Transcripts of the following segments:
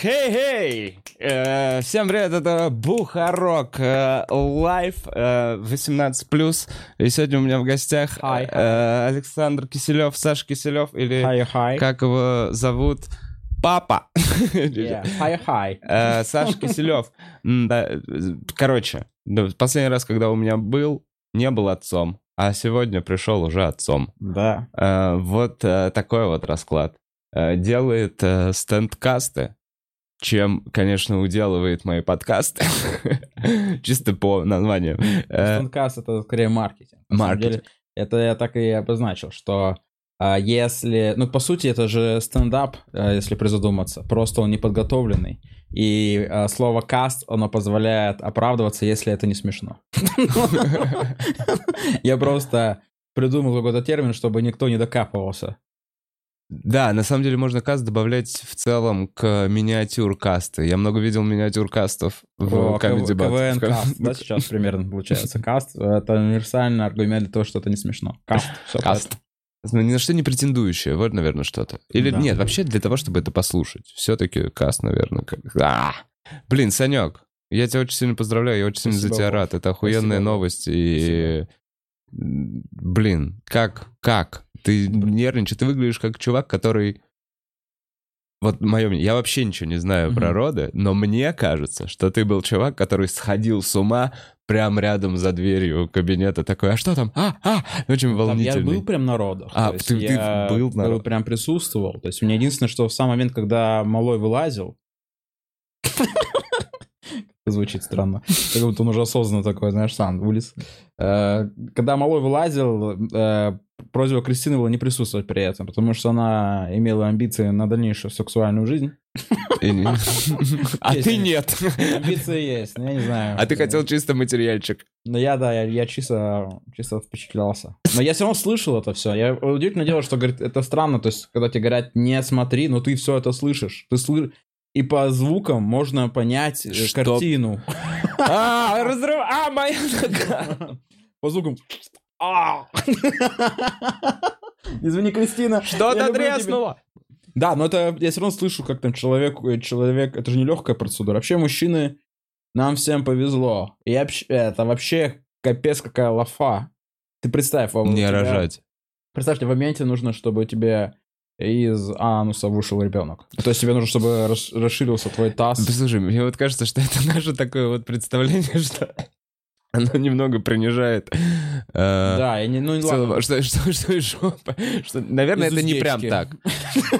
Хей-хей! Э, Всем привет, это Бухарок э, Лайв э, 18+. И сегодня у меня в гостях Hi. э, Александр Киселев, Саша Киселев, или Hi, hi. как его зовут? Папа. Yeah. Hi, hi. Э, Саша Киселев. Да, э, Короче, последний раз, когда у меня был, не был отцом, а сегодня пришел уже отцом. Да. Э, Вот э, такой вот расклад. Э, Делает э, стендкасты, чем, конечно, уделывает мои подкасты. Чисто по названию. Э, Стендкаст это скорее маркетинг. Маркетинг. это я так и обозначил, что а, если... Ну, по сути, это же стендап, а, если призадуматься. Просто он неподготовленный. И а, слово каст, оно позволяет оправдываться, если это не смешно. Я просто придумал какой-то термин, чтобы никто не докапывался. Да, на самом деле можно каст добавлять в целом к миниатюр касты. Я много видел миниатюр кастов в О, Comedy Battle. КВН каст, да, сейчас примерно получается. Каст — это универсальный аргумент для того, что это не смешно. Каст. Каст. Ну, Ни на что не претендующее, вот, наверное, что-то. Или Да. нет, вообще для того, чтобы это послушать. Все-таки каст, наверное. как- А! Блин, Санек, я тебя очень сильно поздравляю, я очень сильно за Спасибо, тебя рад. Это охуенная Спасибо, новость. И, м, блин, как, как? Ты нервничаешь, ты выглядишь как чувак, который... Вот мое мнение, я вообще ничего не знаю про Мгм. роды, но мне кажется, что ты был чувак, который сходил с ума прямо рядом за дверью кабинета такой, а что там? А, а, очень Там волнительный. я был прям на родах. А, ты- ты был на родах. прям присутствовал. То есть у меня единственное, что в самый момент, когда малой вылазил, звучит странно, как будто он уже осознанно такой, знаешь, сам вылез. Э, Когда малой вылазил, э, просьба Кристины было не присутствовать при этом, потому что она имела амбиции на дальнейшую сексуальную жизнь. А ты нет. Амбиции есть, я не знаю. А ты хотел чисто материальчик. Ну я, да, я, чисто, чисто впечатлялся. Но я все равно слышал это все. Я удивительное дело, что говорит, это странно, то есть, когда тебе говорят, не смотри, но ты все это слышишь. Ты слышишь. И по звукам можно понять э, картину. А, разрыв... А, моя нога. По звукам. А! Извини, Кристина. Что-то треснуло. Да, но это я все равно слышу, как там человек, э, человек, это же не легкая процедура. Вообще мужчины, нам всем повезло. И вообще, это вообще капец какая лафа. Ты представь, у Не тебя- рожать. Представьте, в моменте нужно, чтобы тебе из ануса вышел ребенок. То есть тебе нужно, чтобы рас- расширился твой таз. Послушай, мне вот кажется, что это наше такое вот представление, что оно немного принижает. э, Да, я не, ну ладно. Что, что, что из жопы. Что, наверное, Из это не прям уздечки. так.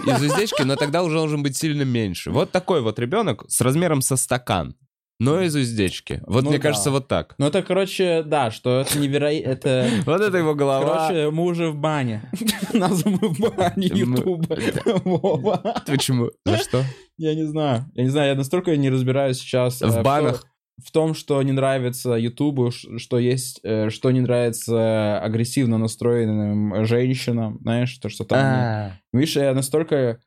Из уздечки, но тогда уже должен быть сильно меньше. Вот такой вот ребенок с размером со стакан, но из уздечки. Вот Ну мне да. кажется, вот так. Ну это, короче, да, что это невероятно. Это... Вот это его голова. Короче, мы уже в бане. Нас мы в бане Ютуба. Почему? За что? Я не знаю. Я не знаю, я настолько не разбираюсь сейчас. В э, банах? В том, что не нравится Ютубу, что есть, э, что не нравится агрессивно настроенным женщинам, знаешь, то, что там... А. Видишь, я настолько...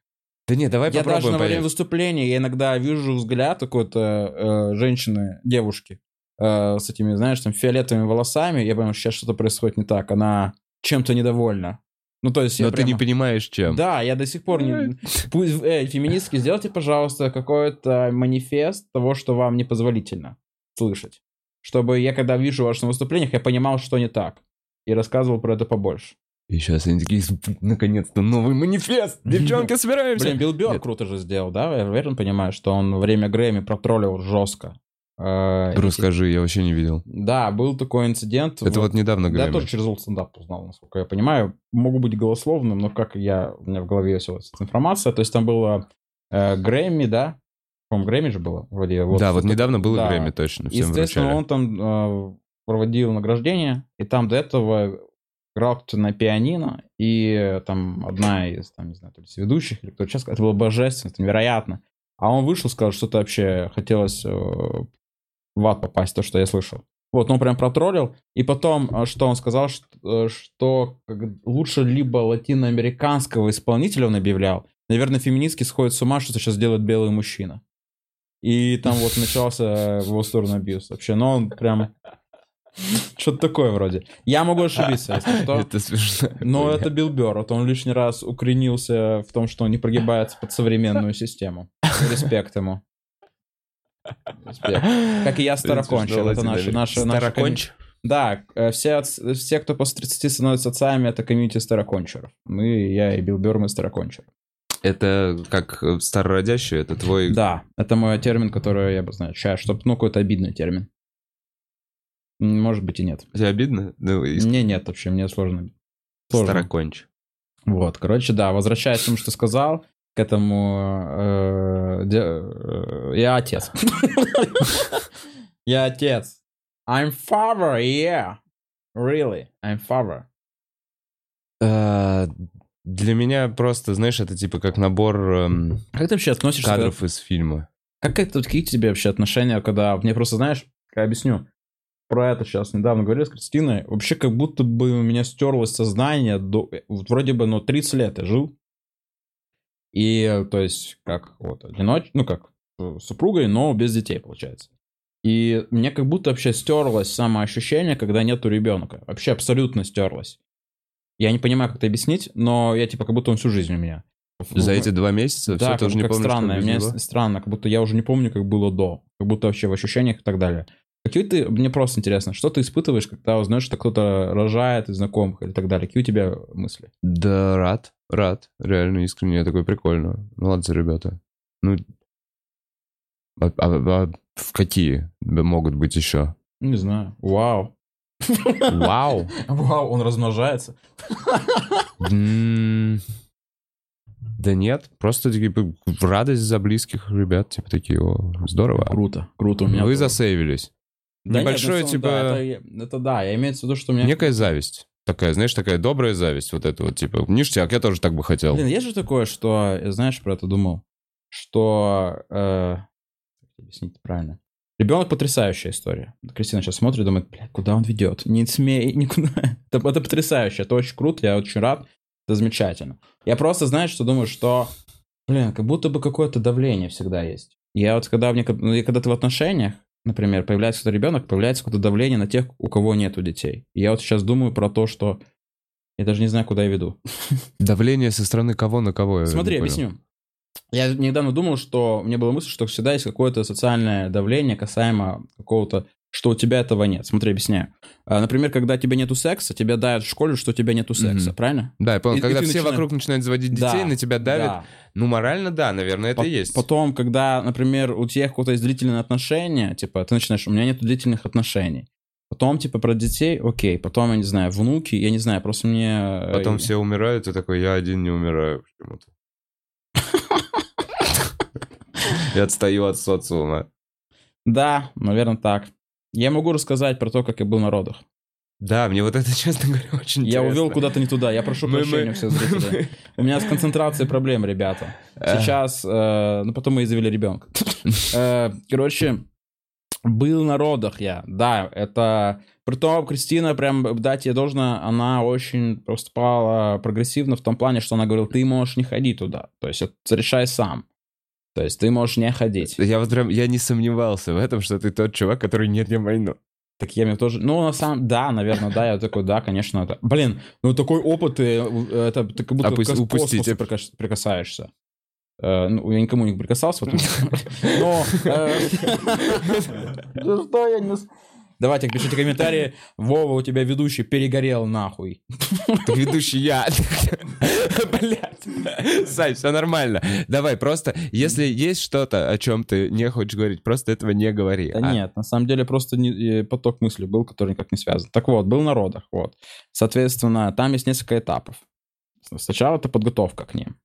Да не, давай я даже попробуем на время понять. выступления я иногда вижу взгляд какой-то э, женщины, девушки, э, с этими, знаешь, там фиолетовыми волосами. Я понимаю, сейчас что-то происходит не так. Она чем-то недовольна. Ну, то есть я Но ты не прямо- понимаешь, чем. Да, я до сих пор не... Пусть, э, феминистки, сделайте, пожалуйста, какой-то манифест того, что вам непозволительно слышать. Чтобы я, когда вижу вас на выступлениях, я понимал, что не так. И рассказывал про это побольше. И сейчас они такие, наконец-то, новый манифест! Девчонки, собираемся! Блин, Билл Бёрр круто же сделал, да? Я верно понимаю, что он во время Грэмми протроллил жестко. Э, Расскажи, я вообще не видел. Да, был такой инцидент. Это вот недавно Да, я Грэмми. тоже через Old Stand-Up узнал, насколько я понимаю. Могу быть голословным, но как я... У меня в голове все эта информация. То есть там было э, Грэмми, да? По-моему, Грэмми же было. Вроде, Да, вот что-то- недавно было да. Грэмми, точно, всем Естественно, вручали. он там э, проводил награждение, и там до этого играл кто-то на пианино, и э, там одна из, там, не знаю, то ли ведущих или кто-то сейчас, это было божественно, это невероятно. А он вышел, сказал, что-то вообще хотелось э, в ад попасть, то, что я слышал. Вот, он прям протроллил. И потом, э, что он сказал, что, э, что лучше либо латиноамериканского исполнителя он объявлял. Наверное, феминистки сходят с ума, что сейчас делает белый мужчина. И там вот начался в его сторону абьюз вообще. Но он прям... Что-то такое вроде. Я могу ошибиться, если что. Это смешно. Но это Билл Бёрр. Вот он лишний раз укоренился в том, что он не прогибается под современную систему. респект ему. Респект. Как и я старокончил. Это наше, наше Староконч? Да, э, все, все, кто после 30 становятся отцами, это комьюнити старокончеров. Мы, я и Билл Бёрр, мы старокончеры. Это как э, старородящий, это твой... Да, это мой термин, который я сейчас, чтобы, ну, какой-то обидный термин. Может быть и нет. Тебе обидно? Ну, и Мне нет вообще, мне сложно. сложно. староконч. Вот, короче, да, возвращаясь к тому, что сказал, к этому... э, де- э, я отец. Я отец. I'm father, yeah. Really, I'm father. Э, Для меня просто, знаешь, это типа как набор эм, Как ты вообще относишься... кадров из фильма. Как это, какие тебе вообще отношения, когда... Мне просто, знаешь, я объясню. Про это сейчас недавно говорил с Кристиной. Вообще как будто бы у меня стерлось сознание. До... вот Вроде бы, ну, 30 лет я жил. И, э, то есть, как вот одиноч... Ну, как э, с супругой, но без детей, получается. И мне как будто вообще стерлось самоощущение, когда нету ребенка. Вообще абсолютно стерлось. Я не понимаю, как это объяснить, но я типа как будто он всю жизнь у меня. За эти два месяца Да, все тоже не как помню, странно. Мне него? странно, как будто я уже не помню, как было до. Как будто вообще в ощущениях и так далее. Какие ты, мне просто интересно, что ты испытываешь, когда узнаешь, что кто-то рожает из знакомых и так далее? Какие у тебя мысли? Да, рад, рад. Реально искренне, я такой прикольно. Молодцы, ребята. Ну, а, а- а в какие могут быть еще? Не знаю. Вау. Вау! Вау, он размножается. Да нет, просто типа радость за близких ребят, типа такие, о, здорово. Круто, круто. У меня Вы тоже. засейвились. Да нет, Небольшое, самом- типа, да, это, это да, я имею в виду, что у меня... некая зависть. Такая, знаешь, такая добрая зависть, вот это вот, типа, ништяк, я тоже так бы хотел. Блин, есть же такое, что, я, знаешь, про это думал, что, э, объяснить правильно, ребенок потрясающая история. Кристина сейчас смотрит, думает, блядь, куда он ведет? Не смей никуда. Это, это потрясающе, это очень круто, я очень рад, это замечательно. Я просто, знаешь, что думаю, что, блин, как будто бы какое-то давление всегда есть. Я вот когда, мне, ну, когда ты в отношениях, например, появляется какой-то ребенок, появляется какое-то давление на тех, у кого нету детей. И я вот сейчас думаю про то, что я даже не знаю, куда я веду. Давление со стороны кого на кого? я Смотри, объясню. Я недавно думал, что у меня была мысль, что всегда есть какое-то социальное давление касаемо какого-то, что у тебя этого нет. Смотри, объясняю. А, Например, когда тебе нету секса, тебя давят в школе, что у тебя нету секса, Мгм. правильно? Да, я понял, И- и когда ты все начинаешь- вокруг начинают заводить детей, Да, на тебя давят. Да. Ну, морально, да, наверное, это Пот- и есть. Потом, когда, например, у тебя какое-то есть длительные отношения, типа, ты начинаешь, у меня нет длительных отношений. Потом, типа, про детей, окей. Потом, я не знаю, внуки, я не знаю, просто мне... э, Потом все умирают, и такой, я один не умираю почему-то. Я отстаю от социума. Да, наверное, так. Я могу рассказать про то, как я был на родах. Да, мне вот это, честно говоря, очень Я интересно. увел куда-то не туда. Я прошу Мы- прощения мы- у всех зрителей. У меня с концентрацией проблем, ребята. Э. Сейчас, э, ну потом мы и завели ребенка. Э, Короче, был на родах я. Да, это... Притом Кристина, прям дать ей должно, она очень поступала прогрессивно в том плане, что она говорила, ты можешь не ходить туда. То есть это решай сам. То есть ты можешь не ходить. Я вот прям, я не сомневался в этом, что ты тот чувак, который нет не войну. Так я мне тоже... Ну, на самом... Да, наверное, да. Я такой, да, конечно. Это... Блин, ну такой опыт, ты, э, это, ты как будто Опус- к космосу прикас- прикасаешься. Э, ну, я никому не прикасался. вот. Но... э, Да что я не... Давайте, пишите комментарии. Вова, у тебя ведущий перегорел нахуй. Так ведущий я. Блядь. Сань, все нормально. Давай, просто, если есть что-то, о чем ты не хочешь говорить, просто этого не говори. Да а? нет, на самом деле просто не- э, поток мыслей был, который никак не связан. Так вот, был на родах, вот. Соответственно, там есть несколько этапов. Сначала это подготовка к ним.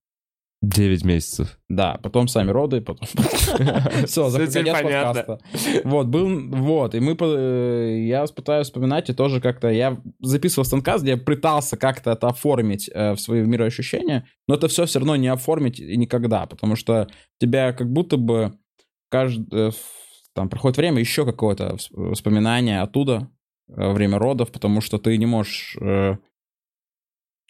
Девять месяцев. Да, потом сами роды, потом... Все, конец подкаста. Вот, был, вот, и мы, э, я пытаюсь вспоминать, и тоже как-то, я записывал станкаст, где я пытался как-то это оформить э, в свои мироощущения, но это все все равно не оформить и никогда, потому что тебя как будто бы каждый, там проходит время, еще какое-то вс- воспоминание оттуда, э, время родов, потому что ты не можешь э,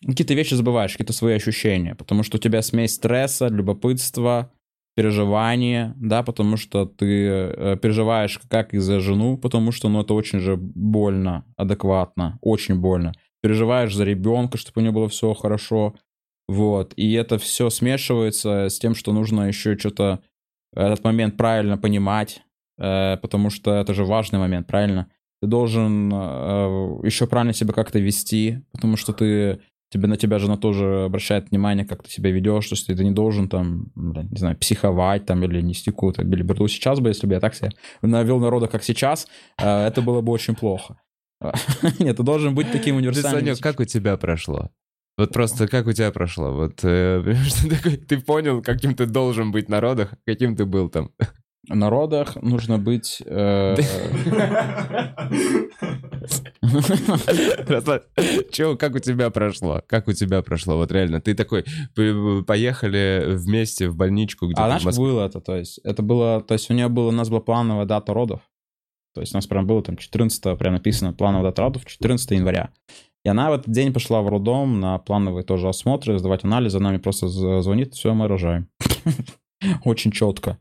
какие-то вещи забываешь, какие-то свои ощущения, потому что у тебя смесь стресса, любопытства, переживания, да, потому что ты э, переживаешь как и за жену, потому что, ну, это очень же больно, адекватно, очень больно. Переживаешь за ребенка, чтобы у него было все хорошо, вот, и это все смешивается с тем, что нужно еще что-то этот момент правильно понимать, э, потому что это же важный момент, правильно? Ты должен э, еще правильно себя как-то вести, потому что ты тебе на тебя жена тоже обращает внимание, как ты себя ведешь, то есть ты не должен там, не знаю, психовать там или нести какую-то билиберду. Сейчас бы, если бы я так себя навел народа, как сейчас, э, это было бы очень плохо. Нет, ты должен быть таким универсальным. Санек, как у тебя прошло? Вот просто как у тебя прошло? Вот э, ты, понял, каким ты должен быть на родах, каким ты был там? На родах нужно быть... Э... Че, как у тебя прошло? Как у тебя прошло? Вот реально, ты такой, поехали вместе в больничку где-то А знаешь, было это, то есть, это было, то есть у нее было, у нас была плановая дата родов, то есть у нас прям было там 14 прям написано плановая дата родов, 14 января. И она в этот день пошла в роддом на плановые тоже осмотры, сдавать анализы, она мне просто звонит, все, мы рожаем. Очень четко.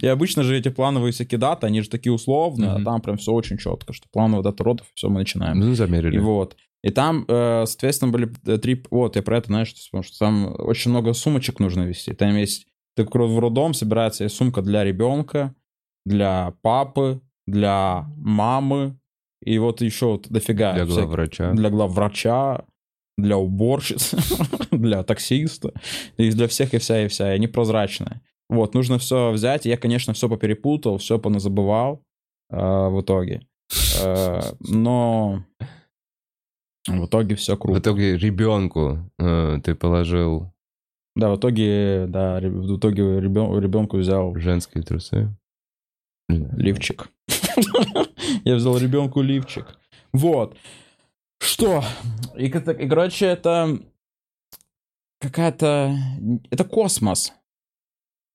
И обычно же эти плановые всякие даты, они же такие условные, а там прям все очень четко, что плановая дата родов, все, мы начинаем. Ну, замерили. И вот. И там, э, соответственно, были э, три... Вот, я про это, знаешь, потому что там очень много сумочек нужно вести. Там есть... Ты в роддом собирается сумка для ребенка, для папы, для мамы, и вот еще вот дофига. Для главврача. Для главврача, для уборщицы, для таксиста, и для всех и вся и вся, и они прозрачные. Вот, нужно все взять. Я, конечно, все поперепутал, все поназабывал э, в итоге. Э, но в итоге все круто. В итоге ребенку э, ты положил... Да, в итоге, да, в итоге ребен, ребенку взял... Женские трусы? Лифчик. Я взял ребенку лифчик. Вот. Что? И, и короче, это какая-то... Это космос.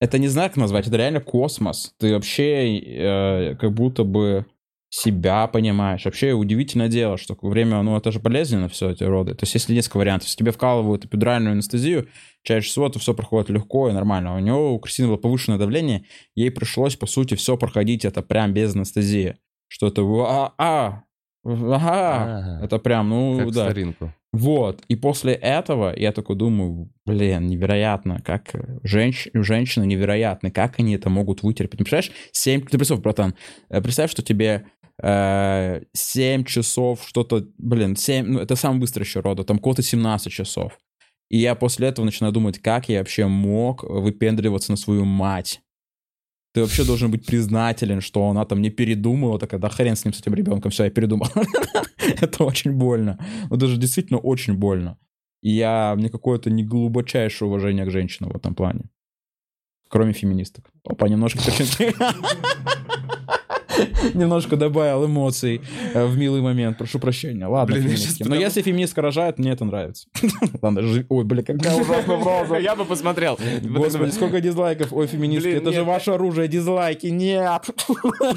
Это не знаю, как назвать, это реально космос. Ты вообще э, как будто бы себя понимаешь. Вообще удивительное дело, что время, ну это же болезненно все эти роды. То есть если несколько вариантов, если тебе вкалывают эпидуральную анестезию, чаще всего это все проходит легко и нормально. У него, у Кристины было повышенное давление, ей пришлось, по сути, все проходить это прям без анестезии. Что это а, а, ага, это прям, ну как да. старинку. Вот, и после этого я такой думаю, блин, невероятно, как женщ... женщины невероятны, как они это могут вытерпеть. Ну, представляешь, 7, ты представь, братан, э, представь, что тебе э, 7 часов, что-то, блин, 7, ну, это самый быстрый еще рода, там кого-то 17 часов. И я после этого начинаю думать, как я вообще мог выпендриваться на свою мать. Ты вообще должен быть признателен, что она там не передумала, так да хрен с ним, с этим ребенком, все, я передумал. Это очень больно. Вот даже действительно очень больно. И я, мне какое-то не глубочайшее уважение к женщинам в этом плане. Кроме феминисток. Опа, немножко Немножко добавил эмоций э, в милый момент. Прошу прощения. Ладно, блин, Но если феминистка рожает, мне это нравится. Ладно, Ой, бля, какая ужасная фраза. Я бы посмотрел. Господи, сколько дизлайков. Ой, феминистки, это же ваше оружие, дизлайки. Нет.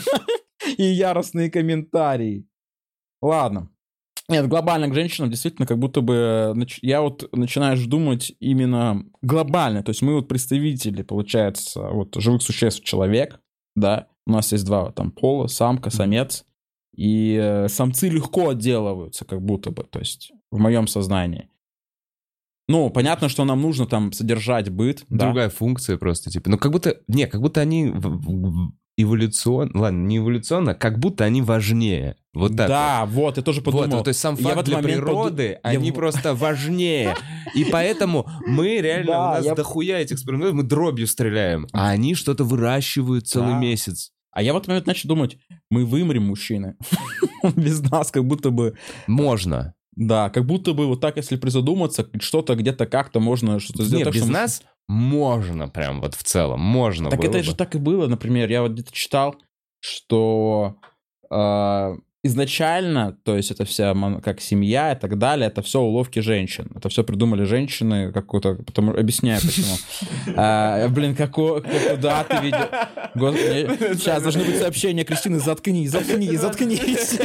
И яростные комментарии. Ладно. Нет, глобально к женщинам действительно как будто бы... Я вот начинаешь думать именно глобально. То есть мы вот представители, получается, вот живых существ человек, да, у нас есть два там пола, самка, самец, и э, самцы легко отделываются, как будто бы, то есть в моем сознании. Ну, понятно, что нам нужно там содержать быт. Другая да? функция просто, типа. Ну, как будто... Не, как будто они эволюционно... Ладно, не эволюционно, как будто они важнее. Вот так Да, вот, вот я тоже подумал. Вот, то есть сам факт для природы, под... они я... просто важнее. И поэтому мы реально, да, у нас я... дохуя этих экспериментов, мы дробью стреляем. А они что-то выращивают целый да. месяц. А я в этот момент начал думать, мы вымрем, мужчины. Без нас как будто бы... Можно. Да, как будто бы вот так, если призадуматься, что-то где-то как-то можно что-то сделать. Нет, без нас можно прям вот в целом, можно Так это бы. же так и было, например, я вот где-то читал, что э, изначально, то есть это вся как семья и так далее, это все уловки женщин. Это все придумали женщины, какую-то, потому объясняю почему. А, блин, какой, куда ты видел? Господи, сейчас должны быть сообщения Кристины, заткнись, заткнись, заткнись.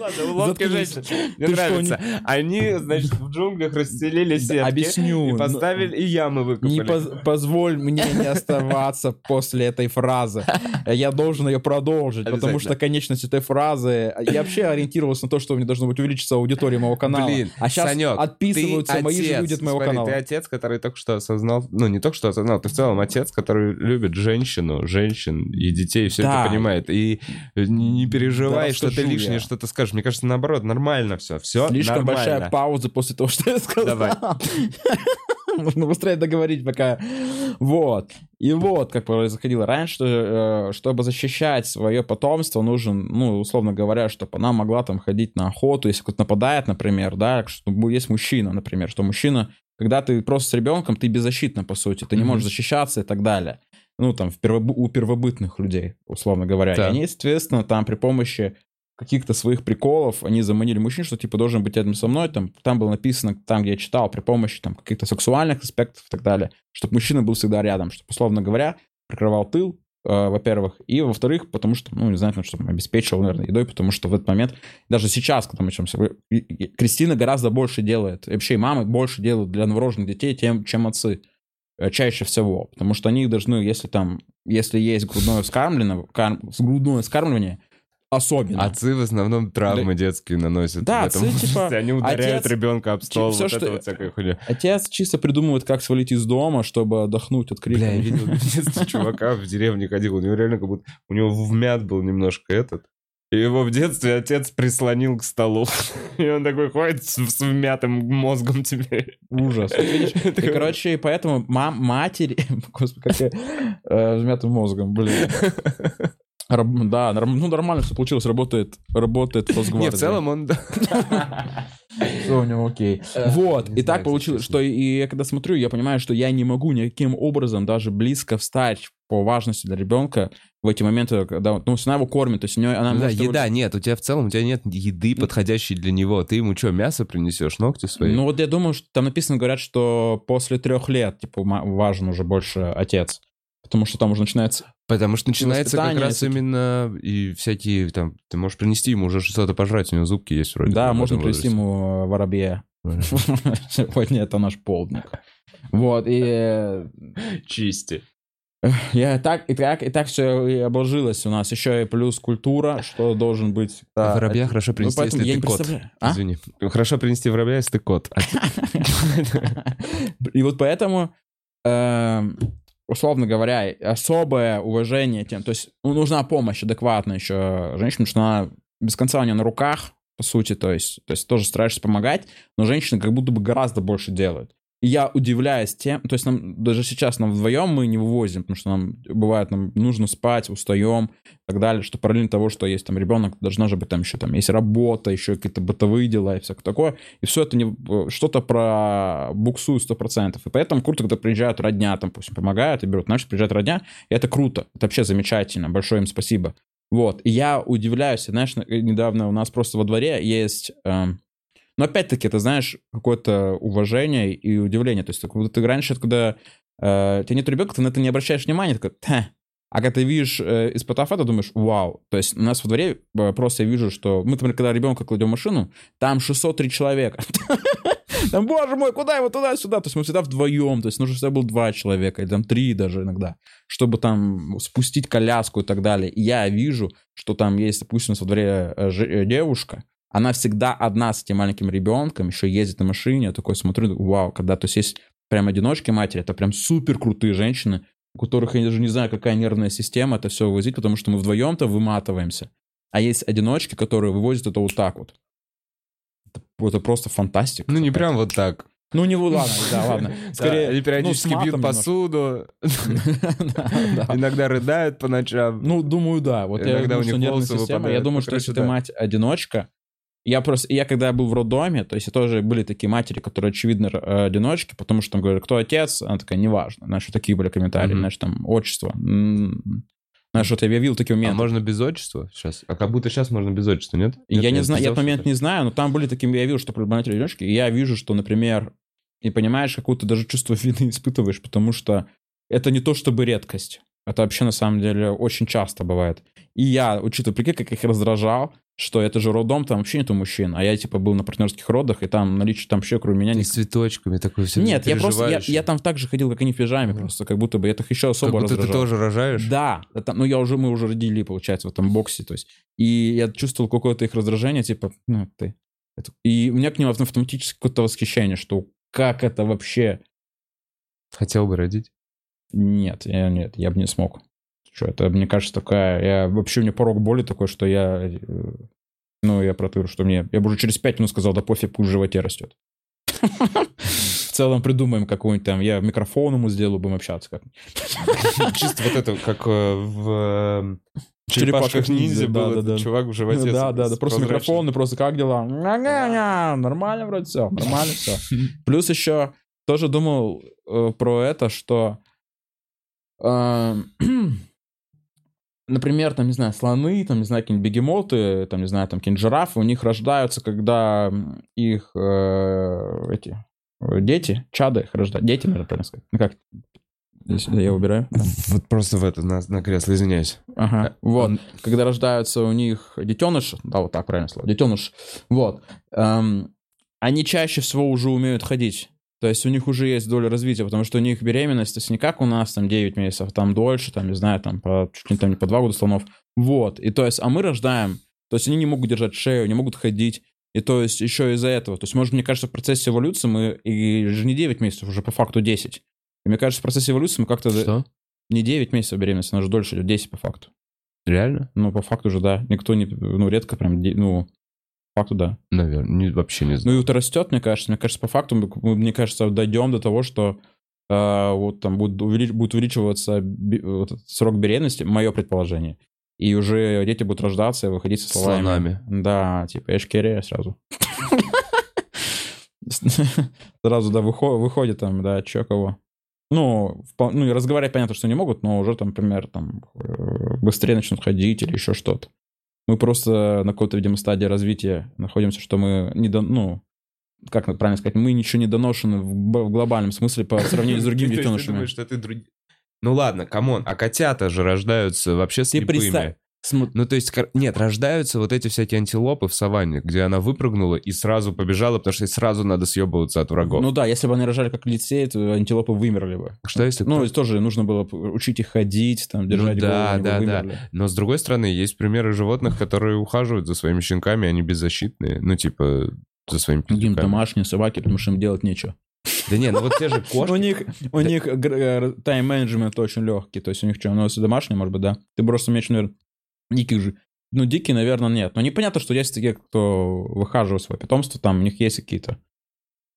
Ладно, уловки женщин. Мне нравится. Они, значит, в джунглях расстелили сетки. Объясню. И поставили, и ямы выкопали. Не позволь мне не оставаться после этой фразы. Я должен ее продолжить, потому что конечность этой фразы... Я вообще ориентировался на то, что мне должно быть увеличиться аудитория моего канала. Блин, а сейчас Санек, отписываются ты мои же люди от моего Смотри, канала. ты отец, который только что осознал, ну не только что осознал, ты в целом отец, который любит женщину, женщин и детей, все Да. это понимает. И не, переживай, Да что ты лишнее я. что-то скажешь. Мне кажется, наоборот, нормально все. Все Слишком нормально. большая пауза после того, что я сказал. Давай. Нужно быстрее договорить пока. Вот. И вот, как происходило раньше, э, чтобы защищать свое потомство, нужен, ну, условно говоря, чтобы она могла там ходить на охоту, если кто-то нападает, например, да, что есть мужчина, например, что мужчина, когда ты просто с ребенком, ты беззащитна, по сути, ты не Мгм. можешь защищаться и так далее. Ну, там, в первобы- у первобытных людей, условно говоря. Да. И они, естественно, там при помощи каких-то своих приколов, они заманили мужчин, что типа должен быть рядом со мной, там, там было написано, там, где я читал, при помощи там каких-то сексуальных аспектов и так далее, чтобы мужчина был всегда рядом, чтобы, условно говоря, прикрывал тыл, э, во-первых, и во-вторых, потому что, ну, не знаю, чтобы обеспечивал, наверное, едой, потому что в этот момент, даже сейчас, когда мы чем Кристина гораздо больше делает, вообще мамы больше делают для новорожденных детей, тем, чем отцы э, чаще всего, потому что они должны, если там, если есть грудное вскармливание, кар- грудное вскармливание, особенно. Отцы в основном травмы детские наносят. Да, отцы, типа. Они ударяют отец- ребенка об стол, всё, вот что- это вот всякая хуйня. Отец чисто придумывает, как свалить из дома, чтобы отдохнуть от крика. Бля, я видел в детстве чувака в деревне ходил, у него реально как будто... У него вмят был немножко этот. И его в детстве отец прислонил к столу. И он такой ходит с, с вмятым мозгом теперь. Ужас. И, короче, и поэтому мам, матери... Господи, как я... э, Вмятым мозгом, блин. Раб- Да, норм- ну нормально все получилось, работает, работает Не, Росгвардия. в целом он... Все у него окей. Э, Вот, не и так получилось, что и я когда смотрю, я понимаю, что я не могу никаким образом даже близко встать по важности для ребенка в эти моменты, когда, ну, она его кормит, то есть у нее, она Ну да, его- еда нет, у тебя в целом, у тебя нет еды, подходящей для него. Ты ему что, мясо принесешь, ногти свои? Ну вот я думаю, что там написано, говорят, что после трех лет, типа, важен уже больше отец. Потому что там уже начинается... Потому что начинается как раз всякие. именно и всякие там... Ты можешь принести ему уже что-то пожрать, у него зубки есть вроде. да, можно этом привести ему э, воробья. возрасте. Сегодня это наш полдник. Вот, и э, Чисти. я так, и так, и так все и обложилось у нас. Еще и плюс культура, что должен быть... А да, воробья это- хорошо ну, принести, поэтому если ты кот. представляю. А? Извини. Хорошо принести воробья, если ты кот. А И вот поэтому, эм, условно говоря, особое уважение тем, то есть ну, нужна помощь адекватная еще женщине, потому что она без конца у нее на руках, по сути, то есть, то есть тоже стараешься помогать, но женщины как будто бы гораздо больше делают. Я удивляюсь тем, то есть нам даже сейчас нам вдвоем мы не вывозим, потому что нам бывает, нам нужно спать, устаем и так далее, что параллельно того, что есть там ребенок, должна же быть там еще там есть работа, еще какие-то бытовые дела и всякое такое. И все это не, что-то про буксую 100%. И поэтому круто, когда приезжают родня, там, пусть помогают и берут. Значит, приезжает родня, и это круто. Это вообще замечательно. Большое им спасибо. Вот. И я удивляюсь, знаешь, на- недавно у нас просто во дворе есть... эм, но опять-таки, это, знаешь, какое-то уважение и удивление. То есть, как будто ты раньше, когда э, тебя нет ребенка, ты на это не обращаешь внимания, такой, «Та». А когда ты видишь э, из фотофата, думаешь, вау. То есть у нас во дворе э, просто я вижу, что мы, например, когда ребенка кладем в машину, там 603 человека. Там, боже мой, куда его туда-сюда? То есть мы всегда вдвоем, то есть нужно всегда было два человека, или там три даже иногда, чтобы там спустить коляску и так далее. И я вижу, что там есть, допустим, у нас во дворе э, э, девушка, она всегда одна с этим маленьким ребенком, еще ездит на машине, я такой смотрю, вау, когда, то есть есть прям одиночки матери, это прям супер крутые женщины, у которых я даже не знаю, какая нервная система это все вывозить, потому что мы вдвоем-то выматываемся. А есть одиночки, которые вывозят это вот так вот. Это, это просто фантастика. Ну, не прям вот так. Ну, не ладно, да, ладно. Скорее, Они периодически ну, с бьют посуду, Да, да. иногда рыдают по ночам. Ну, думаю, да. Вот я думаю, у что них нервная система. Я думаю, что если ты мать-одиночка, я просто, я когда был в роддоме, то есть тоже были такие матери, которые, очевидно, э, одиночки, потому что там говорят, кто отец, она такая, неважно. Вот такие были комментарии, Мгм. знаешь, там, отчество. М. Знаешь, вот я видел такие А моменты. можно без отчества сейчас? А как будто сейчас можно без отчества, нет? Я Нет, не знаю, я этот момент не знаю, но там были такие, я видел, что проблематики одиночки, и я вижу, что, например, и понимаешь, какое-то даже чувство вины испытываешь, потому что это не то чтобы редкость. Это вообще на самом деле очень часто бывает. И я, учитывая, прикинь, как их раздражал, что это же роддом, там вообще нету мужчин. А я, типа, был на партнерских родах, и там наличие там вообще, кроме меня... Ты Не... с цветочками такой все Нет, я просто, я, я там так же ходил, как они в пижаме, просто, как будто бы я их еще особо Как будто ты раздражал. тоже рожаешь? Да, это, ну я уже, мы уже родили, получается, в этом боксе, то есть. И я чувствовал какое-то их раздражение, типа, ну, ты. это- И у меня к ним автоматически какое-то восхищение, что как это вообще... Хотел бы родить. Нет, я, нет, я бы не смог. Что это, мне кажется, такая... Я, вообще у меня порог боли такой, что я... э, Ну, я про то, что мне... Я бы уже через пять минут сказал, да пофиг, пусть в животе растет. В целом придумаем какой-нибудь там... Я микрофон ему сделаю, будем общаться как Чисто вот это, как э, в Черепашках ниндзя, был да, да, чувак в животе. Да, да, да, просто микрофон, и просто как дела? Нормально вроде все, нормально все. Плюс еще тоже думал э, про это, что, например, там, не знаю, слоны, там, не знаю, какие-нибудь бегемоты, там, не знаю, там, какие-нибудь жирафы, у них рождаются, когда их э, эти э, дети, чады их рождают. Дети, наверное, правильно сказать. Ну как? Если я убираю. Вот просто в это, на, на кресло, извиняюсь. Ага, вот. Он- Когда рождаются у них детеныш, да, вот так правильно слово, детеныш, вот, эм, они чаще всего уже умеют ходить. То есть у них уже есть доля развития, потому что у них беременность, то есть не как у нас, там, 9 месяцев, там дольше, там, не знаю, там, по, чуть ли там не по 2 года слонов. Вот, и то есть, а мы рождаем, то есть они не могут держать шею, не могут ходить, и то есть еще из-за этого. То есть, может, мне кажется, в процессе эволюции мы, и же не 9 месяцев, уже по факту 10. И мне кажется, в процессе эволюции мы как-то... Что? Не 9 месяцев беременности, она же дольше идет, 10 по факту. Реально? Ну, по факту же, да. Никто не... Ну, редко прям... Ну, факту, да. Наверное, вообще не Ну, знаю. и это растет, мне кажется. Мне кажется, по факту, мы, мне кажется, дойдем до того, что э, вот там будет, увели- будет увеличиваться би- вот срок беременности, мое предположение. И уже дети будут рождаться и выходить со словами. слонами. Да, типа эшкере сразу. Сразу, да, выхо- выходит там, да, чё кого. Ну, ну, разговаривать понятно, что не могут, но уже там, например, там э, быстрее начнут ходить или еще что-то. Мы просто на какой-то, видимо, стадии развития находимся, что мы не до, ну, как правильно сказать, мы ничего не доношены в, глобальном смысле по сравнению с другими ты детенышами. думаешь, что ты друг- Ну ладно, come on, а котята же рождаются вообще слепыми. См- Ну, то есть, нет, рождаются вот эти всякие антилопы в саванне, где она выпрыгнула и сразу побежала, потому что ей сразу надо съебываться от врагов. ну да, если бы они рожали как людей, то антилопы вымерли бы. что если... Ну, кто- тоже нужно было учить их ходить, там, держать Ну да, голову, да, да. Но с другой стороны, есть примеры животных, которые ухаживают за своими щенками, они беззащитные. Ну, типа, за своими Какие-нибудь пиздюками. домашние собаки, потому что им делать нечего. Да не, ну вот те же У кошки. них, у них э, тайм-менеджмент очень легкий, то есть у них что, ну, если домашние, может быть, да. Ты просто умеешь, наверное, диких же. Ну, дикие, наверное, нет. Но непонятно, что есть такие, кто выхаживает свое питомство, там у них есть какие-то.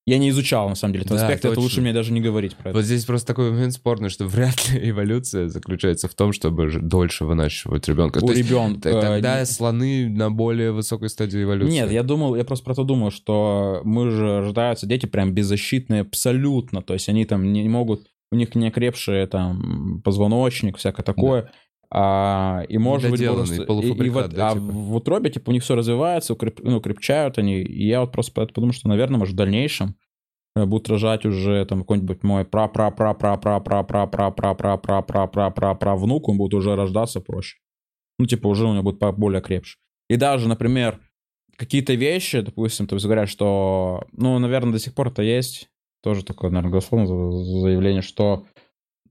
Я не изучал, на самом деле, этот Да, аспект, это точно. лучше мне даже не говорить про это. Вот здесь просто такой момент спорный, что вряд ли эволюция заключается в том, чтобы дольше вынашивать ребенка. У То есть, ребенка... т- Тогда слоны на более высокой стадии эволюции. Нет, я думал, я просто про то думал, что мы же рождаются дети прям беззащитные абсолютно, то есть они там не могут, у них не окрепшие там позвоночник, всякое такое, а, и может быть просто- и- и, вот, да, а типа? в утробе типа у них все развивается, укреп- ну, укрепчают они, и я вот просто подумал, что, наверное, может в дальнейшем э, будут рожать уже там какой-нибудь мой пра пра пра пра пра пра пра пра пра пра пра пра пра пра пра внук, он будет уже рождаться проще. Ну, типа, уже у него будет более крепше. И даже, например, какие-то вещи, допустим, то есть говорят, что, ну, наверное, до сих пор это есть, тоже такое, наверное, голословное за- заявление, что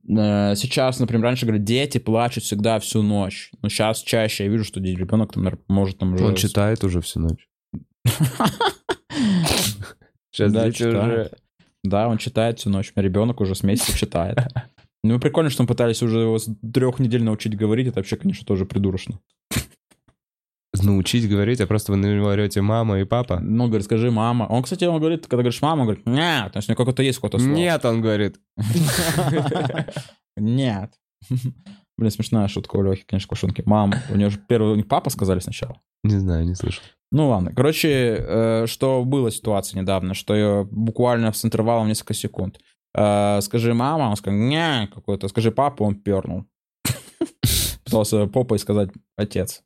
сейчас, например, раньше говорят, дети плачут всегда всю ночь, но сейчас чаще я вижу, что ребенок там, может там уже... Он читает уже всю ночь. Сейчас Да, дети уже... Да, он читает всю ночь. У меня ребенок уже с месяца читает. Ну, прикольно, что мы пытались уже его с трех недель научить говорить. Это вообще, конечно, тоже придурочно. Научить говорить, а просто вы на него орете мама и папа. Ну, говорит, скажи мама. Он, кстати, он говорит, когда говоришь мама, он говорит, нет, то есть у него какое-то есть какое-то слово. Нет, он говорит. Нет. Блин, смешная шутка у Лехи, конечно, кушонки. Мам, у нее же первый, папа сказали сначала. Не знаю, не слышал. Ну ладно. Короче, э, что была ситуация недавно, что я буквально с интервалом несколько секунд. Э, скажи мама, он сказал, не, какой-то. Скажи папа, он пернул. Пытался попой сказать отец.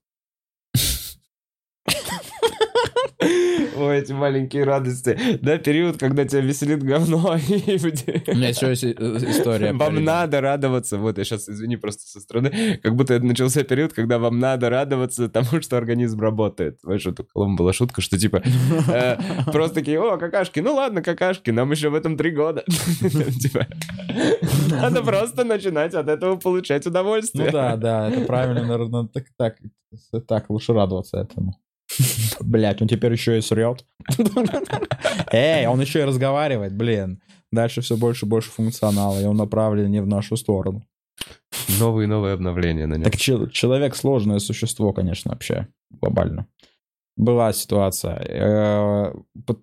Ой, эти маленькие радости. Да, период, когда тебя веселит говно. У меня еще есть э, история. Вам надо радоваться. Вот, я сейчас, извини, просто со стороны. Как будто это начался период, когда вам надо радоваться тому, что организм работает. Знаешь, Коломбо была шутка, что типа э, просто такие, о, какашки. Ну ладно, какашки, нам еще в этом три года. Типа, надо просто начинать от этого получать удовольствие. Ну да, да, это правильно, наверное, так лучше радоваться этому. Блять, он теперь еще и срет. Эй, он еще и разговаривает, блин. Дальше все больше и больше функционала, и он направлен не в нашу сторону. Новые и новые обновления на нем. Так человек сложное существо, конечно, вообще, глобально. Была ситуация. Э,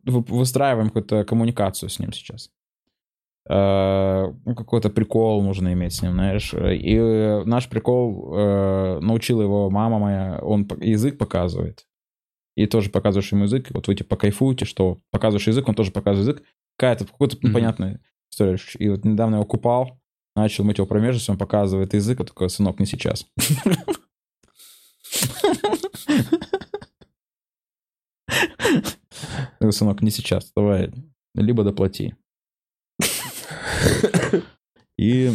выстраиваем какую-то коммуникацию с ним сейчас. Э, ну, какой-то прикол нужно иметь с ним, знаешь. И наш прикол э, научила его мама моя, он язык показывает и тоже показываешь ему язык, вот вы типа кайфуете, что показываешь язык, он тоже показывает язык, какая-то какая-то mm-hmm. непонятная история. И вот недавно его купал, начал мыть его промежность, он показывает язык, а такой, сынок, не сейчас. Сынок, не сейчас, давай, либо доплати. И,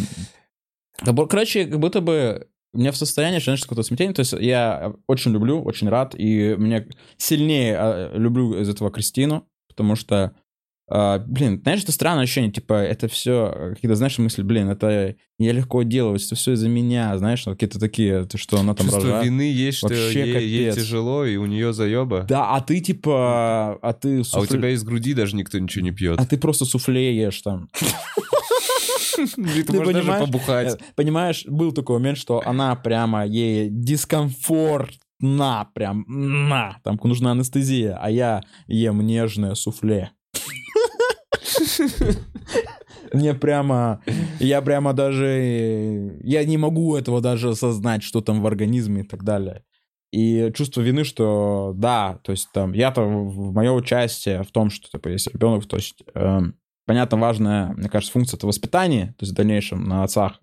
короче, как будто бы у меня в состоянии, знаешь, какое-то смятение. То есть я очень люблю, очень рад, и мне сильнее а, люблю из этого Кристину, потому что, а, блин, знаешь, это странное ощущение, типа, это все, какие-то, знаешь, мысли, блин, это я легко делаю, это все из-за меня, знаешь, какие-то такие, что, она там Чувство рожает. вины есть, что Вообще, ей, ей тяжело, и у нее заеба. Да, а ты, типа, а ты... Суфле... А у тебя из груди даже никто ничего не пьет. А ты просто суфле ешь там. Ты даже побухать. Э, понимаешь, был такой момент, что она прямо, ей дискомфортна, прям, на, там нужна анестезия, а я ем нежное суфле. Мне прямо, я прямо даже, я не могу этого даже осознать, что там в организме и так далее. И чувство вины, что да, то есть там я-то в мое участие в том, что типа есть ребенок, то есть эм, понятно, важная, мне кажется, функция это воспитание, то есть в дальнейшем на отцах.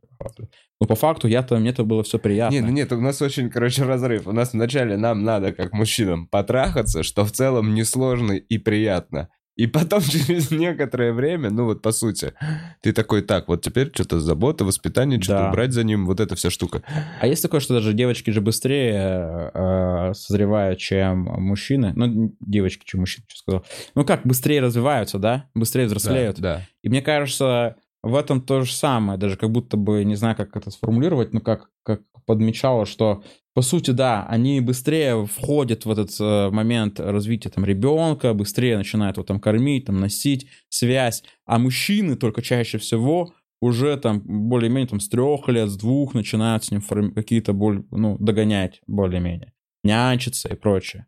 Но по факту я-то, мне это было все приятно. Нет, нет, у нас очень, короче, разрыв. У нас вначале нам надо, как мужчинам, потрахаться, что в целом несложно и приятно. И потом через некоторое время, ну вот по сути, ты такой, так, вот теперь что-то забота, воспитание, что-то да. брать за ним, вот эта вся штука. А есть такое, что даже девочки же быстрее э, созревают, чем мужчины? Ну, девочки, чем мужчины, что сказал. Ну как, быстрее развиваются, да? Быстрее взрослеют. Да, да. И мне кажется, в этом то же самое, даже как будто бы, не знаю, как это сформулировать, но как, как подмечало, что по сути, да, они быстрее входят в этот э, момент развития там ребенка, быстрее начинают его там кормить, там носить, связь, а мужчины только чаще всего уже там более-менее там с трех лет, с двух начинают с ним какие-то более, ну, догонять более-менее, нянчиться и прочее.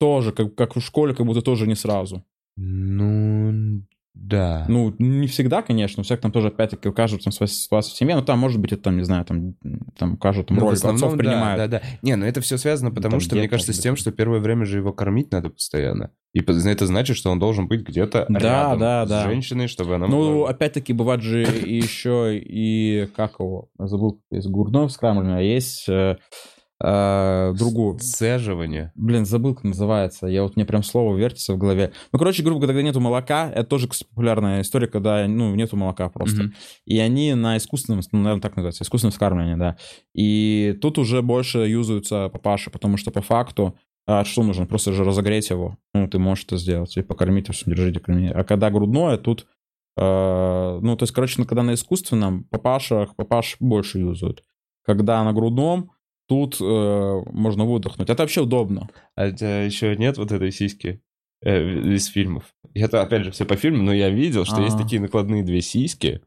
Тоже, как, как в школе, как будто тоже не сразу. Ну, да. Ну, не всегда, конечно, у всех там тоже, опять-таки, укажут там свою ситуацию в семье, но там, может быть, это, там, не знаю, там, там укажут, там, ну, роль отцов принимают. Да, да, да. Не, ну это все связано, потому там что, мне кажется, с тем, что первое время же его кормить надо постоянно. И это значит, что он должен быть где-то да, рядом да, с да. женщиной, чтобы она Ну, могла... опять-таки, бывает же еще и, как его, забыл, есть грудной вскрамленный, а есть э, другую. Сцеживание. Блин, забыл, как называется. Я вот мне прям слово вертится в голове. Ну, короче, грубо говоря, когда нету молока, это тоже популярная история, когда, ну, нету молока просто. Mm-hmm. И они на искусственном, ну, наверное, так называется, искусственном вскармливании, да. И тут уже больше юзаются папаши, потому что по факту а что нужно? Просто же разогреть его. Ну, ты можешь это сделать. И покормить, все, держите, кормите. А когда грудное, тут... Э, ну, то есть, короче, когда на искусственном, папашах, папаш больше юзают. Когда на грудном, тут э, можно выдохнуть. Это вообще удобно. А у тебя еще нет вот этой сиськи э, из фильмов? Это, опять же, все по фильмам, но я видел, что А-а-а. есть такие накладные две сиськи,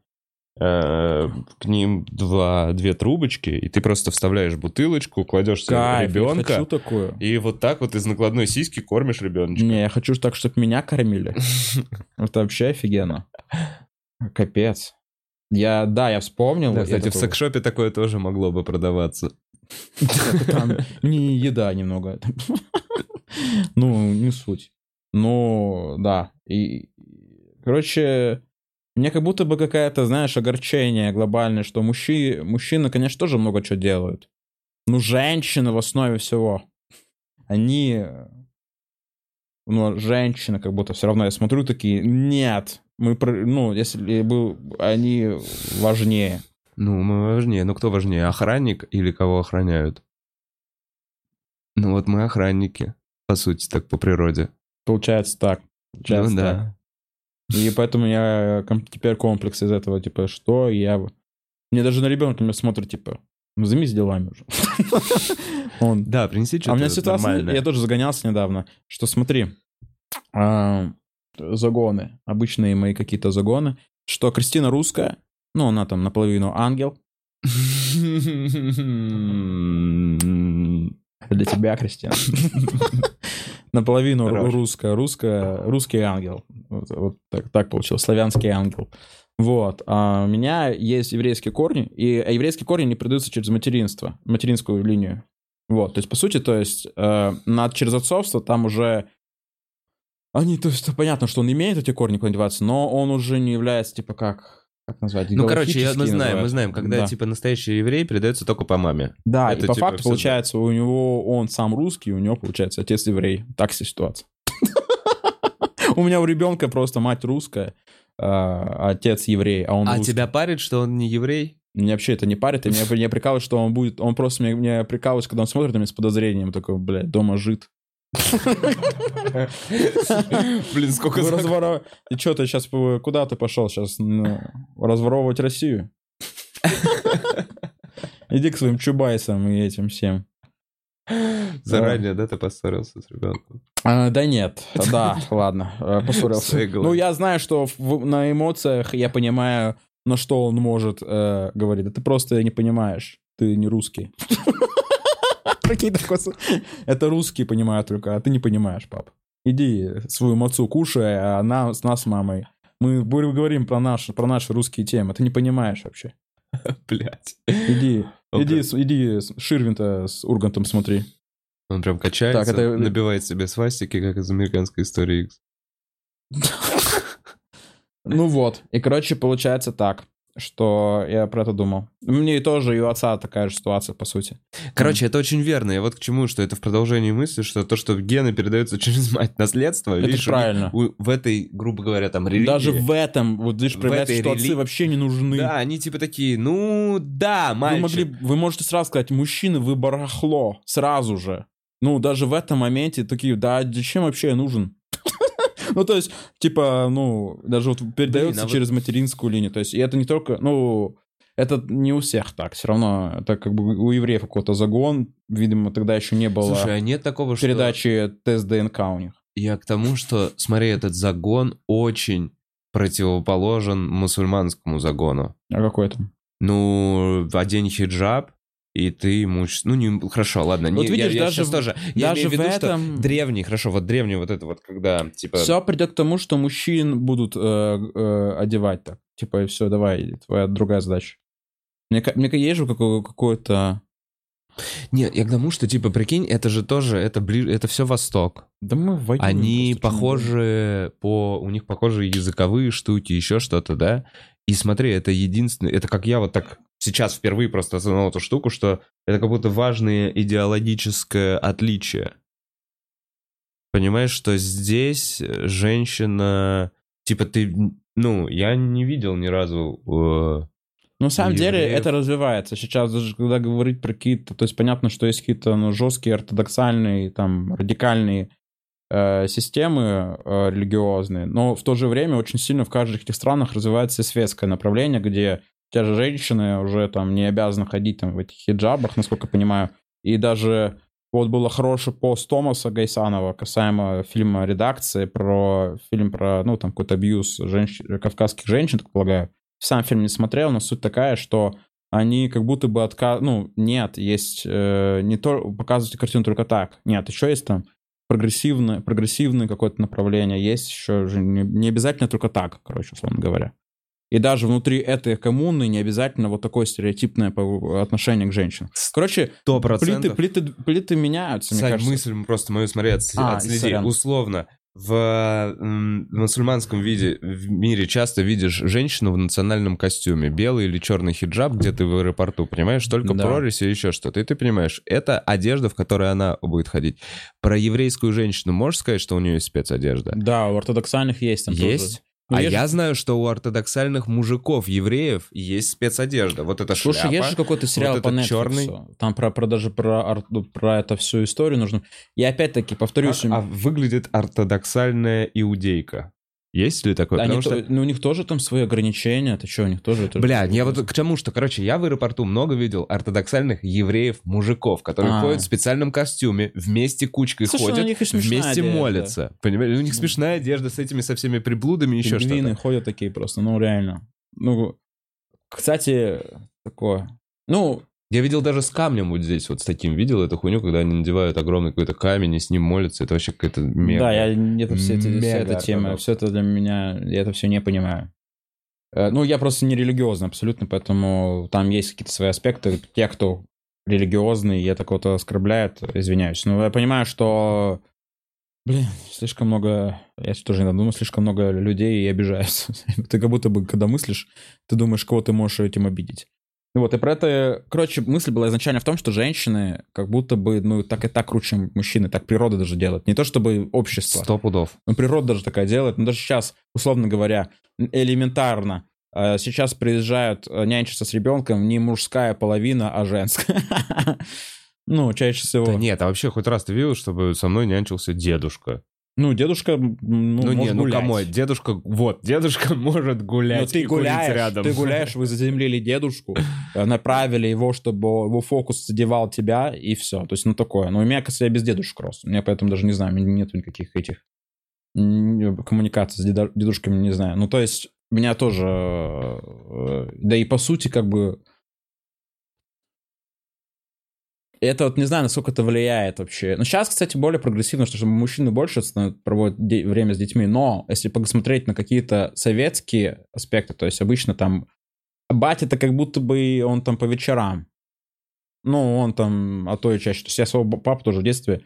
э, к ним два, две трубочки, и ты просто вставляешь бутылочку, кладешь Кайф, ребенка, хочу такое. и вот так вот из накладной сиськи кормишь ребеночка. Не, я хочу так, чтобы меня кормили. Это вообще офигенно. Капец. Я, да, я вспомнил. Да, кстати, в секшопе такое тоже могло бы продаваться. Там не еда немного. Ну, не суть. Ну, да. И, короче, мне как будто бы какая-то, знаешь, огорчение глобальное, что мужчи, мужчины, конечно, тоже много чего делают. Ну, женщины в основе всего. Они ну, женщины, как будто все равно я смотрю такие, нет, мы, ну, если бы они важнее. Ну, мы важнее. Ну, кто важнее, охранник или кого охраняют? Ну, вот мы охранники, по сути, так по природе. Получается так. Получается ну, так. да. И поэтому я теперь комплекс из этого, типа, что я... Мне даже на ребенка меня смотрит, типа, ну, займись делами уже. Он, Да, принеси А что-то у меня ситуация, я тоже загонялся недавно, что смотри, а, загоны, обычные мои какие-то загоны, что Кристина русская, ну, она там наполовину ангел. Для тебя, Кристина. Наполовину русская, русская, русский ангел. Вот, вот так, так получилось, славянский ангел. Вот. А у меня есть еврейские корни, и а еврейские корни не передаются через материнство, материнскую линию. Вот, то есть, по сути, то есть, э, над, через отцовство там уже... Они, то есть, понятно, что он имеет эти корни деваться, но он уже не является, типа, как... Как назвать? Ну, короче, я, мы знаем, мы называется. знаем, когда, Да. типа, настоящий еврей передается только по маме. Да, Это и по типа факту получается, у него он сам русский, у него получается отец еврей. Так себе ситуация. У меня у ребенка просто мать русская, а отец еврей, а он А тебя парит, что он не еврей? Меня вообще это не парит, и меня не прикалывает, что он будет... Он просто меня, меня прикалывает, когда он смотрит на меня с подозрением, такой, блядь, дома жит. Блин, сколько Вы за- разворо- И что ты сейчас... Куда ты пошел сейчас? разворовывать Россию? Иди к своим чубайсам и этим всем. Заранее, да, ты поссорился с ребенком? А, да нет, да, ладно, э, поссорился. Ну, я знаю, что в- на эмоциях я понимаю, на что он может э, говорить. Да ты просто не понимаешь, ты не русский. Такой с- Это русские понимают только, а ты не понимаешь, пап. Иди свою мацу кушай, а на- с нас с мамой. Мы говорим про наши, про наши русские темы. Ты не понимаешь вообще. Блять. Иди, иди, иди Ширвин-то с Ургантом смотри. Он прям качается, Так, это- набивает себе свастики, как из американской истории X. Ну вот. И, короче, получается так, что я про это думал. Мне тоже и у отца такая же ситуация, по сути. Короче, это очень верно. Я вот к чему, что это в продолжении мысли, что то, что гены передаются через мать наследство, Это видишь, у правильно. у- в этой, грубо говоря, там религии. Даже в этом, вот В проявляется, что отцы рели- вообще не нужны. Да, они типа такие, ну да, вы, мальчик. могли, вы можете сразу сказать, мужчины, вы барахло, сразу же. Ну, даже в этом моменте такие, да, зачем вообще я нужен? Ну, то есть, типа, ну, даже вот передается а через материнскую линию. То есть, и это не только, ну, это не у всех так. Все равно, это как бы у евреев какой-то загон. Видимо, тогда еще не было Слушай, а нет такого, что... передачи тест ДНК у них. Я к тому, что, смотри, этот загон очень противоположен мусульманскому загону. А какой это? Ну, одень хиджаб, и ты муж... Ну, не... Хорошо, ладно. Вот не, видишь, я, я даже в- тоже... Я даже имею в виду, в что этом- древний, хорошо, вот древний вот это вот, когда, типа... Все придет к тому, что мужчин будут э, э, одевать так. Типа, все, давай, твоя другая задача. Мне, мне есть же какое- какое-то... Нет, я к тому, что, типа, прикинь, это же тоже, это ближе, это все Восток. Да мы воюем Они похожи по... У них похожи языковые штуки, еще что-то, да? И смотри, это единственное... Это как я вот так сейчас впервые просто осознал эту штуку, что это как будто важное идеологическое отличие. Понимаешь, что здесь женщина... Типа ты... Ну, я не видел ни разу... э, Ну, на самом деле, евреев. это развивается. Сейчас даже когда говорить про какие-то... То есть понятно, что есть какие-то ну, жесткие, ортодоксальные, там, радикальные э, системы э, религиозные, но в то же время очень сильно в каждых этих странах развивается светское направление, где те же женщины уже там не обязаны ходить там в этих хиджабах, насколько я понимаю. И даже вот было хороший пост Томаса Гайсанова касаемо фильма «Редакции», про фильм про, ну, там, какой-то абьюз женщ... кавказских женщин, так полагаю. Сам фильм не смотрел, но суть такая, что они как будто бы отка... Ну, нет, есть... Э, не то... Показываете картину только так. Нет, еще есть там прогрессивное, прогрессивное какое-то направление. Есть еще не, не обязательно только так, короче, условно говоря. И даже внутри этой коммуны не обязательно вот такое стереотипное отношение к женщинам. Короче, Сто плиты, процентов. плиты, плиты меняются, мне Сань, кажется. мысль просто мою, смотри, отс- А, отследи. сорян. Условно, в, мусульманском виде, в мире часто видишь женщину в национальном костюме, белый или черный хиджаб, где ты в аэропорту, понимаешь, только Да. прорезь или еще что-то, и ты понимаешь, это одежда, в которой она будет ходить. Про еврейскую женщину можешь сказать, что у нее есть спецодежда? Да, у ортодоксальных есть там тоже. Есть? Ну, а есть я знаю, что у ортодоксальных мужиков, евреев, есть спецодежда. Вот это Слушай, шляпа. есть же какой-то сериал вот по Netflix. черный. Там про, про даже про, ну, про это всю историю нужно. И опять-таки, повторюсь, А, а выглядит ортодоксальная иудейка. Есть ли такое? они Потому то- что... ну, у них тоже там свои ограничения. Ты что, у них тоже... это- Бля, я вот к тому, что, короче, я в аэропорту много видел ортодоксальных евреев-мужиков, которые А. ходят в специальном костюме, вместе кучкой Слушай, ходят, них вместе одежда. молятся. Понимаешь? У них смешная одежда с этими со всеми приблудами, еще Пингвины что-то. ходят такие просто, ну реально. Ну, кстати, такое. Ну, Я видел даже с камнем вот здесь, вот с таким видел эту хуйню, когда они надевают огромный какой-то камень и с ним молятся. Это вообще какая-то мега. да, я это, все, эти- вся мега эта тема, ортодокс. все это для меня, я это все не понимаю. Э, Ну, я просто не религиозный абсолютно, поэтому там есть какие-то свои аспекты. Те, кто религиозный, и это кого-то оскорбляет, извиняюсь. Но я понимаю, что, блин, слишком много, я тоже иногда думаю, слишком много людей и обижаются. Ты как будто бы, когда мыслишь, ты думаешь, кого ты можешь этим обидеть. Вот, и про это, короче, мысль была изначально в том, что женщины как будто бы, ну, так и так круче, чем мужчины, так природа даже делает. Не то чтобы общество, Сто пудов. ну, природа даже такая делает. Ну, даже сейчас, условно говоря, элементарно, э, сейчас приезжают э, нянчиться с ребенком не мужская половина, а женская. Ну, чаще всего. Да нет, а вообще хоть раз ты видел, чтобы со мной нянчился дедушка? Ну, дедушка, ну, Ну, не, может ну гулять. кому? Дедушка, вот, дедушка может Но гулять ты и курить гуляешь, рядом. ты гуляешь, вы заземлили дедушку, э, направили его, чтобы его фокус задевал тебя, и все. То есть, ну, такое. Но у меня, кажется, я без дедушек рос. У меня поэтому даже не знаю, у меня нету никаких этих коммуникаций с дедушками, не знаю. Ну, то есть, меня тоже... э, Да и по сути, как бы... Это вот не знаю, насколько это влияет вообще. Но сейчас, кстати, более прогрессивно, что мужчины больше проводят время с детьми. Но если посмотреть на какие-то советские аспекты, то есть обычно там батя-то как будто бы он там по вечерам. Ну, он там, а то и чаще. То есть я своего папу тоже в детстве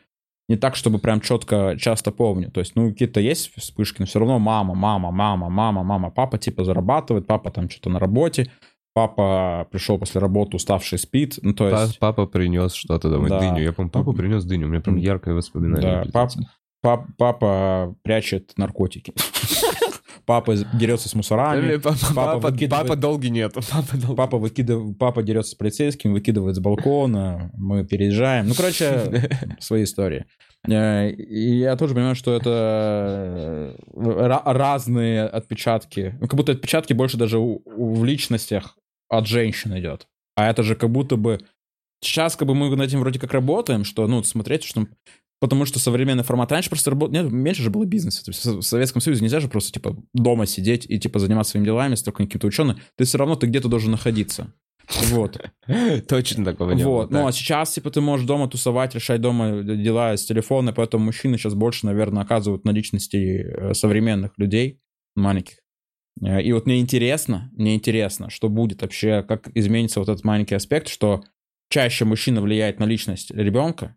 не так, чтобы прям четко часто помню. То есть, ну, какие-то есть вспышки, но все равно мама, мама, мама, мама, мама. Папа типа зарабатывает, папа там что-то на работе, папа пришел после работы уставший, спит. Ну, то есть... Папа принес что-то домой, Да. дыню. Я помню, папа принес дыню, у меня прям яркое воспоминание. Да, пап- пап- папа прячет наркотики. Папа дерется с мусорами. Папа, папа, выкидывает- папа долги нету. Папа долги. Папа, выкидыв... папа дерется с полицейским, выкидывает с балкона, мы переезжаем. Ну, короче, свои истории. Э, И я тоже понимаю, что это э, ра- разные отпечатки. Ну, как будто отпечатки больше даже в личностях от женщин идет. А это же как будто бы... Сейчас как бы мы над этим вроде как работаем, что, ну, смотреть, что... Потому что современный формат раньше просто работал... Нет, меньше же было бизнеса. То есть в Советском Союзе нельзя же просто, типа, дома сидеть и, типа, заниматься своими делами, с только каким-то ученым. Ты все равно ты где-то должен находиться. Вот. Точно такого не Вот. Ну, а сейчас, типа, ты можешь дома тусовать, решать дома дела с телефона, поэтому мужчины сейчас больше, наверное, оказывают на личности э, современных людей, маленьких. Э, И вот мне интересно, мне интересно, что будет вообще, как изменится вот этот маленький аспект, что чаще мужчина влияет на личность ребенка,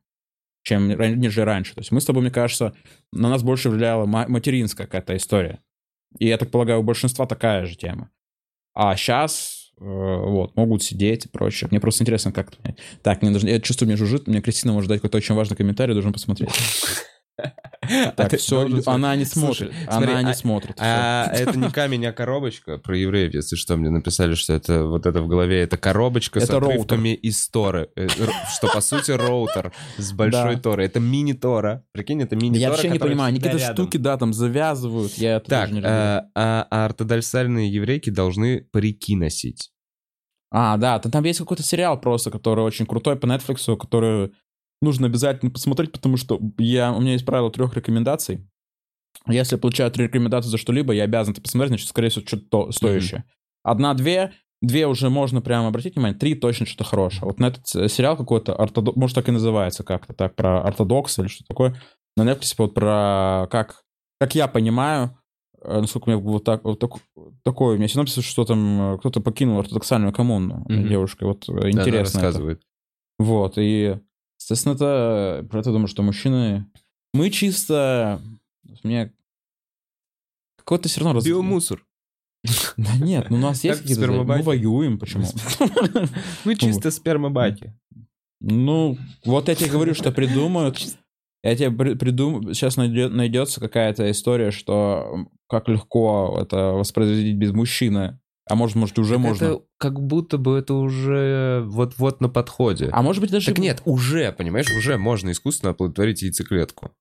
чем нежели раньше. То есть мы с тобой, мне кажется, на нас больше влияла ма- материнская какая-то история. И я так полагаю, у большинства такая же тема. А сейчас вот, могут сидеть и прочее. Мне просто интересно, как это. Так, мне должны, я чувствую, мне жужжит, мне Кристина может дать какой-то очень важный комментарий, должен посмотреть. А Так, все, она не смотрит. смотри, Она не а- смотрит. А это не камень, а коробочка про евреев, если что, мне написали, что это вот это в голове, это коробочка с отрывками из Торы, э, что по сути роутер с большой. Торы. Это мини-Тора. Прикинь, это мини-Тора, Я вообще не понимаю, они какие-то штуки, да, там завязывают. Я это Так, а а ортодоксальные еврейки должны парики носить. А, да, там, там есть какой-то сериал просто, который очень крутой по Netflix, который нужно обязательно посмотреть, потому что я, у меня есть правило трех рекомендаций. Если я получаю три рекомендации за что-либо, я обязан это посмотреть, значит, скорее всего, что-то то- стоящее. Одна-две, две уже можно прямо обратить внимание, три точно что-то хорошее. Вот на этот с- сериал какой-то, ортодо- может, так и называется как-то, так, про ортодокс или что такое, на Netflix вот про, как, как я понимаю, э, насколько у меня вот, так, вот так- такое, у меня синопсис, что там э, кто-то покинул ортодоксальную коммуну, Мгм. девушка, вот э, Да, интересно. это. рассказывает. Вот, и, естественно, это, про это думаю, что мужчины... Мы чисто мне какой-то все равно... раз- Биомусор. Да нет, ну у нас есть Как какие-то... Мы воюем, почему? Ну, чисто спермобаки. Ну, вот я тебе говорю, что придумают. Я тебе при- придум... Сейчас найдется какая-то история, что как легко это воспроизводить без мужчины. А может, может, уже Так можно. Это как будто бы это уже вот-вот на подходе. А может быть, даже... Так нет, уже, понимаешь, уже можно искусственно оплодотворить яйцеклетку.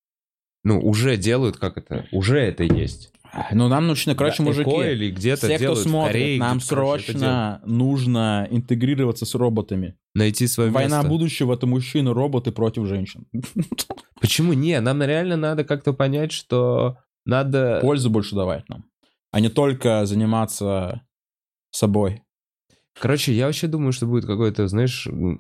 Ну, уже делают, как это, уже это есть. Ну, нам нужно, короче, Да, мужики, или где-то все, кто делают в смотрит, Корее, нам срочно нужно интегрироваться с роботами. Найти свое Война место. будущего — это мужчины, роботы против женщин. Почему не? Нам реально надо как-то понять, что надо... Пользу больше давать нам, а не только заниматься собой. Короче, я вообще думаю, что будет какое-то, знаешь, Ну,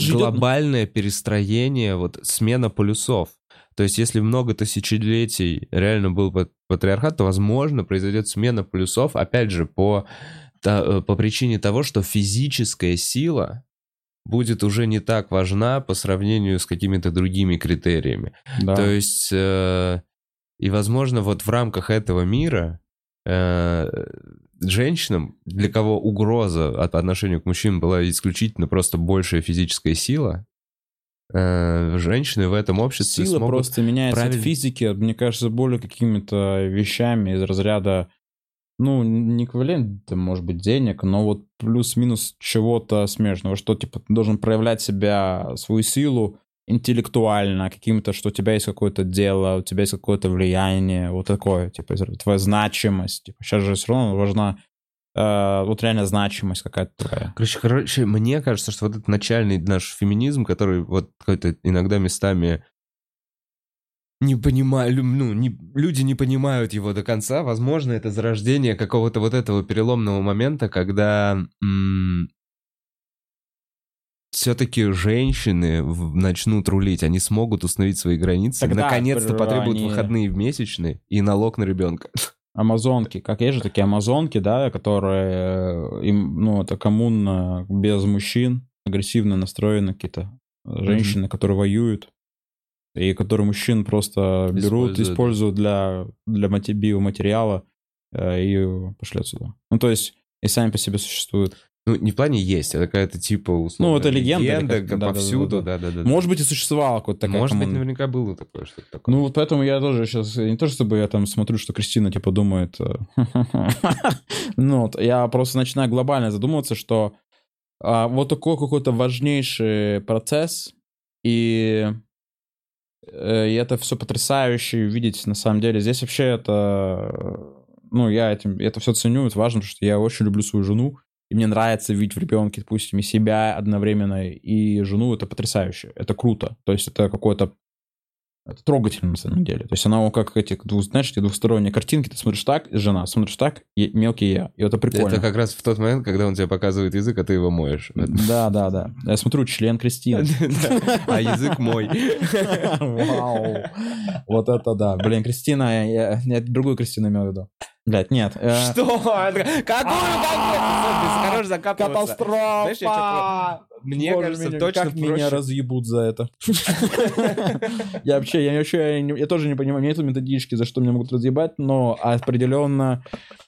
же идет... глобальное перестроение, вот смена полюсов. То есть, если много тысячелетий реально был пат- патриархат, то, возможно, произойдет смена полюсов, опять же, по, та- э, по причине того, что физическая сила будет уже не так важна по сравнению с какими-то другими критериями. Да. То есть, э, и, возможно, вот в рамках этого мира э, женщинам, для кого угроза от- по отношению к мужчинам была исключительно просто большая физическая сила, э, женщины в этом обществе Сила смогут... просто меняется правильно- от физики, мне кажется, более какими-то вещами из разряда, ну, не эквивалент, может быть, денег, но вот плюс-минус чего-то смежного, что, типа, ты должен проявлять себя, свою силу интеллектуально, каким-то, что у тебя есть какое-то дело, у тебя есть какое-то влияние, вот такое, типа, твоя значимость. Типа, сейчас же все равно важна э, вот реально значимость какая-то твоя. Короче, короче, мне кажется, что вот этот начальный наш феминизм, который вот какой-то иногда местами не понимаю, ну, не, люди не понимают его до конца. Возможно, это зарождение какого-то вот этого переломного момента, когда все-таки женщины начнут рулить, они смогут установить свои границы, Тогда наконец-то потребуют они- выходные в месячные и налог на ребенка. Амазонки, как есть же такие амазонки, да, которые, э, им, ну, это коммуна без мужчин, агрессивно настроены какие-то женщины, которые воюют, и которые мужчин просто берут, Используют. используют для, для биоматериала э, и пошли отсюда. Ну, то есть, и сами по себе существуют. Ну, не в плане есть, а какая-то типа условно. Ну, это легенда легенда как- да, да, да, повсюду, да. да-да-да. Может быть, и существовала какая-то такая Может быть, наверняка было такое, что-то такое. Ну, вот поэтому я тоже сейчас... Не то, чтобы я там смотрю, что Кристина, типа, думает... э, Ну, я просто начинаю глобально задумываться, что а, вот такой какой-то важнейший процесс, и, э, и это все потрясающе видеть, на самом деле. Здесь вообще это... э, Ну, я этим, это все ценю, это важно, потому что я очень люблю свою жену, и мне нравится видеть в ребенке, допустим, и себя одновременно, и жену, это потрясающе, это круто. То есть это какое-то это трогательно, на самом деле. То есть она как эти, двух, знаешь, эти двухсторонние картинки. Ты смотришь так, жена, смотришь так, и мелкий я. И это прикольно. Это как раз в тот момент, когда он тебе показывает язык, а ты его моешь. Да, да, да. Я смотрю, член Кристины. А язык мой. Вау. Вот это да. Блин, Кристина, я другую Кристину имел в виду. Блять, нет. э, Что? Какую? Какую? Хорош закапываться. Катастрофа! Мне Боже кажется, меня, точно как меня разъебут за это. Я вообще, я вообще, я тоже не понимаю, нету методички, за что меня могут разъебать, но определенно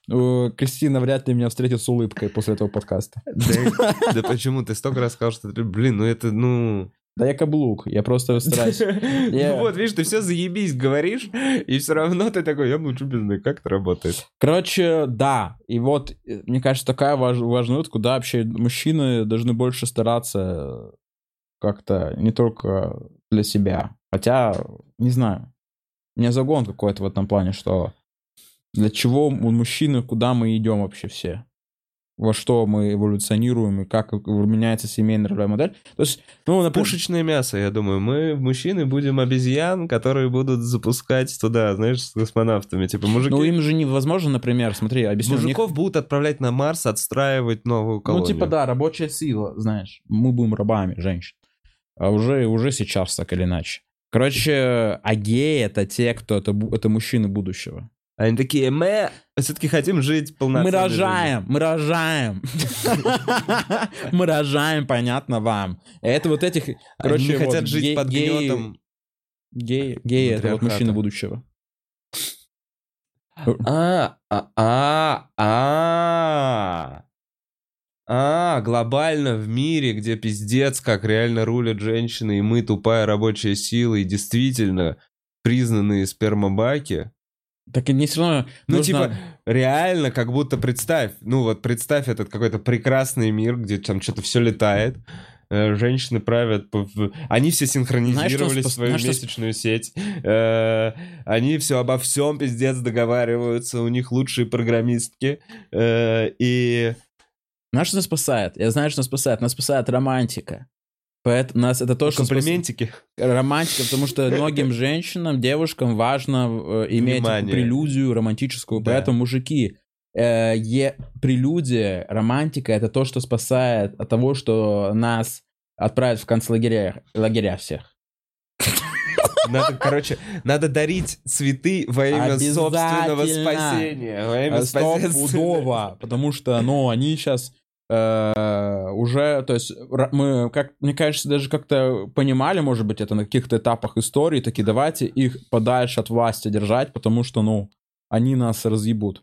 э, Кристина вряд ли меня встретит с улыбкой после этого подкаста. Да да почему? Ты столько раз сказал, что ты, блин, ну это, ну... Да я каблук, я просто стараюсь. Ну вот, видишь, ты все заебись говоришь, и все равно ты такой, я молчу без ны». Как это работает? Короче, да, и вот, э, мне кажется, такая важ- важная нотка, куда вообще мужчины должны больше стараться как-то не только для себя. Хотя, не знаю, у меня загон какой-то в этом плане, что для чего у мужчины, куда мы идем вообще все? Во что мы эволюционируем и как меняется семейная ролевая модель. То есть, ну, например, Пушечное мясо, я думаю. Мы, мужчины, будем обезьян, которые будут запускать туда, знаешь, с космонавтами. Типа, мужики... ну, им же невозможно, например, смотри, объясню. у них- Мужиков будут отправлять на Марс, отстраивать новую колонию. Ну, типа, да, рабочая сила, знаешь. Мы будем рабами женщин. А уже, уже сейчас так или иначе. Короче, а геи — это те, кто... Это, это мужчины будущего. Они такие, мы все-таки хотим жить Мы полноценной рожаем, мы рожаем. Мы рожаем, понятно вам. Это вот этих... жизнью. Короче, хотят жить под гнетом Геи, геи это вот мужчины будущего. А, а, а, а. А, глобально в мире, где пиздец, как реально рулят женщины, и мы тупая рабочая сила, и действительно признанные спермобаки. Так и не все равно. Ну, нужно- типа, реально, как будто представь, ну вот представь этот какой-то прекрасный мир, где там что-то все летает, э, женщины правят, они все синхронизировались спас- в свою знаешь, что месячную сеть, э, они все обо всем пиздец договариваются, у них лучшие программистки, э, и... Знаешь, что нас спасает? Я знаю, что нас спасает. Нас спасает романтика. Поэтому нас это то, что Комплиментики. романтика, потому что многим женщинам, девушкам важно э, иметь Внимание. прелюдию романтическую. Да. Поэтому, мужики, э, е- прелюдия, романтика это то, что спасает от того, что нас отправят в концлагеря лагеря всех. Надо, короче, надо дарить цветы во имя собственного спасения. Во имя Э, спасения. Потому что, ну, они сейчас уже, то есть, мы, как мне кажется, даже как-то понимали, может быть, это на каких-то этапах истории, такие, давайте их подальше от власти держать, потому что, ну, они нас разъебут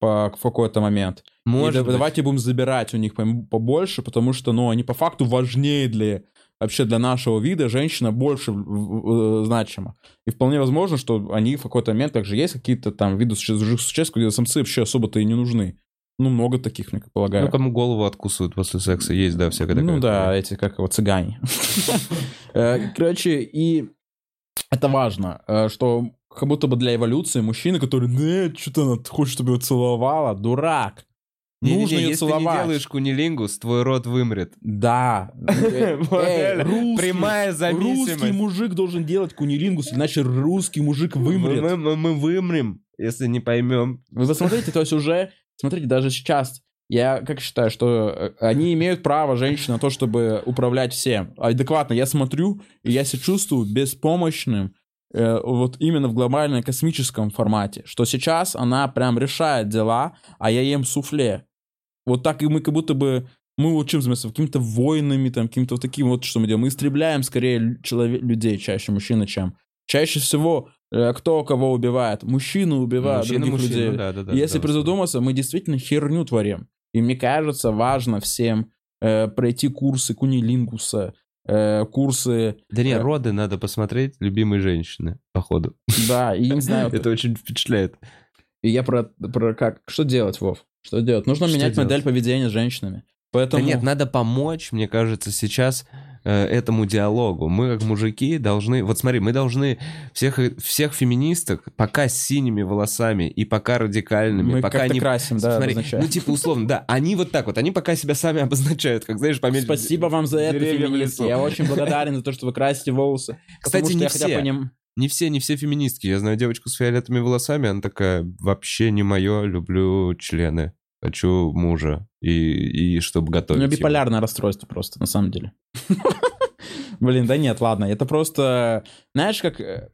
по, в какой-то момент. И Может да- быть. давайте будем забирать у них побольше, потому что, ну, они по факту важнее для вообще для нашего вида женщина больше э, значима. И вполне возможно, что они в какой-то момент также есть какие-то там виды суще- живых существ, где самцы вообще особо-то и не нужны. Ну, много таких, мне полагаю. Ну, кому голову откусывают после секса, есть, да, всякое такое. Ну да, эти, как его, цыгане. Э, Короче, и это важно, э, что как будто бы для эволюции мужчины, который, не, что-то она хочет, чтобы ее целовала, дурак. Нужно ее если ты не целовать. делаешь кунилингус, твой рот вымрет. Да. Эй, русский- Прямая Русский зависимость. мужик должен делать кунилингус, иначе русский мужик Мы, вымрет. мы- мы- мы вымрем, если не поймем. Вы посмотрите, то есть уже, смотрите, даже сейчас, я как считаю, что э, они имеют право, женщины, на то, чтобы управлять всем. Адекватно, я смотрю, и я себя чувствую беспомощным, э, вот именно в глобальном космическом формате, что сейчас она прям решает дела, а я ем суфле. Вот так и мы как будто бы мы чем занимаемся? Какими-то войнами, там, каким-то вот таким вот, что мы делаем. Мы истребляем скорее человек, людей чаще, мужчины, чем. Чаще всего кто кого убивает? Мужчины убивают Мужчина, других мужчина, людей. да, да, да, Если да, призадуматься, мы действительно херню творим. И мне кажется, важно всем э, пройти курсы кунилингуса, э, курсы, Да нет, Э, роды надо посмотреть любимой женщины, походу. да, и не знаю, Это очень впечатляет. и я про, про как, что делать, Вов? Что делать? Нужно Что менять модель делать? поведения с женщинами. Поэтому... Да нет, надо помочь, мне кажется, сейчас э, этому диалогу. Мы, как мужики, должны... Вот смотри, мы должны всех, всех феминисток пока с синими волосами и пока радикальными, мы пока не... красим, да, Смотри, обозначаем. ну типа условно, да, они вот так вот, они пока себя сами обозначают, как знаешь, пометить Спасибо вам за это, феминистки. Я очень благодарен за то, что вы красите волосы. Кстати, не все. Не все, не все феминистки. Я знаю девочку с фиолетовыми волосами, она такая, вообще не мое, люблю члены. Хочу мужа. И, и чтобы готовить. ему». биполярное расстройство просто, на самом деле. Блин, да нет, ладно, это просто... Знаешь, как... э,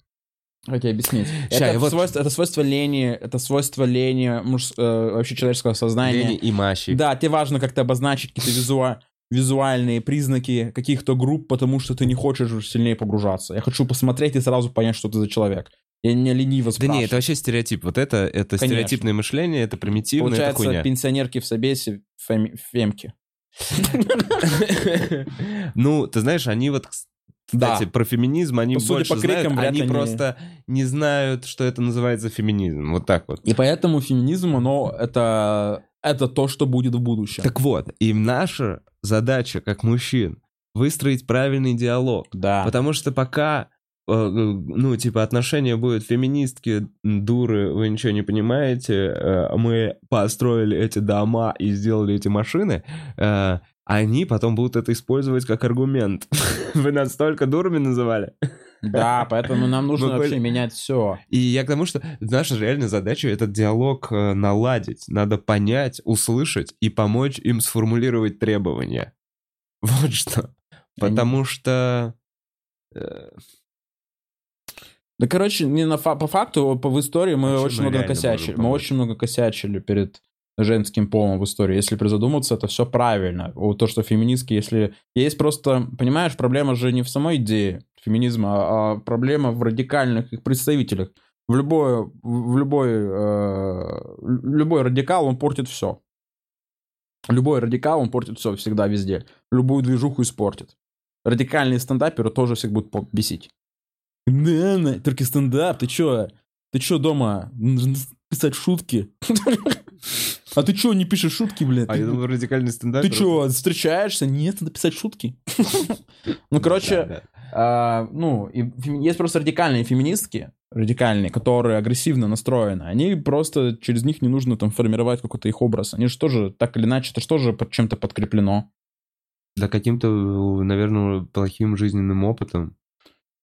Как тебе объяснить? Ща, это, вот- свойство, это свойство лени, это свойство лени муж- э, вообще человеческого сознания. Лени и мащи. Да, тебе важно как-то обозначить какие-то визуа- визуальные признаки каких-то групп, потому что ты не хочешь сильнее погружаться. Я хочу посмотреть и сразу понять, что ты за человек. Я не лениво Да не, это вообще стереотип. Вот это, это Конечно. стереотипное мышление, это примитивное, это Получается, хуйня. пенсионерки в собесе феми- фемки. Ну, ты знаешь, они вот, Да. кстати, про феминизм они судя больше по крикам, знают, они они- просто не знают, что это называется феминизм. Вот так вот. И поэтому феминизм, оно это, это то, что будет в будущем. Так вот, и наша задача, как мужчин, выстроить правильный диалог. да. Потому что пока, ну, типа, отношения будут феминистки, дуры, вы ничего не понимаете, э, мы построили эти дома и сделали эти машины, э, они потом будут это использовать как аргумент. Вы нас столько дурами называли? Да, поэтому нам нужно Мы были- вообще менять все. И я к тому, что наша реальная задача этот диалог э, наладить. Надо понять, услышать и помочь им сформулировать требования. Вот что. Потому что... Да, короче, не на фа- по факту, по, в истории мы Вообще очень много накосячили. можем Мы очень много косячили перед женским полом в истории. Если призадуматься, это все правильно. То, что феминистки, если... Есть просто, понимаешь, проблема же не в самой идее феминизма, а проблема в радикальных их представителях. В любой, в любой, э, любой радикал, он портит все. Любой радикал, он портит все всегда, везде. Любую движуху испортит. Радикальные стендаперы тоже всех будут бесить. На, только стендап, ты чё? Ты чё дома? Нужно писать шутки? А ты чё не пишешь шутки, блин? А я думал, радикальный стендап. Ты чё, встречаешься? Нет, надо писать шутки. Ну, короче, а, ну, есть просто радикальные феминистки, радикальные, которые агрессивно настроены. Они просто, через них не нужно там формировать какой-то их образ. Они же тоже, так или иначе, это же тоже чем-то подкреплено. Да каким-то, наверное, плохим жизненным опытом.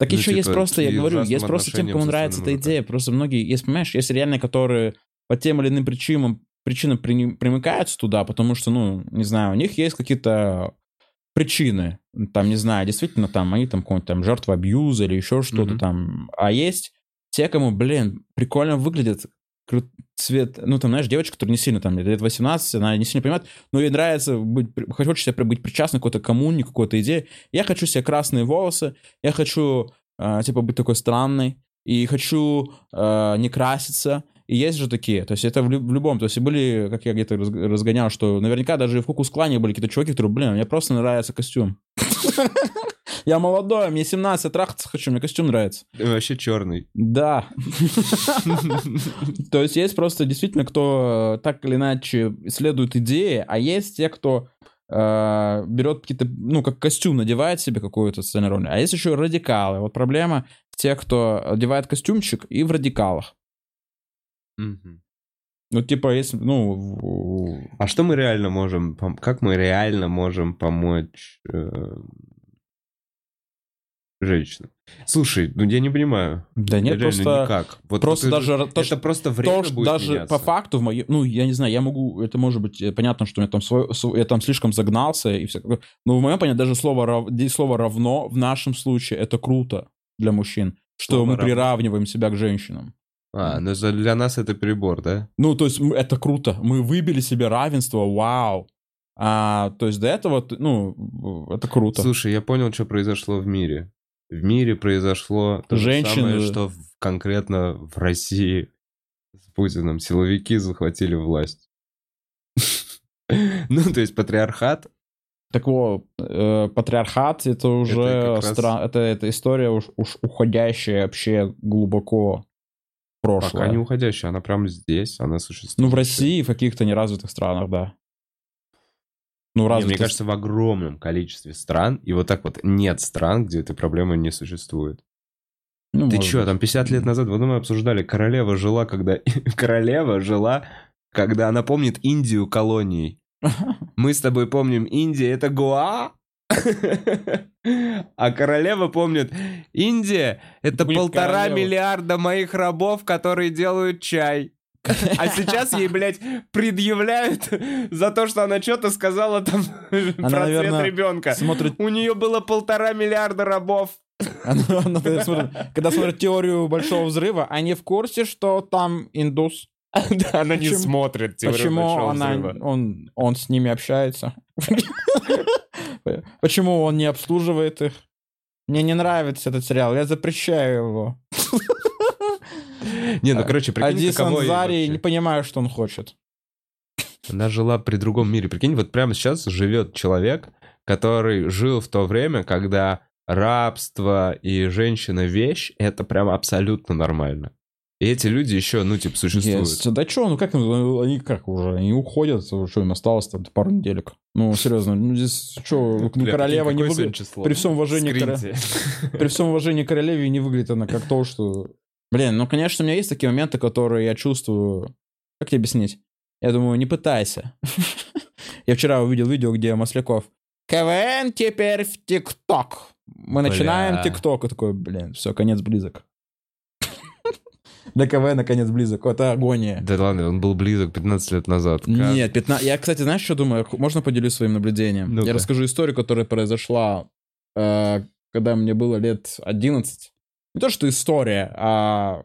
Так Ну, еще есть типа, просто, я говорю, есть просто тем, кому нравится эта идея. Просто многие, есть, понимаешь, есть реальные, которые по тем или иным причинам, причинам при- примыкаются туда, потому что, ну, не знаю, у них есть какие-то причины. Там, не знаю, действительно, там, они там какой-нибудь там жертва абьюза или еще что-то Мгм. там. А есть те, кому, блин, прикольно выглядит кру- цвет, ну, там, знаешь, девочка, которая не сильно, там, лет 18, она не сильно понимает, но ей нравится быть, хочет себя быть причастной к какой-то коммуне, к какой-то идее. Я хочу себе красные волосы, я хочу, э, типа, быть такой странной, и хочу э, не краситься. И есть же такие, то есть это в, лю- в любом, то есть были, как я где-то разг- разгонял, что наверняка даже в Кукус-клане были какие-то чуваки, которые, блин, мне просто нравится костюм. Я молодой, мне 17, я трахаться хочу, мне костюм нравится. Ты вообще черный. Да. То есть есть просто действительно, кто э, так или иначе исследует идеи, а есть те, кто э, берет какие-то, ну, как костюм надевает себе какую-то социальную роль. А есть еще радикалы. Вот проблема тех, кто одевает костюмчик и в радикалах. Ну, типа, если, ну, А что мы реально можем, как мы реально можем помочь э, женщинам? Слушай, ну я не понимаю. да нет, Реально просто... никак. Вот просто это- даже то, это просто время то, будет даже меняться. по факту в моем, ну я не знаю, я могу, это может быть э, понятно, что я там свой, св- я там слишком загнался и все, но в моем понимании даже слово слово равно в нашем случае это круто для мужчин, что Слово мы равно. приравниваем себя к женщинам. А, ну для нас это перебор, да? Ну то есть это круто, мы выбили себе равенство, вау. А, то есть до этого, ну, это круто. Слушай, я понял, что произошло в мире. В мире произошло то же Женщины- самое, что в- конкретно в России с Путиным. Силовики захватили власть. Ну, то есть патриархат Так вот, э, патриархат это уже раз- стра- это, это история уж, уж уходящая вообще глубоко в прошлое. пока не уходящая, она прямо здесь, она существует. Ну, в России и в каких-то неразвитых странах, да. Ну, разве мне кажется, в огромном количестве стран, и вот так вот нет стран, где этой проблемы не существует. ну, Ты чё, быть. там 50 лет назад, вот мы обсуждали, королева жила, когда... королева жила, когда она помнит Индию колонией. Мы с тобой помним, Индия — это Гоа, а королева помнит, Индия — это полтора миллиарда моих рабов, которые делают чай. А сейчас ей, блядь, предъявляют за то, что она что-то сказала там про цвет наверное, ребенка. Смотрит, У нее было полтора миллиарда рабов. она- она тогда смотрит- когда смотрит теорию большого взрыва, они в курсе, что там индус. Да, она не смотрит теорию Почему Большого она, Взрыва. он, он с ними общается? Почему он не обслуживает их? Мне не нравится этот сериал, я запрещаю его. Не, ну, короче, прикинь, ей Ансари вообще. не понимаю, что он хочет. Она жила при другом мире. Прикинь, вот прямо сейчас живет человек, который жил в то время, когда рабство и женщина-вещь — это прям абсолютно нормально. И эти люди еще, ну, типа, существуют. Есть. Да что, ну как, ну, они как уже, они уходят, что им осталось там пару неделек. Ну, серьезно, ну здесь что, ну, Бля, королева не выглядит... При всем уважении к коро- Скриньте. При всем уважении королеве не выглядит она как то, что... Блин, ну, конечно, у меня есть такие моменты, которые я чувствую... Как тебе объяснить? Я думаю, не пытайся. Я вчера увидел видео, где Масляков КВН теперь в ТикТок. Мы начинаем. ТикТок. И такой, блин, все, конец близок. Для КВН наконец близок. Это агония. Да ладно, он был близок 15 лет назад. Как? Нет, 15... Я, кстати, знаешь, что думаю? Можно поделюсь своим наблюдением? Ну-ка. Я расскажу историю, которая произошла, э, когда мне было лет 11. Не то, что история, а,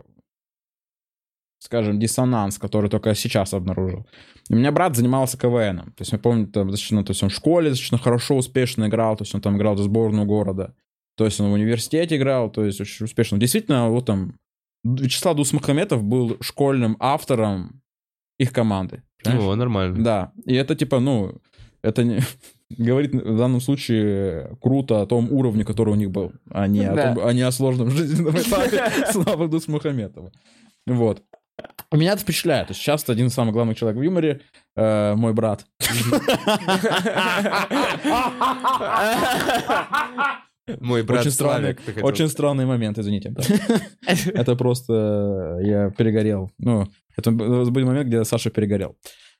скажем, диссонанс, который только сейчас обнаружил. У меня брат занимался КВНом. То есть, я помню, там, достаточно, то есть он в школе достаточно хорошо, успешно играл, то есть он там играл за сборную города. То есть он в университете играл, то есть очень успешно. Действительно, вот там Вячеслав Дусмухаметов был школьным автором их команды. понимаешь? О, нормально. Да, и это типа, ну, это не, говорит в данном случае круто о том уровне, который у них был, а не, о, Да. том- а не о сложном жизненном этапе Славы Дусмухаметова. Вот. Меня это впечатляет. То есть сейчас один из самых главных человек в юморе, э, мой брат. Мой брат Очень странный, Славик, ты хотел очень странный момент, извините. Да. Это просто я перегорел. Ну, это был момент, где Саша перегорел.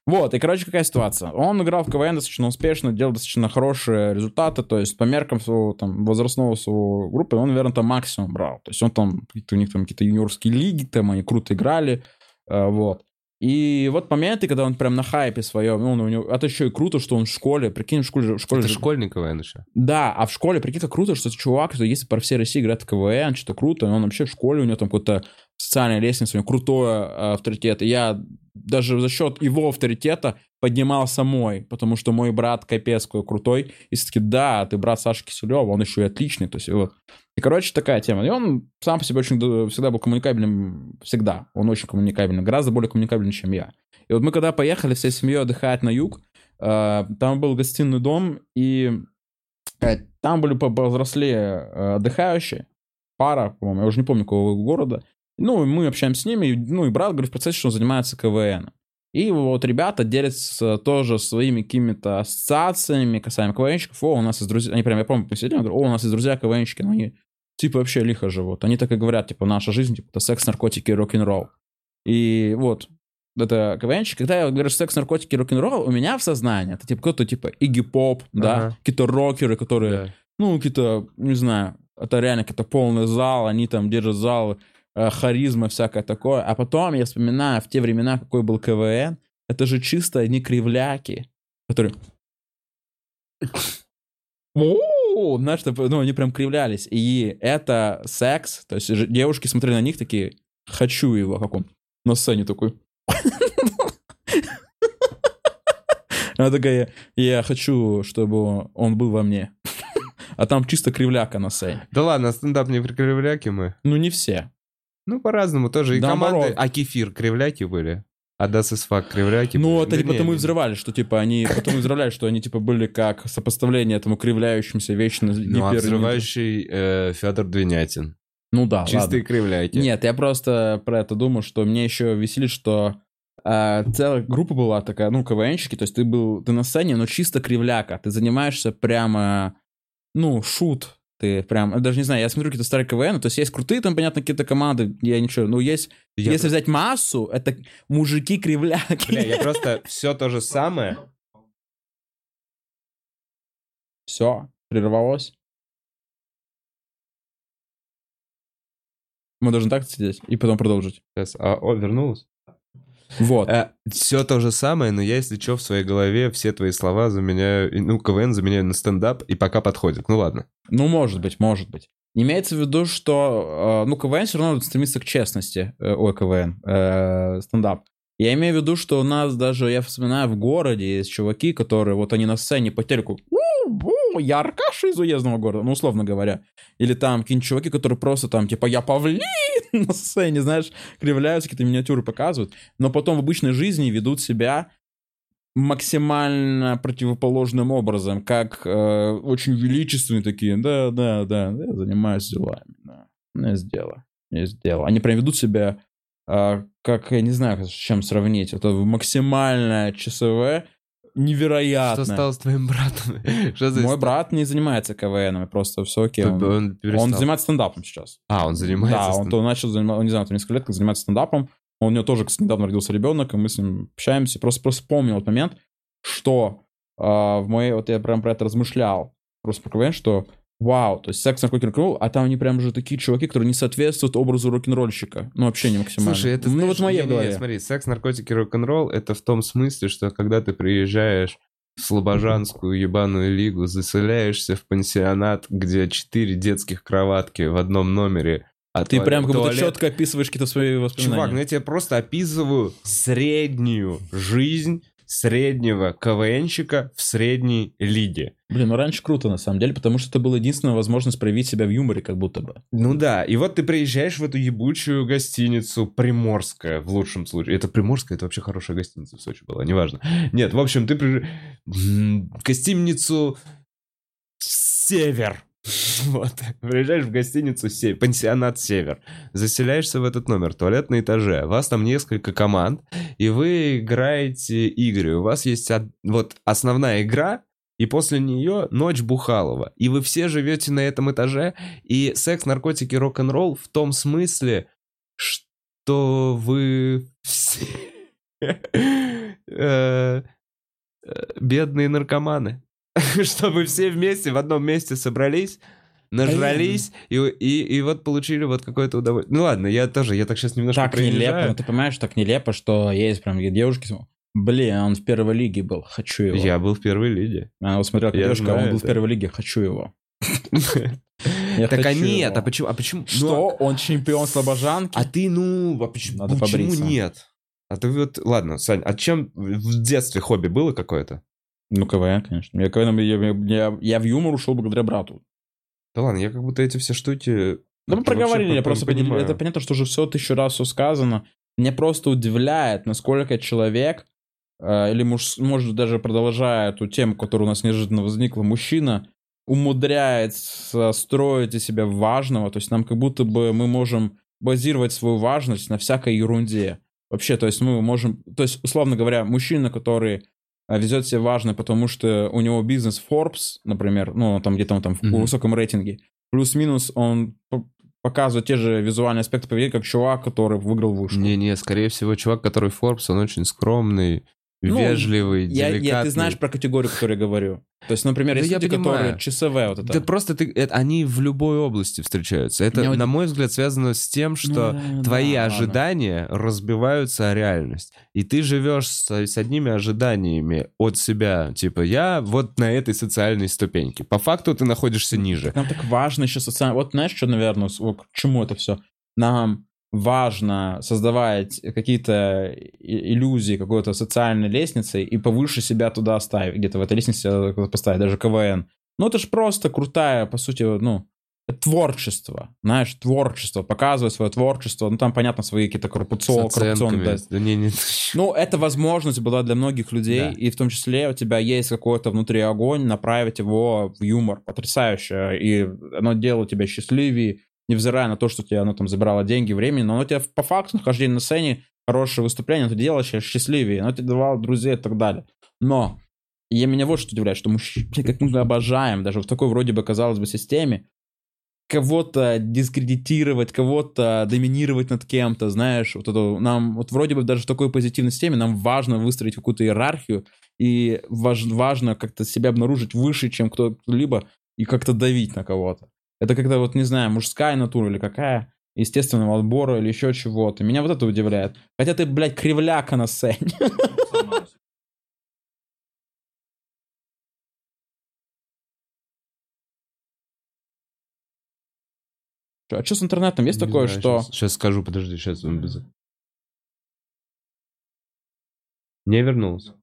Вот, и, короче, какая ситуация? Он играл в КВН достаточно успешно, делал достаточно хорошие результаты, то есть по меркам своего там, возрастного своего группы он, наверное, там максимум брал. То есть он там, у них там какие-то юниорские лиги, там они круто играли, э, вот. И вот моменты, когда он прям на хайпе своем, он у него, это еще и круто, что он в школе, прикинь, в школе, в школе Это же- школьник КВН еще. да, а в школе, прикинь, как круто, что чувак, что если по всей России играет в КВН, что-то круто, и он вообще в школе, у него там какой-то социальная лестница, у него крутой э, авторитет. И я даже за счет его авторитета поднимался мой, потому что мой брат капец какой крутой. И все-таки, да, ты брат Саши Киселева, он еще и отличный. То есть, вот. И, короче, такая тема. И он сам по себе очень всегда был коммуникабельным, всегда. Он очень коммуникабельный, гораздо более коммуникабельный, чем я. И вот мы когда поехали всей семьей отдыхать на юг, э, там был гостиный дом, и э, там были по- повзрослее отдыхающие, пара, по-моему, я уже не помню, какого города. Ну, мы общаемся с ними, ну, и брат говорит в процессе, что он занимается КВН. И вот ребята делятся тоже своими какими-то ассоциациями касаемо КВНщиков. О, у нас есть друзья, они прям, я помню, посидели, говорю, о, у нас есть друзья КВНщики, но они типа вообще лихо живут. Они так и говорят, типа, наша жизнь, типа, это секс, наркотики и рок-н-ролл. И вот, это КВНщик. Когда я говорю секс, наркотики, рок-н-ролл, у меня в сознании это типа кто-то типа Игги Поп, да, Ага. какие-то рокеры, которые Да. ну, какие-то, не знаю, это реально какой-то полный зал, они там держат зал, харизма, всякое такое. А потом я вспоминаю в те времена, какой был КВН, это же чисто одни кривляки, которые... Знаешь, типа, ну, они прям кривлялись. И это секс, то есть девушки смотрели на них такие, хочу его, как он на сцене такой. Она такая, я хочу, чтобы он был во мне. А там чисто кривляка на сцене. Да ладно, стендап не кривляки мы. Ну, не все. Ну, по-разному тоже. И Да, команды... наоборот. А кефир кривляки были? А Das is fuck кривляки Ну, это Да не потому и взрывали, что, типа, они... Потому и взрывали, что они, типа, были как сопоставление этому кривляющимся вечно... Ну, а взрывающий э, Федор Двинятин. Ну да, Чистые ладно. кривляки. Нет, я просто про это думаю, что мне еще веселит, что э, целая группа была такая, ну, КВНщики, то есть ты был, ты на сцене, но чисто кривляка, ты занимаешься прямо, ну, шут, ты прям, я даже не знаю, я смотрю какие-то старые КВН, то есть есть крутые там, понятно, какие-то команды, я ничего, ну, есть, Я, если взять массу, это мужики-кривляки. бля, я просто все то же самое. Все, прервалось. Мы должны так сидеть и потом продолжить. Сейчас, а, о, вернулась? Вот. все то же самое, но я, если что, в своей голове все твои слова заменяю, ну, КВН заменяю на стендап, и пока подходит. Ну, ладно. Ну, может быть, может быть. Имеется в виду, что, э, ну, КВН все равно стремится к честности. Э, ой, КВН, э, стендап. Я имею в виду, что у нас даже, я вспоминаю, в городе есть чуваки, которые, вот они на сцене по телеку, «У-у, я из уездного города, ну, условно говоря. Или там какие-нибудь чуваки, которые просто там, типа, я павлин на сцене, знаешь, кривляются, какие-то миниатюры показывают, но потом в обычной жизни ведут себя максимально противоположным образом, как э, очень величественные такие, да, да, да, я занимаюсь делами, да, есть дело, есть дело. Они прям ведут себя, э, как, я не знаю, с чем сравнить, это максимальное ЧСВ, невероятно. Что стало с твоим братом? Что за Мой брат не занимается КВНом, просто все окей. Он, он он занимается стендапом сейчас. А, он занимается Да, он то начал заниматься, не знаю, там несколько лет как занимается стендапом. У него тоже кстати, недавно родился ребенок, и мы с ним общаемся. Просто, просто помню вот момент, что а, в моей, вот я прям про это размышлял, просто про КВН, что вау, то есть секс, наркотики, рок-н-ролл, а там они прям же такие чуваки, которые не соответствуют образу рок-н-ролльщика. Ну, вообще не максимально. Слушай, это ну, знаешь, вот не-не-не, голове. смотри, секс, наркотики, рок-н-ролл это в том смысле, что когда ты приезжаешь в слобожанскую ебаную лигу, заселяешься в пансионат, где четыре детских кроватки в одном номере, а Ты туалет- прям как будто туалет- четко описываешь какие-то свои воспоминания. Чувак, ну я тебе просто описываю среднюю жизнь среднего КВНщика в средней лиге. Блин, ну раньше круто на самом деле, потому что это была единственная возможность проявить себя в юморе, как будто бы. Ну да, и вот ты приезжаешь в эту ебучую гостиницу Приморская, в лучшем случае. Это Приморская, это вообще хорошая гостиница в Сочи была, неважно. Нет, в общем, ты при... гостиницу Север. Вот. Приезжаешь в гостиницу Север, пансионат Север. Заселяешься в этот номер, туалет на этаже. Вас там несколько команд, и вы играете игры. У вас есть вот основная игра, и после нее ночь Бухалова. И вы все живете на этом этаже, и секс, наркотики, рок-н-ролл в том смысле, что вы все э, э, бедные наркоманы. Чтобы все вместе в одном месте собрались, нажрались, и, и, и вот получили вот какое-то удовольствие. Ну ладно, я тоже, я так сейчас немножко Так нелепо, ну ты понимаешь, так нелепо, что есть прям девушки, блин, он в первой лиге был, хочу его. Я был в первой лиге. Она вот смотрела, как Я девушка, знаю он был в первой лиге, хочу его. Так а нет, а почему? А почему? ну, Что? Он чемпион слобожанки? А ты, ну, а почему, почему нет? А ты вот, ладно, Сань, а чем в детстве хобби было какое-то? Ну, КВН, конечно. Я, КВН, я, я, я в юмор ушел благодаря брату. Да ладно, я как будто эти все штуки... Да мы проговорили, я просто понимаю. Это понятно, что уже все тысячу раз все сказано. Меня просто удивляет, насколько человек, или муж, может даже продолжая эту тему, которая у нас неожиданно возникла, мужчина умудряется строить из себя важного, то есть нам как будто бы мы можем базировать свою важность на всякой ерунде. Вообще, то есть мы можем, то есть, условно говоря, мужчина, который а, ведет себя важно, потому что у него бизнес Forbes, например, ну, там где-то он там в Мгм. высоком рейтинге, плюс-минус он показывает те же визуальные аспекты поведения, как чувак, который выиграл вышку. Не-не, скорее всего, чувак, который Forbes, он очень скромный, Ну, вежливый, Я, деликатный. я- ты знаешь про категорию, которую я говорю. То есть, например, Да есть я люди, понимаю. которые часовые вот это. Да просто ты, это, они в любой области встречаются. Это, вот- на мой взгляд, связано с тем, что Ну, твои да, ладно. ожидания разбиваются о реальность. И ты живешь с, с одними ожиданиями от себя. Типа, я вот на этой социальной ступеньке. По факту ты находишься ниже. Нам так важно еще социально... Вот знаешь, что, наверное, к чему это все? Нам важно создавать какие-то иллюзии какой-то социальной лестницы и повыше себя туда ставить, где-то в этой лестнице поставить, даже КВН. Ну, это же просто крутая, по сути, ну, творчество, знаешь, творчество, показывать свое творчество, ну, там, понятно, свои какие-то коррупцион- коррупционные, да. Да не, не. Ну, это возможность была для многих людей, Да. и в том числе у тебя есть какой-то внутри огонь, направить его в юмор. Потрясающе. И оно делало тебя счастливее, невзирая на то, что тебе оно там забирало деньги, времени, но оно тебя по факту нахождение на сцене, хорошее выступление, ты делаешь тебя счастливее, оно тебе давало друзей и так далее. Но я меня вот что удивляет, что мужчины, как мы обожаем, даже в такой вроде бы, казалось бы, системе, кого-то дискредитировать, кого-то доминировать над кем-то, знаешь, вот это нам, вот вроде бы даже в такой позитивной системе нам важно выстроить какую-то иерархию, и важ- важно как-то себя обнаружить выше, чем кто-либо, и как-то давить на кого-то. Это когда вот, не знаю, мужская натура или какая, естественного отбора или еще чего-то. Меня вот это удивляет. Хотя ты, блядь, кривляка на сцене. А что с интернетом? Есть Не такое, знаю, что... Сейчас, сейчас скажу, подожди, сейчас он без... Не вернулся.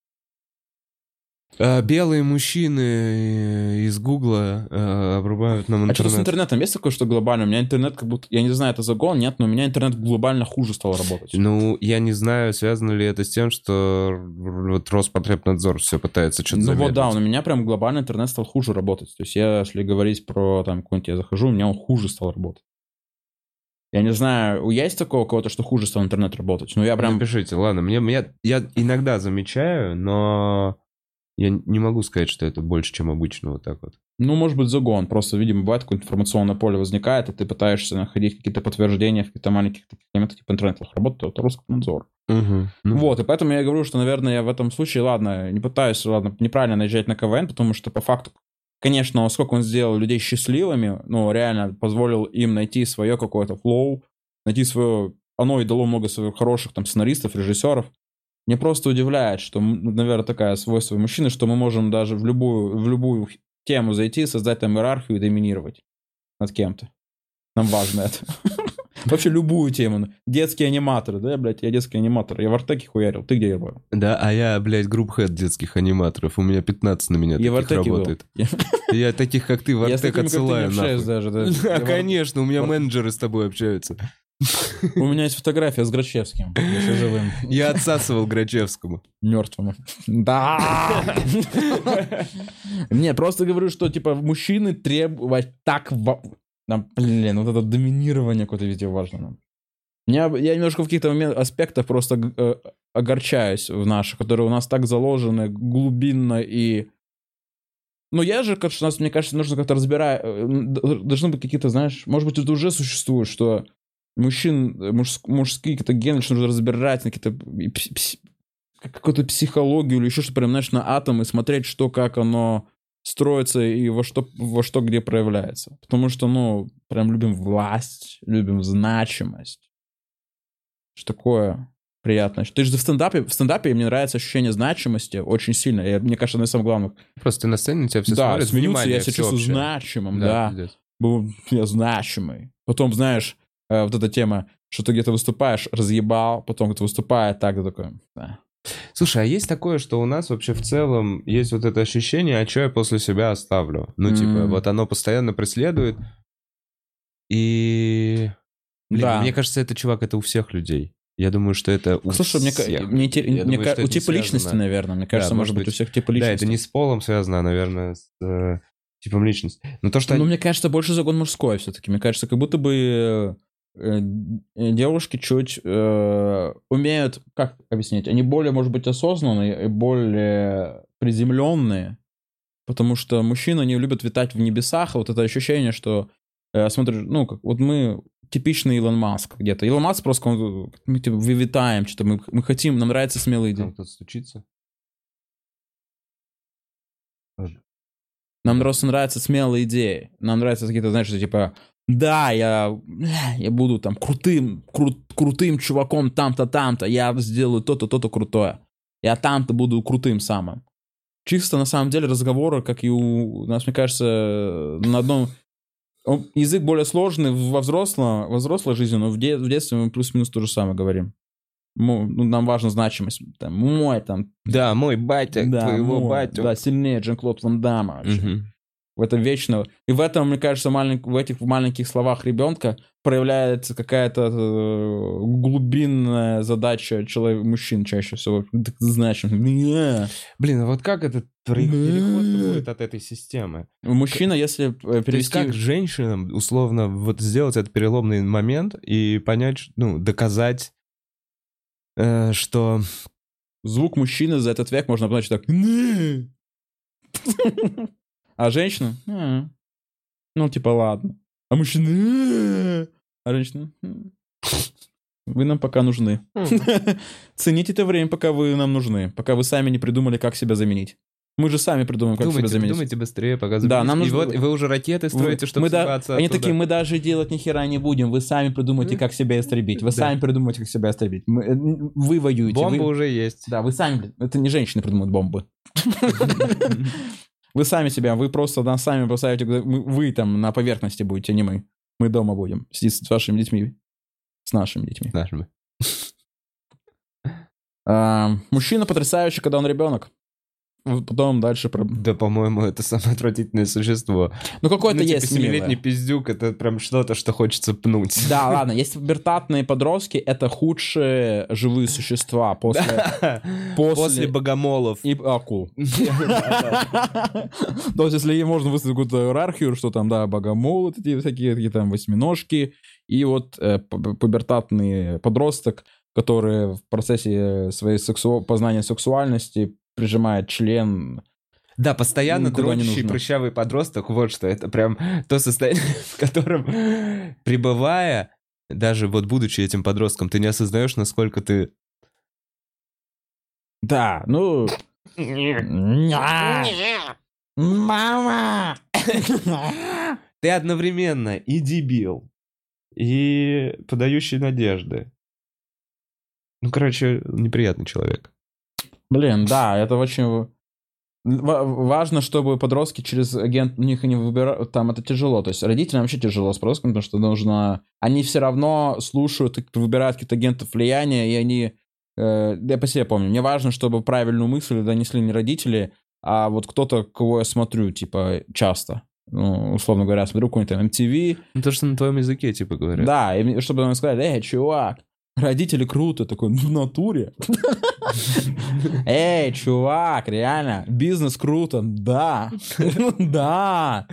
А, белые мужчины э, из Гугла э, обрубают нам А что с интернет. интернетом? Есть такое, что глобально? У меня интернет как будто... Я не знаю, это загон, нет, но у меня интернет глобально хуже стал работать. Ну, я не знаю, связано ли это с тем, что вот Роспотребнадзор все пытается что-то Ну вот да, замедлить. у меня прям глобально интернет стал хуже работать. То есть я, если говорить про там какой-нибудь я захожу, у меня он хуже стал работать. Я не знаю, есть такого у кого-то, что хуже стал интернет работать? Ну я прям... Напишите, ладно, мне, мне, я иногда замечаю, но я не могу сказать, что это больше, чем обычно, вот так вот. Ну, может быть, загон. Просто, видимо, бывает какое-то информационное поле возникает, и ты пытаешься находить какие-то подтверждения в каких-то маленьких таких элементах, типа интернет работает, это Роскомнадзор. Ну, Вот, и поэтому я говорю, что, наверное, я в этом случае, ладно, не пытаюсь, ладно, неправильно наезжать на КВН, потому что по факту, конечно, сколько он сделал людей счастливыми, ну, реально позволил им найти свое какое-то флоу, найти свое... Оно и дало много своих хороших там сценаристов, режиссеров. Мне просто удивляет, что, м, наверное, такая свойство мужчины, что мы можем даже в любую, в любую тему зайти, создать там иерархию и доминировать над кем-то. Нам важно это. Вообще любую тему. Детские аниматоры, да, блядь, я детский аниматор. Я в Артеке хуярил. Ты где я был? Да, а я, блядь, group head детских аниматоров. У меня 15 на меня Я таких Артеке был. работает. Я таких, как ты, в Артек отсылаю нахуй. даже. да. Конечно, у меня менеджеры с тобой общаются. У меня есть фотография с Грачевским, еще живым, Я отсасывал Грачевскому. мертвым. Да! Не, просто говорю, что, типа, мужчины требовать так... блин, вот это доминирование какое-то везде важно. Меня, я немножко в каких-то момен- аспектах просто э, огорчаюсь в наших, которые у нас так заложены глубинно и... Ну, я же, как что у нас, мне кажется, нужно как-то разбирать... э, Должны быть какие-то, знаешь... Может быть, это уже существует, что мужчин, э, мужск- мужские какие-то гены, что нужно разбирать какие-то... и какую-то психологию или еще что-то, прям, знаешь, на атомы, смотреть, что, как оно строится и во что, во что где проявляется. Потому что, ну, прям любим власть, любим значимость. Что такое приятно. Ты же в стендапе, в стендапе мне нравится ощущение значимости очень сильно. И, мне кажется, одно из самых главных. Просто на сцене тебя все да, смотрят, смеются, внимание я себя чувствую всеобщее. значимым, да. Был я значимый. Потом, знаешь, э, вот эта тема, что ты где-то выступаешь, разъебал, потом кто-то выступает, так ты такой, да. Слушай, а есть такое, что у нас вообще в целом есть вот это ощущение, а что я после себя оставлю? Ну, типа, М. вот оно постоянно преследует. И... Блин, Да. мне кажется, это, чувак, это у всех людей. Я думаю, что это у Слушай, мне, всех. мне, те- Я мне думаю, у типа связано. личности, наверное. Мне кажется, Да, может может быть, у быть. всех типа Да, личности. это не с полом связано, а, наверное, с э, типом личности. Но то, что... Ну, они- мне кажется, больше загон мужской все-таки. Мне кажется, как будто бы э, девушки чуть э, умеют, как объяснить, они более, может быть, осознанные и более приземленные, потому что мужчины, они любят витать в небесах, вот это ощущение, что э, смотришь, ну, как вот мы типичный Илон Маск где-то. Илон Маск просто, он, мы типа, вывитаем, что-то мы, мы хотим, нам нравятся смелые идеи. Кто-то стучится. Нам просто нравятся смелые идеи. Нам нравятся какие-то, знаешь, что типа, да, я, я буду там крутым, кру- крутым чуваком там-то, там-то, я сделаю то-то, то-то крутое. Я там-то буду крутым самым. Чисто, на самом деле, разговоры, как и у нас, мне кажется, на одном... он- Язык более сложный во взрослом, во взрослой жизни, но в, де- в детстве мы плюс-минус то же самое говорим. Ну, нам важна значимость. Там, мой, там, Да, мой батя, да, твоего мой, батю. да, сильнее Джан-Клод Ван Дамма вообще. В этом вечно. И в этом, мне кажется, малень- в этих маленьких словах ребенка проявляется какая-то э, глубинная задача человека, мужчин чаще всего. Так Значит, «Не». Блин, а вот как этот переход будет от этой системы? мужчина, если э, То есть перевести... как женщинам, условно, вот сделать этот переломный момент и понять, ну, доказать, э, что... Звук мужчины за этот век можно обозначить так. А женщина? «А». Ну, типа, ладно. А мужчина? «А». А женщина? «М». Вы нам пока нужны. Цените это время, пока вы нам нужны. Пока вы сами не придумали, как себя заменить. Мы же сами придумаем, как себя Думайте, заменить. думайте быстрее, пока Да, заменить. нам И нужно- вот вы уже ракеты строите, чтобы мы да- Они оттуда. такие, мы даже делать ни хера не будем. Вы сами придумайте, как себя истребить. Вы Да. сами придумайте, как себя истребить. Мы- э, Вы воюете. Бомба вы- уже есть. Да, вы сами, блин, это не женщины придумывают бомбы. Вы сами себя, вы просто нас сами поставите, вы там на поверхности будете, а не мы. Мы дома будем сидеть с вашими детьми. С нашими детьми. Нашими. А, мужчина потрясающий, когда он ребенок. Вот Потом дальше... про- Да, по-моему, это самое отвратительное существо. Ну, какое-то ну, типа, есть семилетний пиздюк, это прям что-то, что хочется пнуть. Да, ладно, есть пубертатные подростки, это худшие живые существа после... После... После- богомолов. И акул. То есть, если можно выставить какую-то иерархию, что там, да, богомолы, такие всякие, такие там восьминожки, и вот э, пу- пубертатный подросток, который в процессе своей сексу... познания сексуальности прижимает член. Да, постоянно дрочащий прыщавый подросток, вот что, это прям то состояние, в котором, пребывая, даже вот будучи этим подростком, ты не осознаешь, насколько ты... Да, ну... Мама! Ты одновременно и дебил, и подающий надежды. Ну, короче, неприятный человек. Блин, да, это очень... ва- важно, чтобы подростки через агент, у них не выбирают, там это тяжело, то есть родителям вообще тяжело с подростками, потому что нужно, они все равно слушают, выбирают каких-то агентов влияния, и они, э, я по себе помню, мне важно, чтобы правильную мысль донесли не родители, а вот кто-то, кого я смотрю, типа, часто. Ну, условно говоря, смотрю какой-нибудь там MTV, Ну, то, что на твоем языке, типа, говорят. да, и чтобы он сказали, эй, чувак, родители круто, такой, «Ну, в натуре. Эй, чувак, реально, бизнес круто, да, да.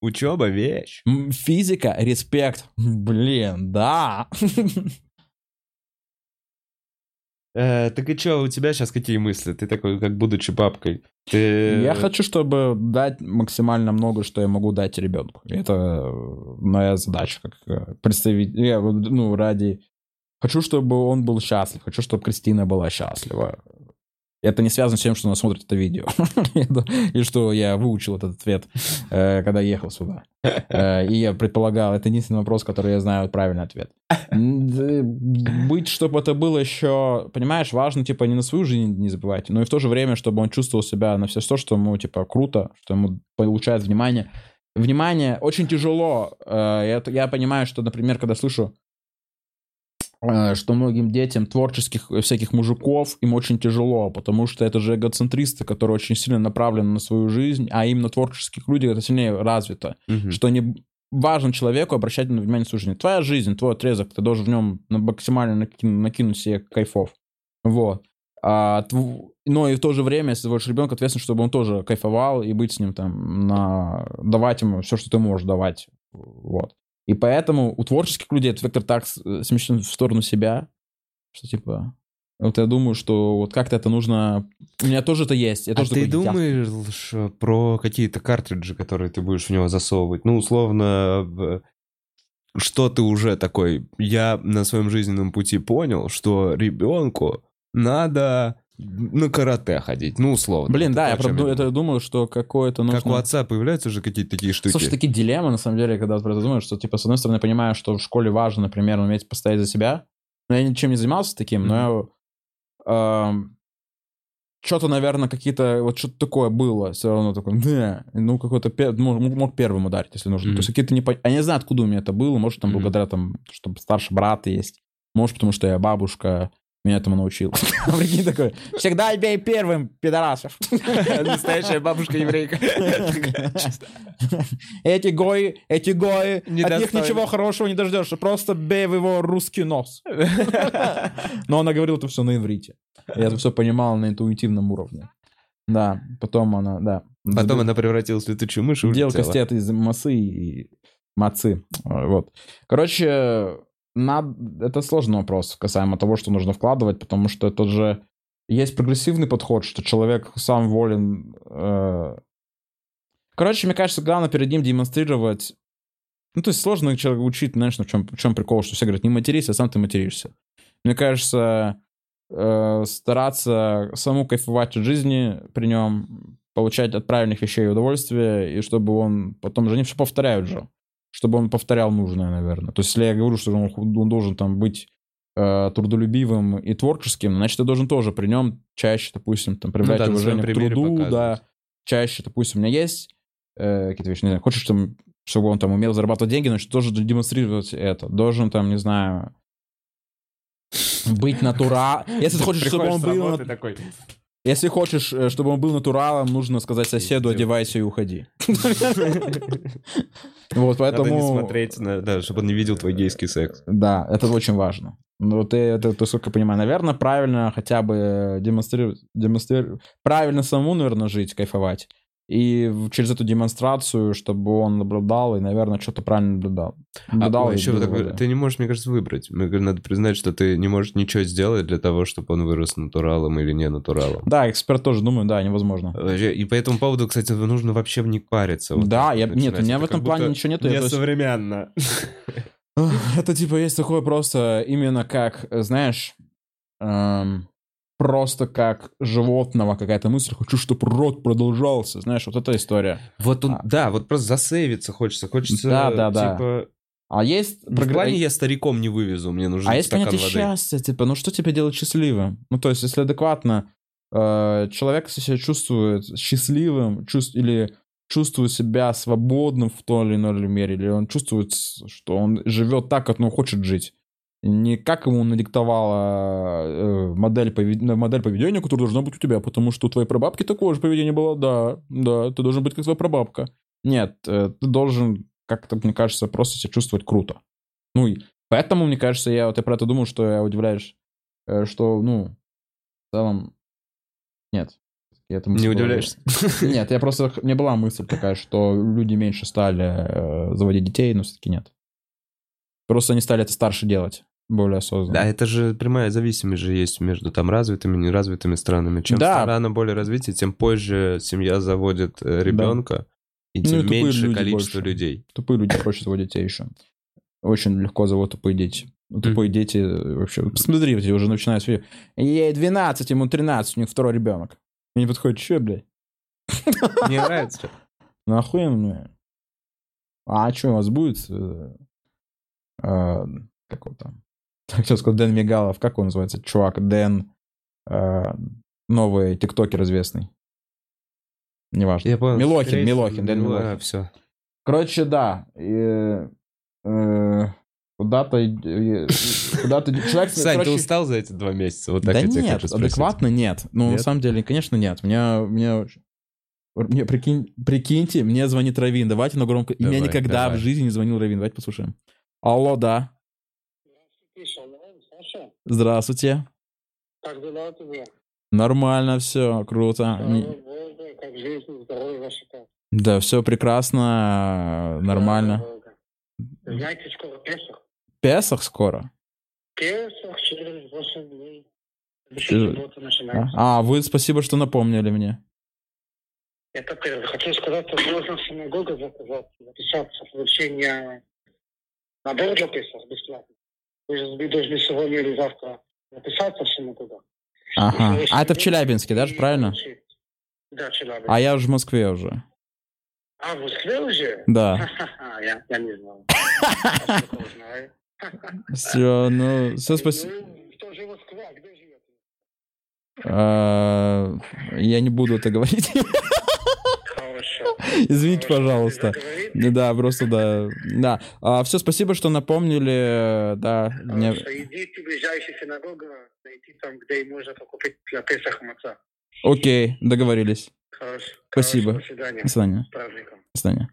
Учеба — вещь. Физика, респект, блин, да. Э, так и чё, у тебя сейчас какие мысли? Ты такой, как будучи папкой. Ты... Я хочу, чтобы дать максимально много, что я могу дать ребенку. Это моя задача, как э, вот, ну, ради... Хочу, чтобы он был счастлив, хочу, чтобы Кристина была счастлива. Это не связано с тем, что она смотрит это видео. И что я выучил этот ответ, э, когда ехал сюда. Э, И я предполагал, это единственный вопрос, который я знаю правильный ответ. Быть, чтобы это было еще, понимаешь, важно, типа, не на свою жизнь не забывать, но и в то же время, чтобы он чувствовал себя на все то, что ему, типа, круто, что ему получает внимание. Внимание очень тяжело. Э, Я понимаю, что, например, когда слышу, что многим детям творческих э, всяких мужиков им очень тяжело, потому что это же эгоцентристы, которые очень сильно направлены на свою жизнь, а именно творческих людей это сильнее развито Мгм. что не важно человеку обращать на внимание свою жизнь. Твоя жизнь, твой отрезок, ты должен в нем максимально накин- накинуть себе кайфов. Вот. А, тв- но и в то же время, если твой ребенок ответственен, чтобы он тоже кайфовал и быть с ним там, на... давать ему все, что ты можешь давать. Вот. И поэтому у творческих людей этот вектор так э, смещен в сторону себя, что типа... Вот я думаю, что вот как-то это нужно... У меня тоже это есть. Я А тоже ты такой, я- думаешь э, про какие-то картриджи, которые ты будешь в него засовывать? Ну, условно, что ты уже такой? Я на своем жизненном пути понял, что ребенку надо на карате ходить. Ну, условно. Блин, да, я правда это думаю, что какое-то нужно... Как у отца появляются уже какие-то такие штуки. Слушай, такие дилеммы, на самом деле, когда ты про это думаешь, что, типа, с одной стороны, я понимаю, что в школе важно, например, уметь постоять за себя. Но я ничем не занимался таким, но что-то, наверное, какие-то, вот что-то такое было, все равно такое, да, ну, какой-то, мог, мог первым ударить, если нужно. Мгм. То есть какие-то не... Я не знаю, откуда у меня это было, может, там, Мгм. благодаря, там, что старший брат есть, может, потому что я бабушка меня этому научил. А прикинь, такой, всегда бей первым, пидорасов. Настоящая бабушка-еврейка. Эти гои, эти гои, от них ничего хорошего не дождешься, просто бей в его русский нос. Но она говорила это все на иврите. Я это все понимал на интуитивном уровне. Да, потом она, да. Потом она превратилась в летучую мышь Делал кастет из масы и мацы. Вот. Короче, над... это сложный вопрос касаемо того, что нужно вкладывать, потому что это же есть прогрессивный подход, что человек сам волен. э, Короче, мне кажется, главное перед ним демонстрировать. Ну, то есть сложно человека учить, знаешь, в чем, в чем прикол, что все говорят, не матерись, а сам ты материшься. Мне кажется, э, стараться саму кайфовать от жизни при нем, получать от правильных вещей удовольствие, и чтобы он потом же они все повторяют же, чтобы он повторял нужное, наверное. То есть, если я говорю, что он, он должен там быть э, трудолюбивым и творческим, значит, ты должен тоже при нем чаще, допустим, там, проявлять да, на своем уважение к труду, да, чаще, допустим, у меня есть э, какие-то вещи, не знаю, хочешь, там, чтобы он там умел зарабатывать деньги, значит, должен демонстрировать это, должен там, не знаю, быть натура. Если ты хочешь, чтобы он был... такой... Если хочешь, э, чтобы он был натуралом, нужно сказать соседу, одевайся и уходи. Вот, Надо не поэтому... смотреть, на- да, чтобы он не видел твой гейский секс. Да, это очень важно. Ну, ты, это, ты, сколько понимаю, наверное, правильно хотя бы демонстрировать, демонстрировать, правильно самому, наверное, жить, кайфовать. И в- через эту демонстрацию, чтобы он наблюдал и, наверное, что-то правильно наблюдал. Наблюдал А, и еще такой, ты не можешь, мне кажется, выбрать. Мне кажется, надо признать, что ты не можешь ничего сделать для того, чтобы он вырос натуралом или не натуралом. Да, эксперт тоже думаю, да, невозможно. И по этому поводу, кстати, нужно вообще не париться. Вот да, я, нет, у меня в Это этом как плане ничего нету. есть- Несовременно. Это типа есть такое просто именно как, знаешь, эм, просто как животного какая-то мысль, хочу, чтобы род продолжался, знаешь, вот эта история. Вот он, А. да, вот просто засейвиться хочется. Хочется, Да, да, да. типа... А есть... В програ- плане я стариком не вывезу, мне нужен А есть понятие воды. счастья, типа, ну что тебя делает счастливым? Ну, то есть, если адекватно э, человек себя чувствует счастливым, чувств, или чувствует себя свободным в той или иной мере, или он чувствует, что он живет так, как он хочет жить. Не как ему надиктовала э, модель, повед... модель поведения, которая должна быть у тебя, потому что у твоей прабабки такое же поведение было. Да, да, ты должен быть как твоя прабабка. Нет, э, ты должен, как-то, мне кажется, просто себя чувствовать круто. Ну, и поэтому, мне кажется, я вот я про это думал, что я удивляюсь, э, что, ну, в целом, нет. Я этому Не удивляешься? Нет, я просто... Меня была мысль такая, что люди меньше стали заводить детей, но все-таки нет. Просто они стали это старше делать, более осознанно. Да, это же прямая зависимость же есть между там развитыми и неразвитыми странами. Чем Да. страна более развития, тем позже семья заводит э, ребенка, и Ну и тем тупые меньше люди количество больше. людей. Тупые люди проще заводить детей еще. Очень легко заводят тупые дети. Ну, Тупые дети э, вообще... Посмотри, эти уже начинают... видео. Ей 12, ему 13, у них второй ребенок. Мне подходит, че, блядь? Мне нравится. Нахуй мне? А что, у вас будет... э, э, как там? Так, сейчас сказал Дэн Мигалов. Как он называется? Чувак, Дэн... э, новый тиктокер известный. Неважно. Я понял. Милохин, Скорее Милохин, Дэн Милохин. все. Короче, да. и, э, куда-то... Куда-то... Человек... Сань, ты короче, устал за эти два месяца? Вот так да я нет, хочу адекватно нет. Ну, на Нет? самом деле, конечно, нет. Мне, очень- мне прикинь, прикиньте, мне звонит Равин. Давайте на громко. Давай, никогда давай. в жизни не звонил Равин. Давайте послушаем. Алло, да. Здравствуйте. как дела у тебя? Нормально, все, круто. Богу, как жизнь, здоровье ваше как? Да, все прекрасно, нормально. Знаете, скоро Песах? Песах скоро. Песах через 8 дней. Через- А. А, вы спасибо, что напомнили мне. Это первое. Хочу сказать, что можно в синагогу заказать, записаться, получение набор для Песах бесплатно. Вы должны сегодня или завтра записаться в синагогу. Ага. Если А это в Челябинске, даже правильно? Да, Челябинск. А я уже в Москве уже. А, в Москве уже? Да. Я, я не знал. Все, ну, все спасибо. Ну, живет? А, Я не буду это говорить. Извините, пожалуйста. Да, просто да. Да. все, спасибо, что напомнили. Да, мне... Идите в ближайшую синагогу, найти там, где можно покупить для Песах маца. Окей, договорились. Хорошо. Спасибо. Хорошо, До свидания. До свидания. До свидания.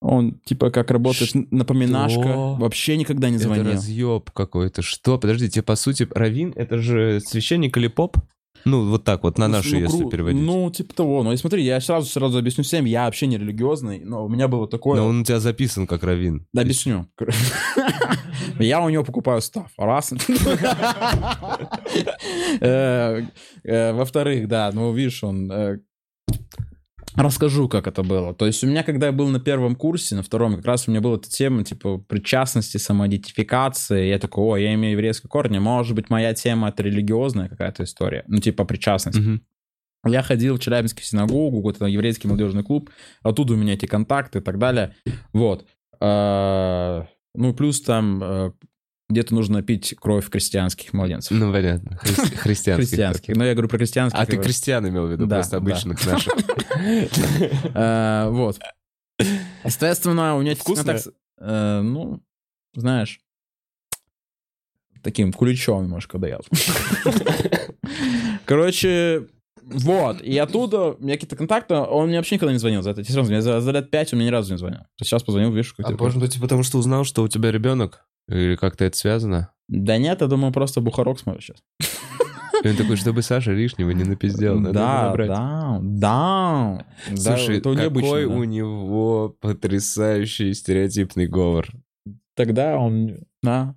Он, типа, как работает напоминашка. Что? Вообще никогда не Это звонил. разъеб какой-то. Что? Подождите, по сути, Равин — это же священник или поп? Ну, вот так вот, на Ну, наши, ну, если переводить. Ну, типа того. Ну, и смотри, я сразу сразу объясню всем, я вообще не религиозный, но у меня было такое... Но он у тебя записан как Равин. Да, объясню. Я у него покупаю став. Раз. Э, э, Во-вторых, да, ну, видишь, он... Расскажу, как это было. То есть у меня, когда я был на первом курсе, на втором, как раз у меня была эта тема, типа, причастности, самоидентификации. Я такой, о, я имею еврейские корни, может быть, моя тема — это религиозная какая-то история. Ну, типа, причастность. Мгм. Я ходил в Челябинский синагогу, какой-то еврейский молодежный клуб, оттуда у меня эти контакты и так далее. Вот. А, Ну, плюс там э, где-то нужно пить кровь крестьянских младенцев. Ну, понятно. Хри- Христианский. Крестьянских. Ну, я говорю про крестьянских. А ты как крестьян имел в виду, Да, просто да. обычных наших. Э, Вот. Соответственно, у меня Вкусно? э, Ну, знаешь, таким куличом немножко доел. Короче, вот. И оттуда у меня какие-то контакты, он мне вообще никогда не звонил за это. Серьезно, я за, за лет пять он мне ни разу не звонил. Сейчас позвонил, видишь, А какой-то... может быть, потому что узнал, что у тебя ребенок? Или как-то это связано? Да нет, я думаю, просто бухарок смотрю сейчас. И он такой, чтобы Саша лишнего не напиздел. надо да, набрать. да, да. Слушай, это какой у него потрясающий стереотипный говор. Тогда он... Да,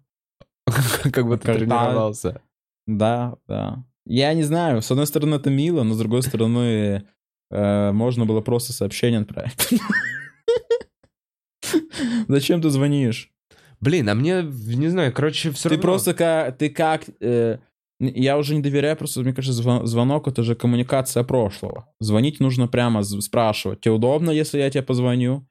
Как будто Когда- тренировался. Да, да. Я не знаю, с одной стороны это мило, но с другой стороны э, можно было просто сообщение отправить. Зачем ты звонишь? Блин, а мне, не знаю, короче, все Ты равно... просто как, ты как, э, я уже не доверяю, просто мне кажется, звон- звонок это же коммуникация прошлого. Звонить нужно прямо спрашивать. Тебе удобно, если я тебе позвоню?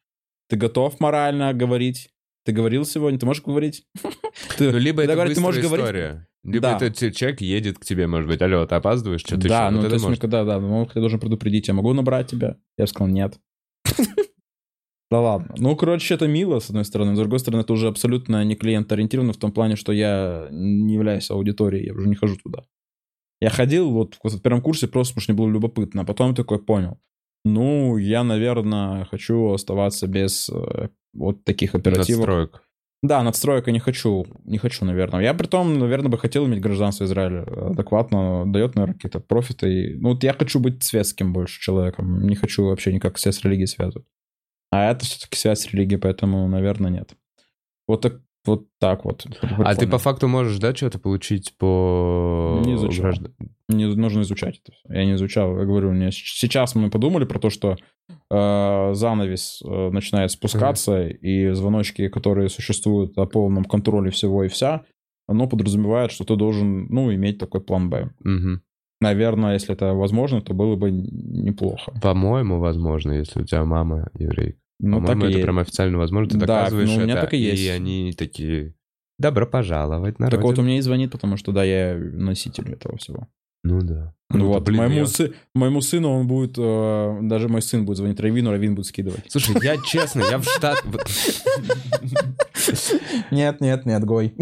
Ты готов морально говорить? Ты говорил сегодня, ты можешь говорить? Ты- Ну, либо это говорят, ты можешь быстрая говорить? история. Либо Да. это те- человек едет к тебе, может быть, алло, ты опаздываешь, что-то Да, еще. ну Вот то есть, мы может. когда, да, ну, я должен предупредить, я могу набрать тебя? Я сказал, нет. Да ладно. Ну, короче, это мило, с одной стороны. С другой стороны, это уже абсолютно не клиент-ориентировано в том плане, что я не являюсь аудиторией, я уже не хожу туда. Я ходил вот в первом курсе просто потому, что мне было любопытно, а потом такой понял. Ну, я, наверное, хочу оставаться без э, вот таких оперативок. Надстроек. Да, надстроек я не хочу, не хочу, наверное. Я при том, наверное, бы хотел иметь гражданство Израиля. Адекватно дает, наверное, какие-то профиты. И- Ну, вот я хочу быть светским больше человеком. Не хочу вообще никак себя с религией связывать. А это все-таки связь с религией, поэтому, наверное, нет. Вот так вот. Так вот. А ты по факту можешь, да, что-то получить по... Не изучал. граждан- Не нужно изучать это все. Я не изучал. Я говорю, мне сейчас мы подумали про то, что э, занавес э, начинает спускаться, и звоночки, которые существуют о полном контроле всего и вся, оно подразумевает, что ты должен, ну, иметь такой план Б. Наверное, если это возможно, то было бы неплохо. По-моему, возможно, если у тебя мама еврейка. Ну, так По-моему, и это есть. прям официально возможно. Ты Да, доказываешь ну, у меня это, так и есть. они такие, добро пожаловать на Так вот, родину». у меня и звонит, потому что, да, я носитель этого всего. Ну да. Ну, Круто. вот, Блин, моему, я- сы- моему сыну он будет, э, даже мой сын будет звонить Равину, Равин будет скидывать. Слушай, я честно, я в штат... вот- Нет, нет, нет, Гой.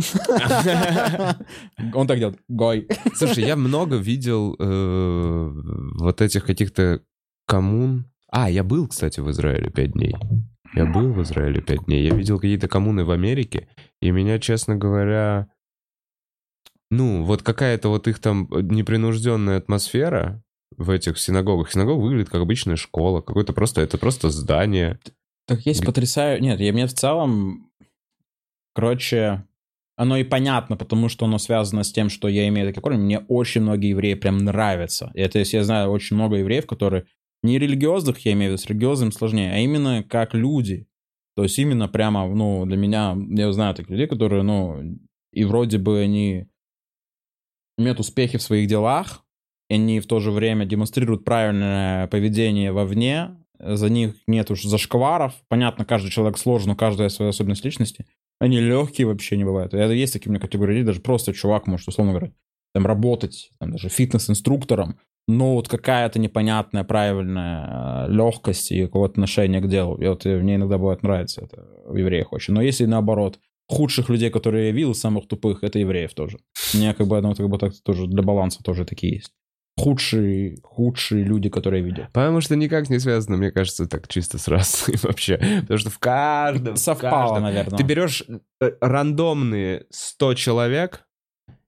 Он так делает. Гой. Слушай, я много видел э, вот этих каких-то коммун. А, я был, кстати, в Израиле пять дней. Я был в Израиле пять дней. Я видел какие-то коммуны в Америке, и меня, честно говоря, ну, вот какая-то вот их там непринужденная атмосфера в этих синагогах. Синагога выглядит как обычная школа, какое-то просто, это просто здание. Так есть потрясаю... Нет, я мне в целом... Короче, оно и понятно, потому что оно связано с тем, что я имею такие корни. Мне очень многие евреи прям нравятся. Это если я знаю очень много евреев, которые не религиозных, я имею в виду, с религиозным сложнее, а именно как люди. То есть именно прямо, ну, для меня, я знаю таких людей, которые, ну, и вроде бы они имеют успехи в своих делах, и они в то же время демонстрируют правильное поведение вовне, за них нет уж зашкваров. Понятно, каждый человек сложен, у каждого своя особенность личности. Они легкие вообще не бывают. Это есть такие у меня категории даже просто чувак может, условно говоря, там работать, там даже фитнес-инструктором, но вот какая-то непонятная, правильная э, легкость и какое-то отношение к делу. И вот э, мне иногда бывает нравится это в евреях очень. Но если наоборот, худших людей, которые я видел, самых тупых, это евреев тоже. Мне как бы, ну, как бы так тоже для баланса тоже такие есть. Худшие, худшие люди, которые я видел. Потому что никак не связано, мне кажется, так чисто с расой вообще. Потому что в каждом... в Совпало, каждом- наверное. Ты берешь э, рандомные 100 человек,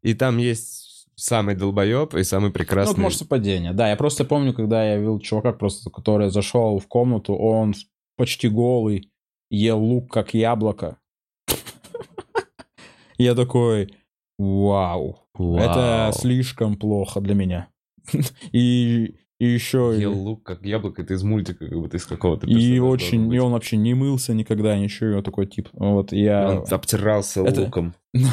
и там есть самый долбоеб и самый Ну, прекрасный. это может совпадение. Да, я просто помню, когда я видел чувака, просто, который зашел в комнату, он почти голый, ел лук как яблоко. Я такой, Вау. это слишком плохо для меня. И, и еще... Ел лук как яблоко, это из мультика, как будто из какого-то И очень, и он вообще не мылся никогда, ничего, такой тип. Вот я... Он обтирался Это- луком.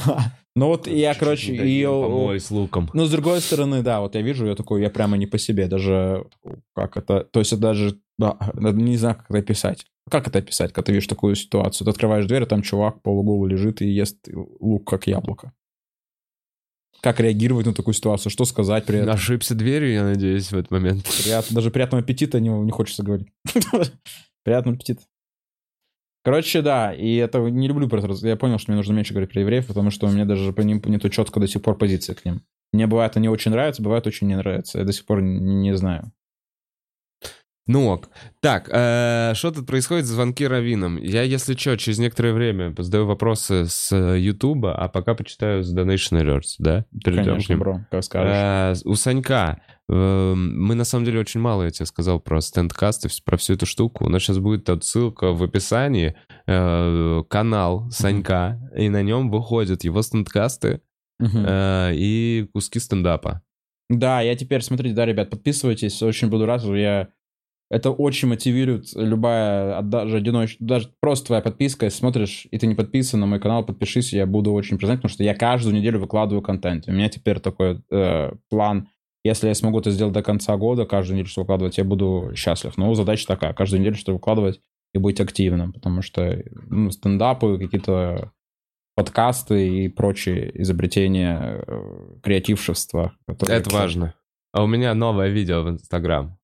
Ну вот я, Чуть-чуть короче, и... помой с луком. Ну, с другой стороны, да, вот я вижу, я такой, я прямо не по себе, даже как это, то есть даже, да, не знаю, как это описать. Как это описать, когда ты видишь такую ситуацию? Ты открываешь дверь, а там чувак полуголый лежит и ест лук как яблоко. Как реагировать на такую ситуацию? Что сказать при этом? Ошибся дверью, я надеюсь, в этот момент. Приятно, даже приятного аппетита не, не хочется говорить. Приятного аппетита. Короче, да, и это не люблю про это. раз- Я понял, что мне нужно меньше говорить про евреев, потому что у меня даже по ним нету четко до сих пор позиции к ним. Мне бывает они очень нравятся, бывает очень не нравятся. Я до сих пор не, не знаю. Ну ок. Так, э, что тут происходит? Звонки раввинам. Я, если что, через некоторое время задаю вопросы с Ютуба, а пока почитаю с Donation Alerts, да? Конечно, бро, как скажешь. Э, у Санька. э, Мы на самом деле очень мало, я тебе сказал, про стендкаст и вс- про всю эту штуку. У нас сейчас будет тут ссылка в описании, э, канал Санька, и на нем выходят его стендкасты Мгм. э, и куски стендапа. Да, я теперь, смотрите, да, ребят, подписывайтесь, очень буду рад, я... Это очень мотивирует любая, даже одиночная, даже просто твоя подписка, если смотришь, и ты не подписан на мой канал, подпишись, я буду очень признателен, потому что я каждую неделю выкладываю контент. У меня теперь такой э, план, если я смогу это сделать до конца года, каждую неделю что выкладывать, я буду счастлив. Но задача такая, каждую неделю что выкладывать. и быть активным, потому что ну, стендапы, какие-то подкасты и прочие изобретения э, креатившества. Это важно. А у меня новое видео в Инстаграм.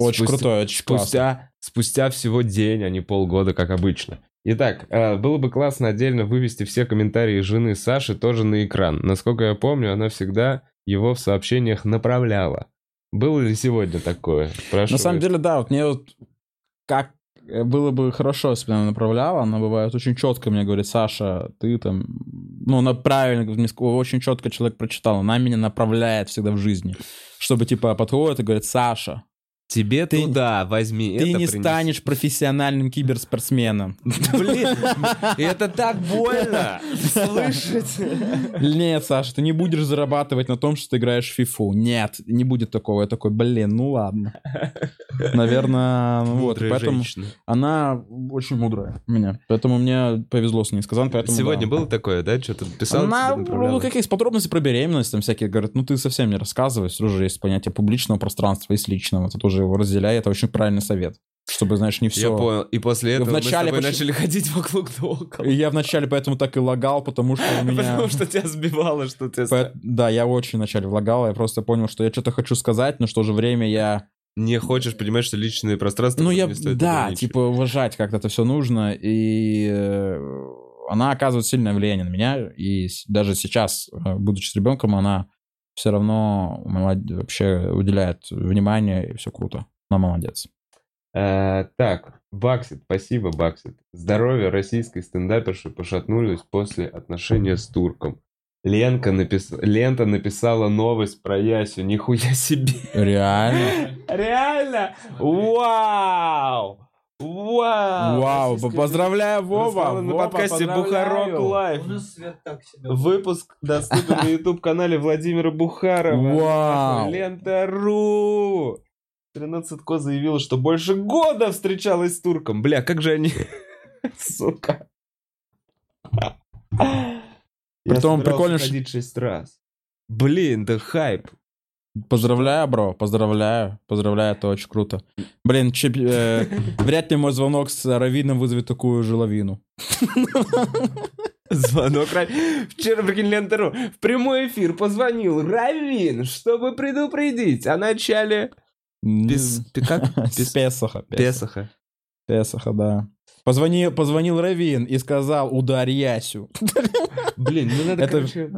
Очень Спустя- крутое, очень классно. Спустя, спустя всего день, а не полгода, как обычно. Итак, э, было бы классно отдельно вывести все комментарии жены Саши тоже на экран. Насколько я помню, она всегда его в сообщениях направляла. Было ли сегодня такое? Прошу. На самом деле, да, вот мне вот как э, было бы хорошо, если бы она направляла, она бывает очень четко мне говорит, Саша, ты там, ну, она правильно, очень четко человек прочитал, она меня направляет всегда в жизни, чтобы, типа, подходит и говорит, Саша, Тебе Ты- туда возьми. ты это не принеси». станешь профессиональным киберспортсменом. Блин, это так больно слышать. Нет, Саша, ты не будешь зарабатывать на том, что ты играешь в фифу. Нет, не будет такого. Я такой, блин, ну ладно. Наверное, ну вот, поэтому она очень мудрая у меня. Поэтому мне повезло с ней сказать, поэтому Сегодня было такое, да? Что-то писал? Она, ну, как есть подробности про беременность, там всякие говорят, ну, ты совсем не рассказывай, все же есть понятие публичного пространства и с личного, ты тоже его разделяй, это очень правильный совет, чтобы, знаешь, не все... Я понял. И после этого Вначале мы с почти- начали ходить вокруг да около. И я вначале поэтому так и лагал, потому что у меня... Потому что тебя сбивало, что ты... По- Да, я очень вначале влагал, я просто понял, что я что-то хочу сказать, но в то же время я... Не хочешь понимать, что личное пространство Ну, я, да, типа, уважать как-то это все нужно, и э, она оказывает сильное влияние на меня, и даже сейчас, э, будучи с ребенком, она все равно молод- вообще уделяет внимание, и все круто. Она молодец. Э, так, Баксит, спасибо, Баксит. Здоровье российской стендаперши пошатнулись после отношения с турком. Ленка напис... Лента написала новость про Ясю. Нихуя себе. Реально? Реально? Вау! Вау! Вау, Российская поздравляю, Вова! Руслан на Вова, подкасте. Бухарок Лайв. Себе. Выпуск доступен на YouTube-канале Владимира Бухарова. Вау. Лента.ру. 13 Ко заявила, что больше года встречалась с турком. Бля, как же они... Сука. Притом прикольно, что- шесть раз. Блин, да хайп. Поздравляю, бро, поздравляю, поздравляю, это очень круто. Блин, чип- э, вряд ли мой звонок с Равином вызовет такую же лавину. Звонок Ра- Вчера, прикинь, Лента.ру в прямой эфир позвонил Равин, чтобы предупредить о начале пес... пе- как? Пес- Песоха. Песоха. Песоха. Песоха, да. Позвони, позвонил Равин и сказал, ударь Ясю. Блин, ну надо, Это- короче...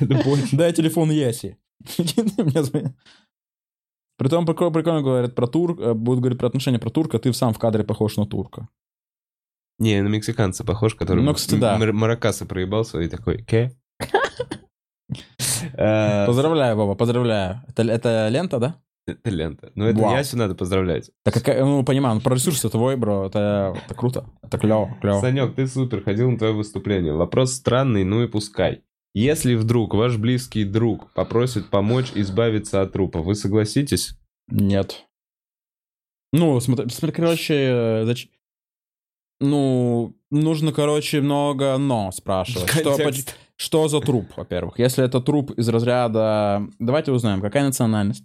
Дай телефон Яси. Притом прикол- прикольно говорят про тур, э, будут говорить про отношения про турка, ты сам в кадре похож на турка. Не, на мексиканца похож, который Ну, кстати, да. м- мар- маракасы проебал свои такой. Ке? Э, Поздравляю, Вова, поздравляю. Это, это лента, да? Это лента. Ну, это Вау. Ясю надо поздравлять. Так какая, ну, понимаю, ну, про ресурсы твой, бро, это, это круто, это клево, клево. Санек, ты супер, ходил на твое выступление. Вопрос странный, ну и пускай. Если вдруг ваш близкий друг попросит помочь избавиться от трупа, вы согласитесь? Нет. Ну, смотри, смотри, короче, э, зач- ну, нужно, короче, много но спрашивать. Что, что за труп, во-первых? Если это труп из разряда... Давайте узнаем, какая национальность.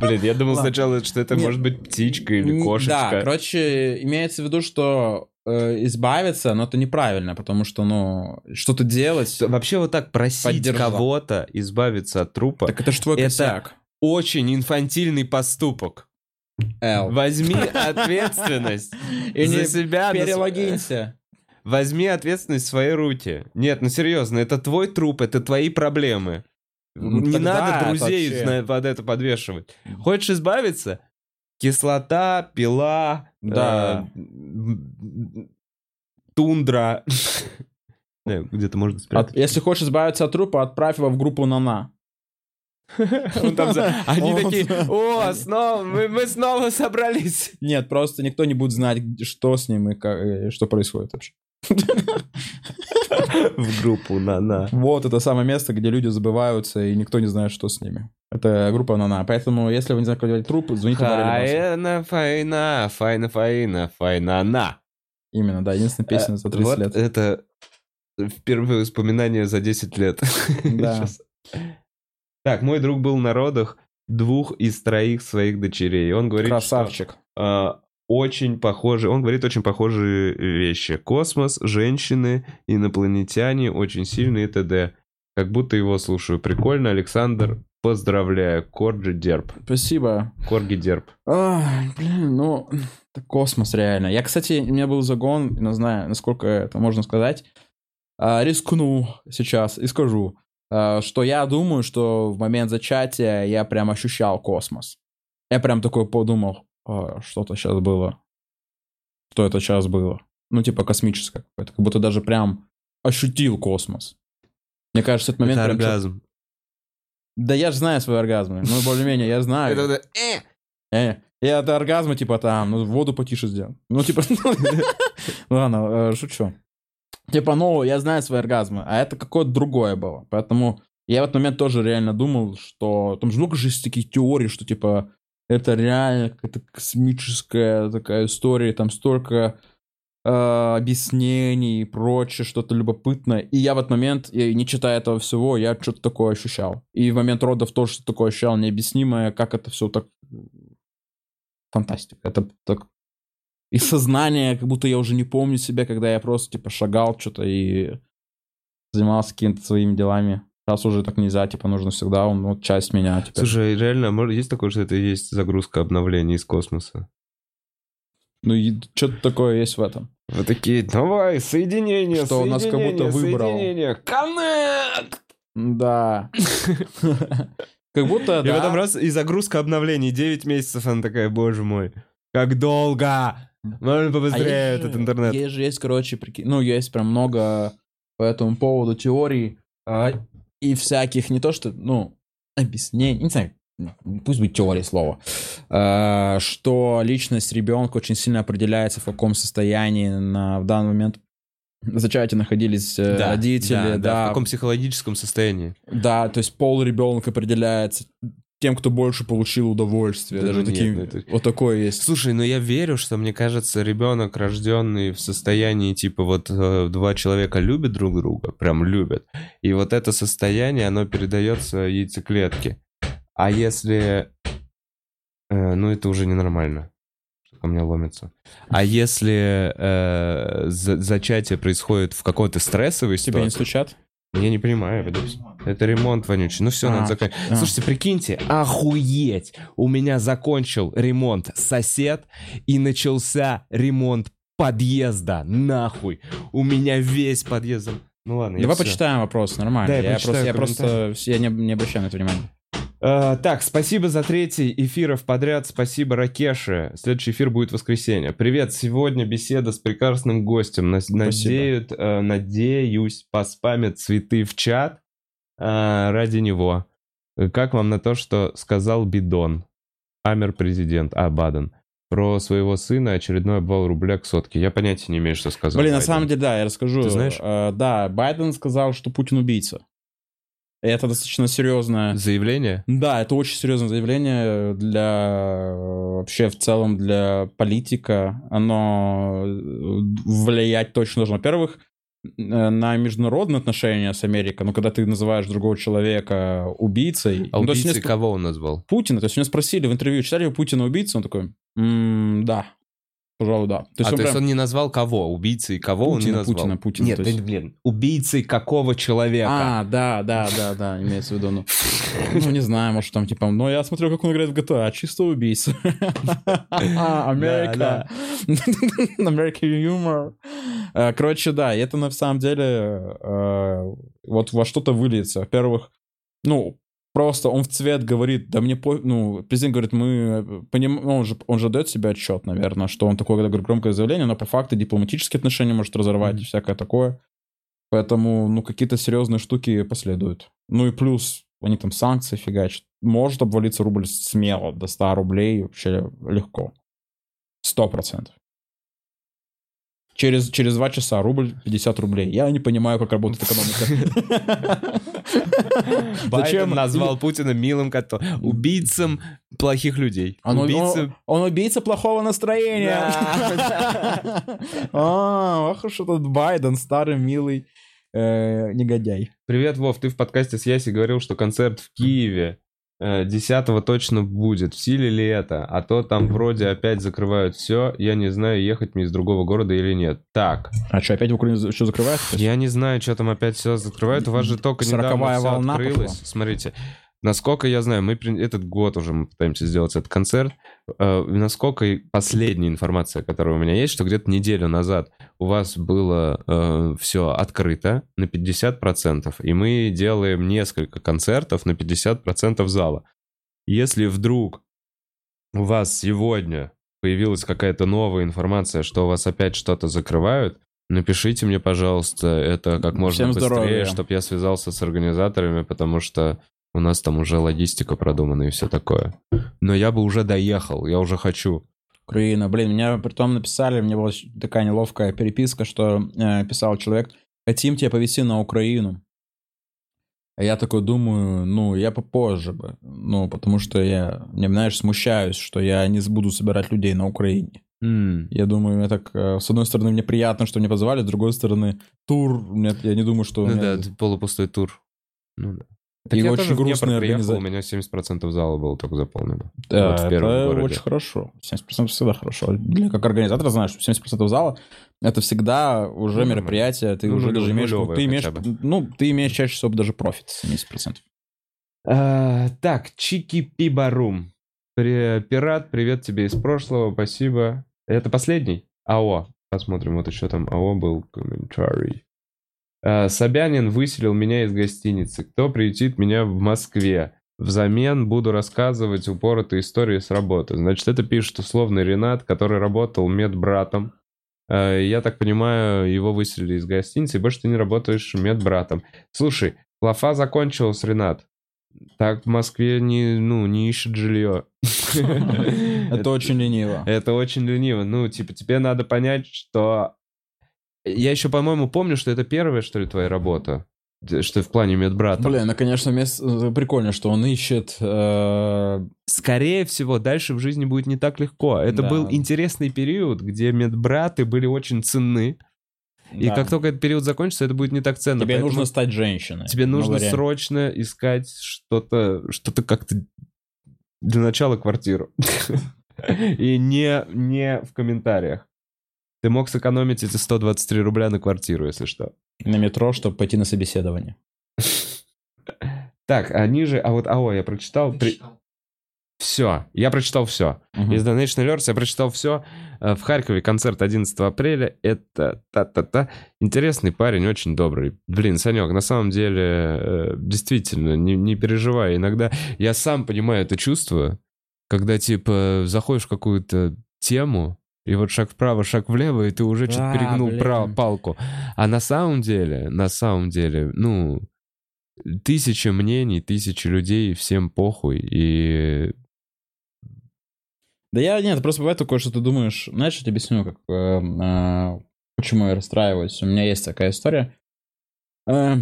Блин, я думал Ладно. сначала, что это Нет. может быть птичка или кошечка. Да, короче, имеется в виду, что э, избавиться, но это неправильно, потому что, ну, что-то делать... Вообще вот так просить кого-то избавиться от трупа Так это ж твой Это- косяк. очень инфантильный поступок. Эл. Возьми ответственность И за себя. перелогинься. Возьми ответственность в свои руки. Нет, ну серьезно, это твой труп, это твои проблемы. Ну, Не надо это друзей вообще- на- под это подвешивать. Хочешь избавиться? Кислота, пила, Да. э, тундра. Где-то можно спрятать. если хочешь избавиться от трупа, отправь его в группу Нана. Они Он- такие, о, снова, мы, снова собрались. Нет, просто никто не будет знать, что с ним и, как- и что происходит вообще. В группу, на-на. Вот это самое место, где люди забываются, и никто не знает, что с ними. Это группа Нана. Поэтому, если вы не знаете, как делать труп, звоните. Фаина, фаина, фаина, фаина, фаина, на. Именно, да, единственная песня за 30 Вот лет. это впервые воспоминание за 10 лет. Да. Так, мой друг был на родах двух из троих своих дочерей. Он говорит, Красавчик. что, а, очень похожи, он говорит очень похожие вещи. Космос, женщины, инопланетяне, очень сильные и т.д. Как будто его слушаю. Прикольно, Александр. Поздравляю. Корджи Дерб. Спасибо. Корги Дерб. Ай, блин, ну, это космос реально. Я, кстати, у меня был загон, не знаю, насколько это можно сказать. А, рискну сейчас и скажу, а, что я думаю, что в момент зачатия я прям ощущал космос. Я прям такой подумал, «А, что-то сейчас было. Что это сейчас было? Ну, типа космическое какое-то. Как будто даже прям ощутил космос. Мне кажется, этот момент... Это прям оргазм. Да я же знаю свои оргазмы. Ну, более-менее, я знаю. Это э, Э, и от оргазма, типа, там, ну, воду потише сделал. Ну, типа, ладно, э, шучу. Типа, ну, я знаю свои оргазмы, а это какое-то другое было. Поэтому я в этот момент тоже реально думал, что... Там же много же есть таких теорий, что, типа, это реально какая-то космическая такая история, там столько э, объяснений и прочее, что-то любопытное. И я в этот момент, не читая этого всего, я что-то такое ощущал. И в момент родов тоже что-то такое ощущал, необъяснимое, как это все так... Фантастика. Это так... И сознание, как будто я уже не помню себя, когда я просто, типа, шагал что-то и занимался какими-то своими делами. Сейчас уже так нельзя, типа, нужно всегда, он, вот, часть меня теперь. Слушай, реально, может, есть такое, что это и есть загрузка обновлений из космоса? Ну, что-то такое есть в этом. Вы такие, давай, соединение, Что у нас как будто соединение, выбрал. соединение, Connect! Да. Как будто, И потом раз, и загрузка обновлений, 9 месяцев, она такая, боже мой, как долго! Можно А побыстрее есть этот интернет. Есть же, есть, короче, прикинь, ну, есть прям много по этому поводу теорий а, и всяких, не то что, ну, объяснений, не знаю, пусть будет теория слова, а, что личность ребенка очень сильно определяется, в каком состоянии на, в данный момент зачатия находились э, Да, родители, да, да, да, в каком психологическом состоянии. Да, то есть пол ребенка определяется тем, кто больше получил удовольствие. Да Даже ну нет, такие, ну это- вот такое есть. Слушай, ну я верю, что мне кажется, ребенок, рожденный в состоянии, типа, вот э, два человека любят друг друга, прям любят, и вот это состояние, оно передается яйцеклетке. А если... э, ну, это уже ненормально. У меня ломится. А если э, за- зачатие происходит в какой-то стрессовой Тебя не ситуации... стучат? Я не понимаю, подожди. Это ремонт вонючий. Ну все, А, надо заканчивать. а. Слушайте, прикиньте, охуеть! У меня закончил ремонт сосед и начался ремонт подъезда. Нахуй! У меня весь подъезд... Ну ладно, я Давай всё. почитаем вопрос, нормально. Да, я я, просто, я просто я не, не обращаю на это внимания. Э, так, спасибо за третий эфиров подряд. Спасибо, Ракеши. Следующий эфир будет в воскресенье. Привет, сегодня беседа с прекрасным гостем. Надеют, э, надеюсь, поспамят цветы в чат э, ради него. Как вам на то, что сказал Бидон, Амер президент, а, Баден, про своего сына очередной обвал рубля к сотке? Я понятия не имею, что сказал Блин, на Байден. самом деле, да, я расскажу. Ты знаешь? Да, Байден сказал, что Путин убийца. Это достаточно серьезное. Заявление? Да, это очень серьезное заявление для э, вообще в целом для политика. Оно э, влиять точно должно. Во-первых, э, на международные отношения с Америкой, ну, когда ты называешь другого человека убийцей... А ну, есть убийцей спро- кого он назвал? Путина, то есть меня спросили в интервью, читали вы Путина убийцу? Он такой, «М, да, пожалуй, да. То а, то есть прям- он не назвал кого? Убийцей кого он не Путина, назвал? Путина, Путина, Нет, то есть- блин, убийцей какого человека? А, да, да, да, да, имеется в виду. Ну, ну, не знаю, может, там, типа, но я смотрел, как он играет в GTA, чисто убийца. Америка. American humor. Э, Короче, да, это на самом деле э, вот во что-то выльется. Во-первых, ну, просто он в цвет говорит, да мне по... ну, президент говорит, мы понимаем, он же, он же дает себе отчет, наверное, что он такое, когда говорит громкое заявление, но по факту дипломатические отношения может разорвать и всякое такое. Поэтому, ну, какие-то серьезные штуки последуют. Ну и плюс, они там санкции фигачат. Может обвалиться рубль смело, до 100 рублей вообще легко. Сто процентов. Через, через два часа рубль 50 рублей. Я не понимаю, как работает экономика. Байден назвал Путина милым котом. Убийцем плохих людей. Он, Убийцем... он, он убийца плохого настроения. А, ох уж этот Байден, старый милый э, негодяй. Привет, Вов, ты в подкасте с Яси говорил, что концерт в Киеве 10 точно будет. В силе ли это? А то там вроде опять закрывают все. Я не знаю, ехать мне из другого города или нет. Так, А что, опять в Украине что закрывают? я не знаю, что там опять все закрывают. У вас же только недавно волна открылось. пошла. Смотрите, насколько я знаю, мы этот год уже мы пытаемся сделать этот концерт. Э, насколько последняя информация, которая у меня есть, что где-то неделю назад у вас было все открыто на 50%, и мы делаем несколько концертов на 50% зала. Если вдруг у вас сегодня появилась какая-то новая информация, что у вас опять что-то закрывают, напишите мне, пожалуйста, это как можно Всем быстрее, чтобы я связался с организаторами, потому что у нас там уже логистика продумана и все такое. Но я бы уже доехал, я уже хочу. Украина. Блин, меня притом написали, мне была такая неловкая переписка, что э, писал человек, хотим тебя повезти на Украину. А я такой думаю, ну, я попозже бы. Ну, потому что я, не знаешь, смущаюсь, что я не буду собирать людей на Украине. М, Я думаю, мне так, э, с одной стороны, мне приятно, что меня позвали, с другой стороны, тур, мне- я не думаю, что... Ну меня- да, полупустой тур. Ну да. И я очень тоже в Днепр грустная приехал, организа- у меня 70% зала было только заполнено. Да, Вот в это городе. очень хорошо. 70% всегда хорошо. Для как организатора знаешь, что 70% зала это всегда уже Ну, мероприятие, ты Ну, уже даже имеешь, нулёвое ты имеешь, ну, ты имеешь чаще всего даже профит 70%. А, так, Чики Пибарум. Пират, привет тебе из прошлого, спасибо. Это последний? АО. Посмотрим, вот еще там АО был комментарий. А, Собянин выселил меня из гостиницы. Кто приютит меня в Москве? Взамен буду рассказывать упоротые истории с работы. Значит, это пишет условный Ренат, который работал медбратом. А, Я так понимаю, его выселили из гостиницы, и больше ты не работаешь медбратом. Слушай, лафа закончилась, Ренат. Так в Москве не, ну, не ищет жилье. Это очень лениво. Это очень лениво. Ну, типа, тебе надо понять, что... Я еще, по-моему, помню, что это первая, что ли, твоя работа. Что в плане медбрата. Блин, ну, конечно, мест- э, прикольно, что он ищет... э, Скорее всего, дальше в жизни будет не так легко. Это Да. был интересный период, где медбраты были очень ценны. И да. как только этот период закончится, это будет не так ценно. Тебе нужно стать женщиной. Тебе Ну, нужно реально. срочно искать что-то, что-то как-то для начала квартиру. И не, не в комментариях. Ты мог сэкономить эти 123 рубля на квартиру, если что. На метро, чтобы пойти на собеседование. Так, а ниже, а вот АО я прочитал. Все, я прочитал все. Из Donation Alerts я прочитал все. В Харькове концерт 11 апреля. Это та-та-та. Интересный парень, очень добрый. Блин, Санек, на самом деле, э, действительно, не, не переживай. Иногда я сам понимаю это чувство, когда, типа, заходишь в какую-то тему, и вот шаг вправо, шаг влево, и ты уже что-то перегнул блин. пра- палку. А на самом деле, на самом деле, ну, тысяча мнений, тысячи людей, всем похуй. И Да я, нет, просто бывает такое, что ты думаешь, знаешь, я тебе объясню, как, э, э, почему я расстраиваюсь. У меня есть такая история. Э,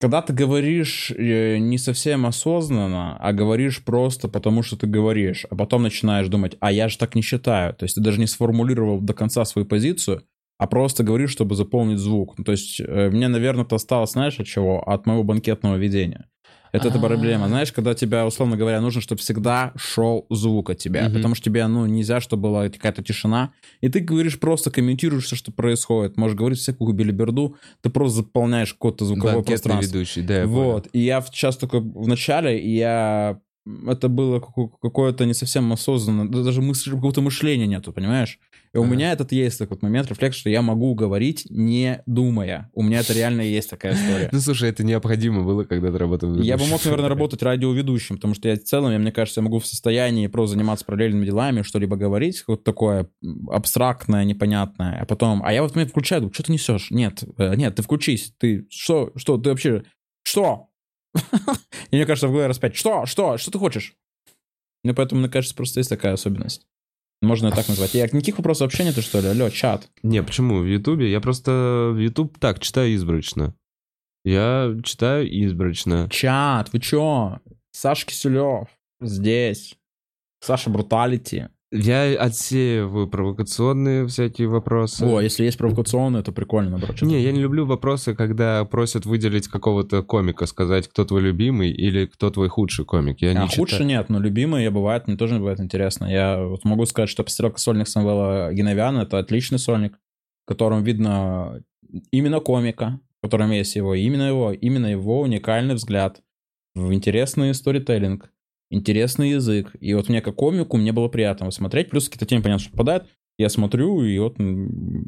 когда ты говоришь э, не совсем осознанно, а говоришь просто потому, что ты говоришь, а потом начинаешь думать, а я же так не считаю. То есть ты даже не сформулировал до конца свою позицию, а просто говоришь, чтобы заполнить звук. То есть э, мне, наверное, это осталось, знаешь, от чего? От моего банкетного ведения. Это, это А. проблема. Знаешь, когда тебя, условно говоря, нужно, чтобы всегда шел звук от тебя. Мгм. Потому что тебе, ну, нельзя, чтобы была какая-то тишина. И ты говоришь просто, комментируешь все, что происходит. Можешь говорить всякую билиберду. Ты просто заполняешь какое-то звуковое банкетный пространство. ведущий, да, я Вот. И я сейчас только в начале, и я... Это было какое- какое-то не совсем осознанно, да даже мысли, какого-то мышления нету, понимаешь? И у Ага. меня этот есть такой момент, рефлекс, что я могу говорить, не думая. У меня это реально есть такая история. Ну, слушай, это необходимо было, когда ты работал Я бы мог, наверное, работать радиоведущим, потому что я в целом, я, мне кажется, я могу в состоянии просто заниматься параллельными делами, что-либо говорить, вот такое абстрактное, непонятное, а потом, а я вот меня включаю, что ты несешь? Нет, э, нет, ты включись, ты что, что, ты вообще, что? И мне кажется, в голове раз пять, что, что, что ты хочешь? Ну, поэтому, мне кажется, просто есть такая особенность. Можно и так назвать. Я никаких вопросов вообще нету, что ли? Алло, чат. Не, почему? В Ютубе я просто в Ютуб так читаю избрачно. Я читаю избрачно. Чат, вы чё? Саша Киселев здесь. Саша Бруталити. Я отсеиваю провокационные всякие вопросы. О, если есть провокационные, то прикольно, наоборот. Не, я не люблю вопросы, когда просят выделить какого-то комика, сказать, кто твой любимый или кто твой худший комик. Я А не худше читаю. нет, но любимые я бывает, мне тоже бывает интересно. Я вот могу сказать, что постерка сольник Самвела Геновяна — это отличный сольник, в котором видно именно комика, в котором есть его, именно его, именно его уникальный взгляд в интересный сторителлинг, интересный язык. И вот мне как комику мне было приятно его смотреть. Плюс какие-то темы, понятно, что попадают. Я смотрю, и вот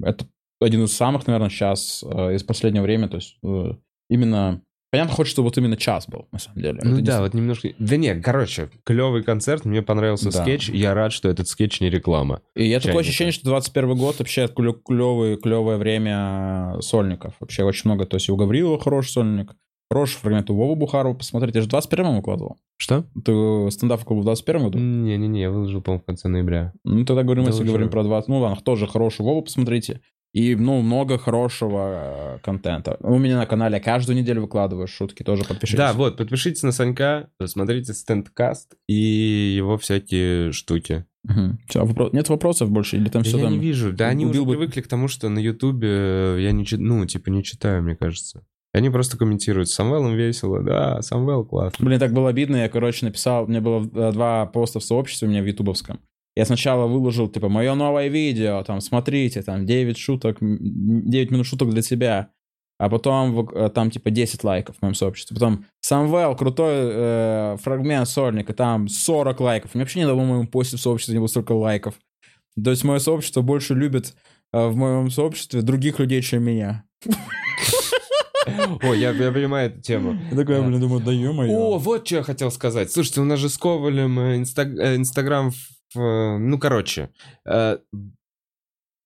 это один из самых, наверное, сейчас э, из последнего времени. То есть э, именно... Понятно, хочется, чтобы вот именно час был, на самом деле. Ну Это да, вот немножко... Да нет, короче, клевый концерт, мне понравился Да. скетч, я рад, что этот скетч не реклама. И я такое ощущение, что 21 год вообще клевое, клевое время сольников. Вообще очень много. То есть и у Гаврилова хороший сольник, хороший фрагмент у Вовы Бухарова. Посмотрите, я же в 21 выкладывал. Что? Ты стендап в 21 году? Не-не-не, я выложил, по-моему, в конце ноября. Ну, тогда говорим, Да если говорим про 20. Ну, ладно, тоже хороший Вову, посмотрите. И, ну, много хорошего э, контента. У меня на канале каждую неделю выкладываю шутки, тоже подпишитесь. Да, вот, подпишитесь на Санька, смотрите стендкаст и его всякие штуки. Все, нет вопросов больше? Или там Да все я там... не вижу, да они уже бы- привыкли к тому, что на Ютубе я не читаю, ну, типа, не читаю, мне кажется. И Они просто комментируют, Самвелом весело, да, Самвел классно. Блин, так было обидно. Я, короче, написал, у меня было э, два поста в сообществе у меня в ютубовском. Я сначала выложил, типа, мое новое видео, там, смотрите, там, 9 шуток, м, 9 минут шуток для тебя. А потом, э, там, типа, 10 лайков в моем сообществе. Потом, Самвел, крутой э, фрагмент сольника, там, 40 лайков. Меня вообще ни на одном моем посте в сообществе не было столько лайков. То есть мое сообщество больше любит э, в моем сообществе других людей, чем меня. Ой, я, я понимаю эту тему. Я такой, блин, думаю, да ё-моё. О, вот что я хотел сказать. Слушайте, у нас же с Ковалем э, э, Инстаграм... э, Ну, короче.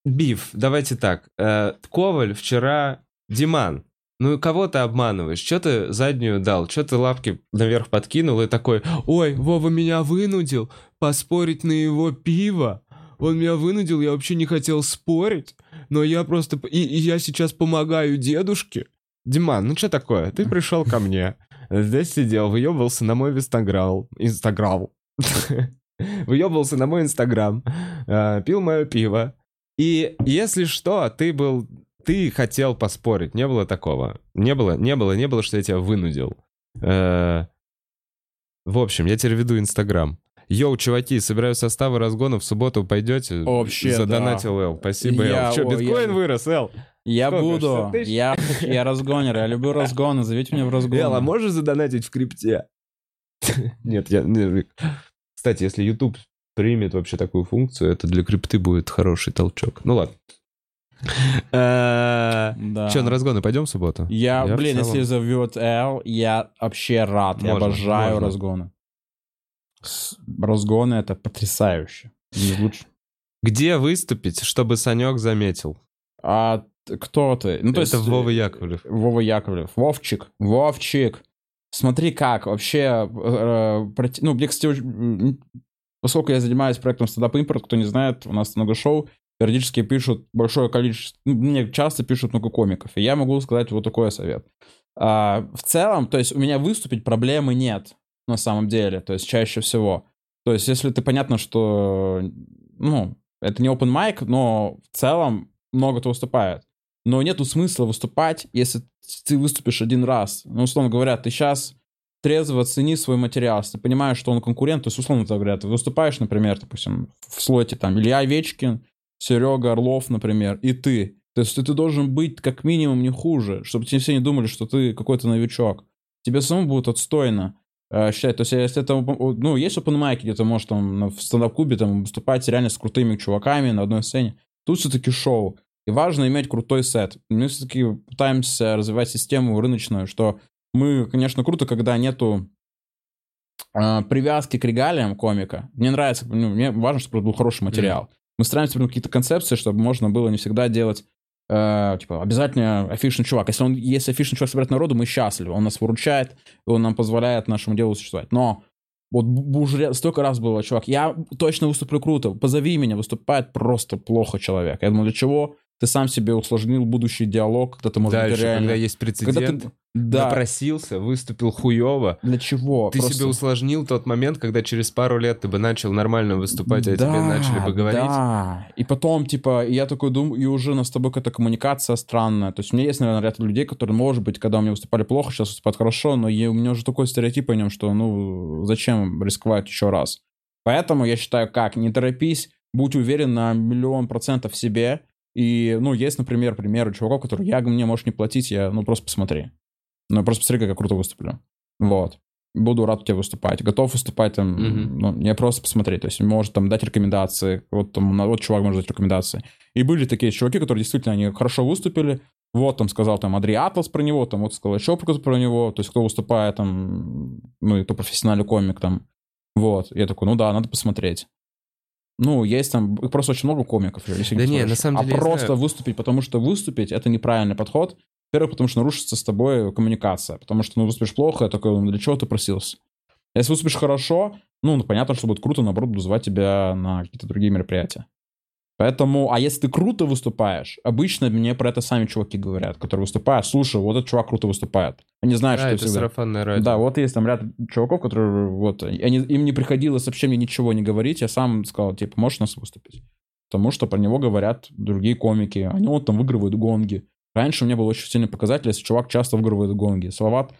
Биф, давайте так. Коваль вчера... Диман, ну кого ты обманываешь? Че ты заднюю дал? Че ты лапки наверх подкинул и такой, ой, Вова меня вынудил поспорить на его пиво. Он меня вынудил, я вообще не хотел спорить, но я просто... И, и я сейчас помогаю дедушке. Диман, ну что такое? Ты пришел ко мне, здесь сидел, выебывался на мой инстаграм. Инстаграм. Выебывался на мой инстаграм, э, пил мое пиво. И если что, ты был... Ты хотел поспорить. Не было такого. Не было, не было, не было, что я тебя вынудил. Э, В общем, я теперь веду инстаграм. Йоу, чуваки, собираю составы разгонов, в субботу пойдете? Вообще, Задонатил Эл. Спасибо, Я- Эл. Че, о, я- биткоин вырос, Эл? Я Сколько, буду. 60 тысяч? Я, я разгонер. Я люблю разгоны. Зовите меня в разгон. Эл, а можешь задонатить в крипте? Нет, я... Кстати, если YouTube примет вообще такую функцию, это для крипты будет хороший толчок. Ну ладно. Да. Че, на разгоны пойдем в субботу? Я, блин, если зовет Эл, я вообще рад. я обожаю разгоны. Разгоны это потрясающе. Не лучше. Где выступить, чтобы Санек заметил? А кто ты? Ну, то это есть, Вова Яковлев. Вова Яковлев. Вовчик. Вовчик. Смотри как. Вообще, э, проти- ну, мне, кстати, очень- поскольку я занимаюсь проектом стендап импорт, кто не знает, у нас много шоу, периодически пишут большое количество, ну, мне часто пишут много комиков, и я могу сказать вот такой совет. А, в целом, то есть у меня выступить проблемы нет, на самом деле, то есть чаще всего. То есть если ты понятно, что, ну, это не open mic, но в целом много кто выступает. Но нету смысла выступать, если ты выступишь один раз. Ну, условно говоря, ты сейчас трезво оцени свой материал. Если ты понимаешь, что он конкурент, то есть, условно говоря, ты выступаешь, например, допустим, в слоте там Илья Овечкин, Серега Орлов, например, и ты. То есть ты, должен быть как минимум не хуже, чтобы тебе все не думали, что ты какой-то новичок. Тебе самому будет отстойно считать. То есть если это, ну, есть open mic, где ты можешь там в стендап-клубе там выступать реально с крутыми чуваками на одной сцене. Тут все-таки шоу. И важно иметь крутой сет. Мы все-таки пытаемся развивать систему рыночную, что мы, конечно, круто, когда нету э, привязки к регалиям комика. Мне нравится, ну, мне важно, чтобы был хороший материал. Мы стараемся придумать какие-то концепции, чтобы можно было не всегда делать э, типа, обязательно афишный чувак. Если он есть афишный чувак собирает народу, мы счастливы. Он нас выручает, и он нам позволяет нашему делу существовать. Но вот уже столько раз было, чувак, я точно выступлю круто, позови меня, выступает просто плохо человек. Я думаю, для чего? Ты сам себе усложнил будущий диалог, когда ты можешь Дальше, реально... когда есть прецедент, Когда ты... Да, напросился, выступил хуево, для чего? ты Просто- себе усложнил тот момент, когда через пару лет ты бы начал нормально выступать, а тебе начали бы говорить. Да, и потом, типа, я такой думаю, и уже у нас с тобой какая-то коммуникация странная. То есть у меня есть, наверное, ряд людей, которые, может быть, когда у меня выступали плохо, сейчас выступают хорошо, но я- у меня уже такой стереотип о нем, что, ну, зачем рисковать еще раз. Поэтому я считаю, как, не торопись, будь уверен на миллион процентов в себе. И, ну, есть, например, примеры чуваков, которые, я, мне можешь не платить, я, ну, просто посмотри. Ну, просто посмотри, как я круто выступлю. Вот. Буду рад у тебя выступать. Готов выступать там, Мгм. ну, не просто посмотреть. То есть может там дать рекомендации. Вот там, вот чувак может дать рекомендации. И были такие чуваки, которые действительно, они хорошо выступили. Вот там сказал там Адри Атлас про него, там вот сказал еще про него. То есть кто выступает там, ну, и кто профессиональный комик там. Вот. Я такой, ну да, надо посмотреть. Ну, есть там, просто очень много комиков. если Да не, смотришь. на самом деле А просто знаю. выступить, потому что выступить — это неправильный подход. Во-первых, потому что нарушится с тобой коммуникация. Потому что, ну, выступишь плохо, я такой, ну, для чего ты просился? Если выступишь хорошо, ну, ну, понятно, что будет круто, наоборот, буду звать тебя на какие-то другие мероприятия. Поэтому, а если ты круто выступаешь, обычно мне про это сами чуваки говорят, которые выступают. Слушай, вот этот чувак круто выступает. Они знают, Да, что это всегда. сарафанное радио. Да, вот есть там ряд чуваков, которые вот, они, им не приходилось вообще мне ничего не говорить, я сам сказал, типа, можешь нас выступить? Потому что про него говорят другие комики, они вот там выигрывают гонги. Раньше у меня был очень сильный показатель, если чувак часто выигрывает гонги. Салават,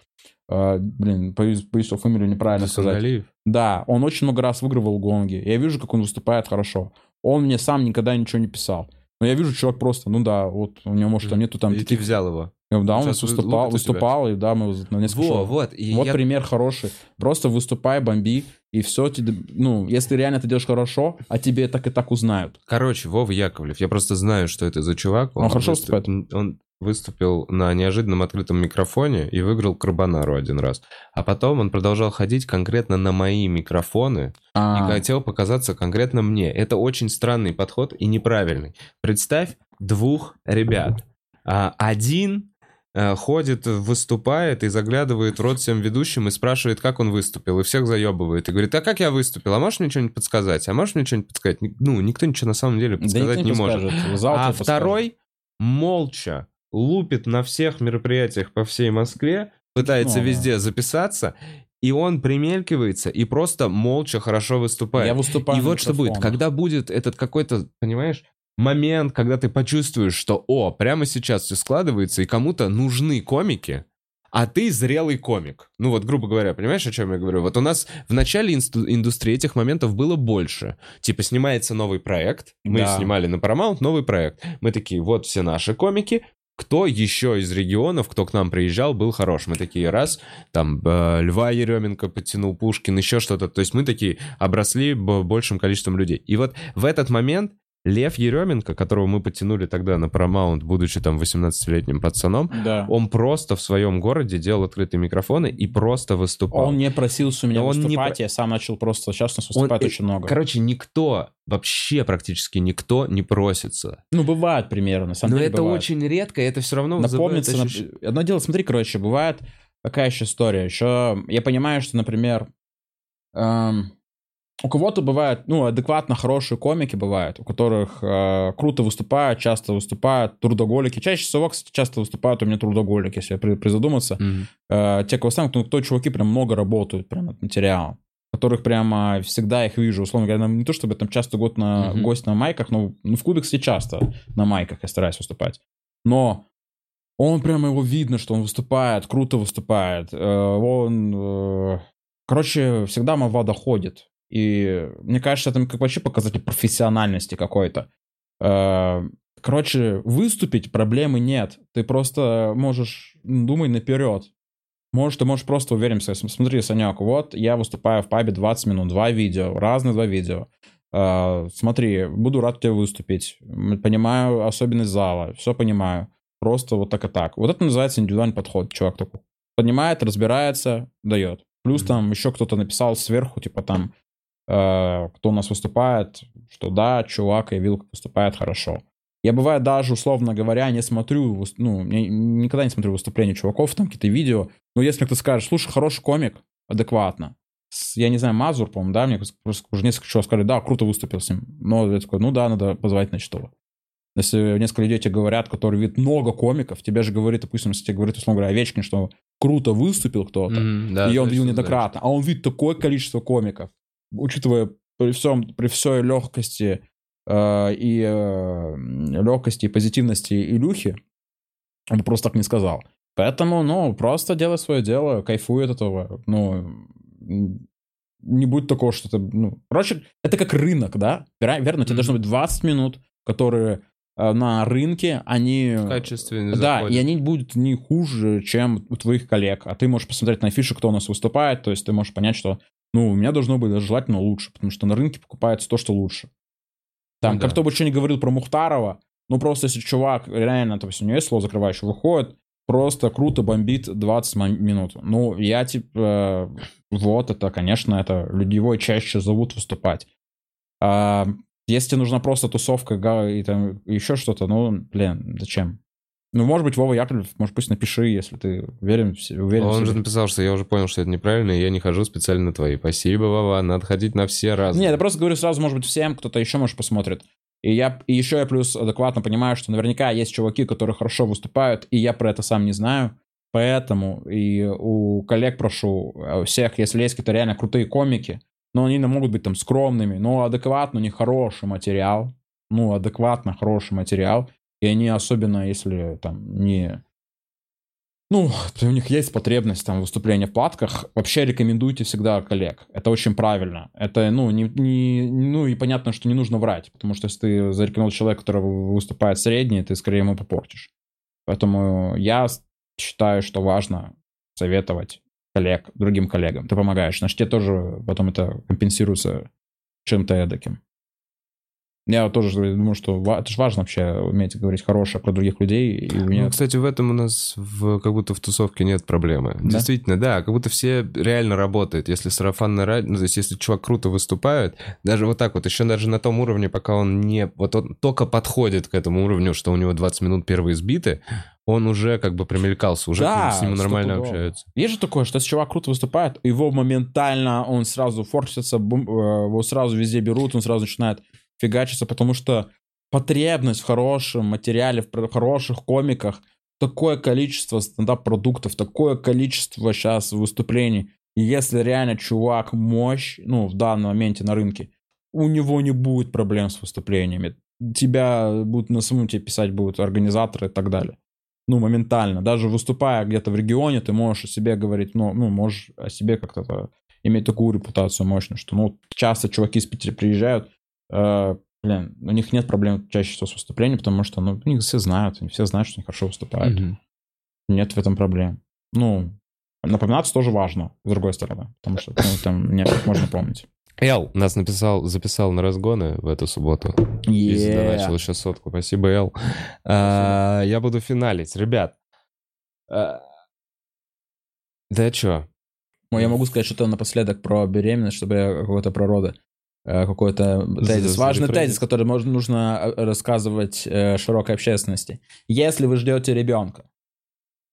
э, блин, боюсь, боюсь его фамилию неправильно сказать. Дусангалиев. Да, он очень много раз выигрывал гонги. Я вижу, как он выступает хорошо. Он мне сам никогда ничего не писал. Но я вижу, чувак просто, ну да, вот у него, может, там нету там И ты взял его. Да, он Сейчас вы- выступал, выступал, и да, мы на несколько Во, шоу. вот. И Вот я- пример хороший. Просто выступай, бомби, и все. Ну, если ты реально это делаешь хорошо, а тебе так и так узнают. Короче, Вова Яковлев. Я просто знаю, что это за чувак. Он хорошо выступ- Он выступил на неожиданном открытом микрофоне и выиграл Карбонару один раз. А потом он продолжал ходить конкретно на мои микрофоны и А, хотел показаться конкретно мне. Это очень странный подход и неправильный. Представь двух ребят. А, Один э, ходит, выступает и заглядывает в рот всем ведущим и спрашивает, как он выступил, и всех заебывает. И говорит, а как я выступил? А можешь мне что-нибудь подсказать? А можешь мне что-нибудь подсказать? Ну, никто ничего на самом деле да подсказать никто не может. подскажет. Зал А подскажет. второй молча лупит на всех мероприятиях по всей Москве, пытается Ну, везде записаться, и он примелькивается и просто молча хорошо выступает. Я выступаю И вот что будет, когда будет этот какой-то, понимаешь, момент, когда ты почувствуешь, что, о, прямо сейчас все складывается, и кому-то нужны комики, а ты зрелый комик. Ну вот, грубо говоря, понимаешь, о чем я говорю? Вот у нас в начале инсту- индустрии этих моментов было больше. Типа снимается новый проект, мы Да. снимали на Paramount новый проект. Мы такие, вот все наши комики, кто еще из регионов, кто к нам приезжал, был хорош. Мы такие, раз, там, э, Льва Еременко подтянул Пушкин, еще что-то. То есть мы такие обросли большим количеством людей. И вот в этот момент Лев Еременко, которого мы подтянули тогда на Paramount, будучи там 18-летним пацаном, Да. он просто в своем городе делал открытые микрофоны и просто выступал. Он не просился у меня Он не выступать, про- я сам начал просто... Сейчас у нас Он- выступает э, очень много. Короче, никто, вообще практически никто не просится. Ну, бывает примеры, на самом Но деле это бывает. очень редко, и это все равно Напомнится... ощущ- нап- Одно дело, смотри, короче, бывает какая еще история. Еще я понимаю, что, например, эм, у кого-то бывают, ну, адекватно хорошие комики бывают, у которых э, круто выступают, часто выступают, трудоголики. Чаще всего, кстати, часто выступают у меня трудоголики, если при- призадуматься. Мгм. Э, те, кого сам, кто, кто чуваки прям много работают прям над материалом, которых прямо всегда их вижу, условно говоря, не то чтобы там часто год на Мгм. гость на майках, но ну, в клубе, кстати, часто на майках я стараюсь выступать. Но он прямо его видно, что он выступает, круто выступает. Э, Он, э, короче, всегда молва доходит. И мне кажется, это как вообще показатель профессиональности какой-то. Э, Короче, выступить проблемы нет. Ты просто можешь думать наперед. Может, ты можешь просто уверен в себе. Смотри, Санек, вот я выступаю в пабе 20 минут, два видео, разные два видео. Э, смотри, буду рад тебе выступить. Понимаю особенность зала, все понимаю. Просто вот так и так. Вот это называется индивидуальный подход. Чувак такой понимает, разбирается, дает. Плюс Мгм. там еще кто-то написал сверху, типа там, кто у нас выступает, что да, чувак, я видел, как выступает хорошо. Я бывает даже, условно говоря, не смотрю, ну, я никогда не смотрю выступления чуваков, там какие-то видео. Но если мне кто скажет, слушай, хороший комик, адекватно. С- Я не знаю, Мазур, по-моему, да, мне просто уже несколько чего сказали, да, круто выступил с ним. Но я такой, ну да, надо позвать, значит, его. Если несколько людей тебе говорят, которые видят много комиков, тебе же говорит, допустим, если тебе говорит, условно говоря, Овечкин, что круто выступил кто-то, Мгм, да, и он видел да. неоднократно, а он видит такое количество комиков, учитывая при всем, при всей легкости э, и легкости и позитивности Илюхи, он просто так не сказал. Поэтому, ну, просто делай свое дело, кайфуй от этого, ну, не будет такого, что ты, ну, короче, это как рынок, да, верно, тебе Мгм. должно быть 20 минут, которые э, на рынке, они... Качественный Да, заходит. и они будут не хуже, чем у твоих коллег. А ты можешь посмотреть на афиши, кто у нас выступает, то есть ты можешь понять, что, ну, у меня должно быть даже желательно лучше, потому что на рынке покупается то, что лучше. Там, Ну как да. кто бы что ни говорил про Мухтарова, ну, просто если чувак реально, то есть у него есть слово закрывающее, выходит, просто круто бомбит 20 мон- минут. Ну, я, типа, э, вот это, конечно, это люди его чаще зовут выступать. А, если тебе нужна просто тусовка и там еще что-то, ну, блин, зачем? Ну, может быть, Вова Яковлев, может, пусть напиши, если ты уверен, уверен Он себе. же написал, что я уже понял, что это неправильно, и я не хожу специально на твои. Спасибо, Вова, надо ходить на все разные. Нет, я просто говорю сразу, может быть, всем, кто-то еще, может, посмотрит. И я и еще я плюс адекватно понимаю, что наверняка есть чуваки, которые хорошо выступают, и я про это сам не знаю. Поэтому и у коллег прошу, у всех, если есть какие-то реально крутые комики, но они не могут быть там скромными, но адекватно, не хороший материал, ну, адекватно хороший материал, и они особенно, если там не... Ну, у них есть потребность там выступления в платках. Вообще рекомендуйте всегда коллег. Это очень правильно. Это, ну, не, не, ну и понятно, что не нужно врать, потому что если ты зарекомендовал человека, который выступает средний, ты скорее ему попортишь. Поэтому я считаю, что важно советовать коллег другим коллегам. Ты помогаешь. Значит, тебе тоже потом это компенсируется чем-то эдаким. Я тоже думаю, что это же важно вообще уметь говорить хорошее про других людей. И у меня... Ну, кстати, в этом у нас в, как будто в тусовке нет проблемы. Да? Действительно, да, как будто все реально работают. Если сарафанное радио, ну, то есть если чувак круто выступает, даже вот так вот, еще даже на том уровне, пока он не... Вот он только подходит к этому уровню, что у него 20 минут первые сбиты, он уже как бы примелькался, уже Да, с ним нормально стопудово. общаются. Есть же такое, что если чувак круто выступает, его моментально, он сразу форсится, бум- э, его сразу везде берут, он сразу начинает фигачиться, потому что потребность в хорошем материале, в хороших комиках, такое количество стендап-продуктов, такое количество сейчас выступлений. И если реально чувак мощь, ну, в данном моменте на рынке, у него не будет проблем с выступлениями. Тебя будут на самом тебе писать будут организаторы и так далее ну, моментально. Даже выступая где-то в регионе, ты можешь о себе говорить, ну, ну можешь о себе как-то э, иметь такую репутацию мощную, что, ну, часто чуваки из Питера приезжают, блин, у них нет проблем чаще всего с выступлением, потому что, ну, у них все знают, они все знают, что они хорошо выступают. Мгм. Нет в этом проблем. Ну, напоминаться тоже важно, с другой стороны, потому что, ну, там, нет, можно помнить. Эл нас написал, записал на разгоны в эту субботу. И Е. задоначил еще сотку. Спасибо, Эл. А, Я буду финалить. Ребят. а, Да чё? Ну, я могу сказать что-то напоследок про беременность, чтобы я какой-то про роды. Э, Какой-то тезис. Важный тезис, который можно, нужно э, рассказывать э, широкой общественности. Если вы ждете ребенка,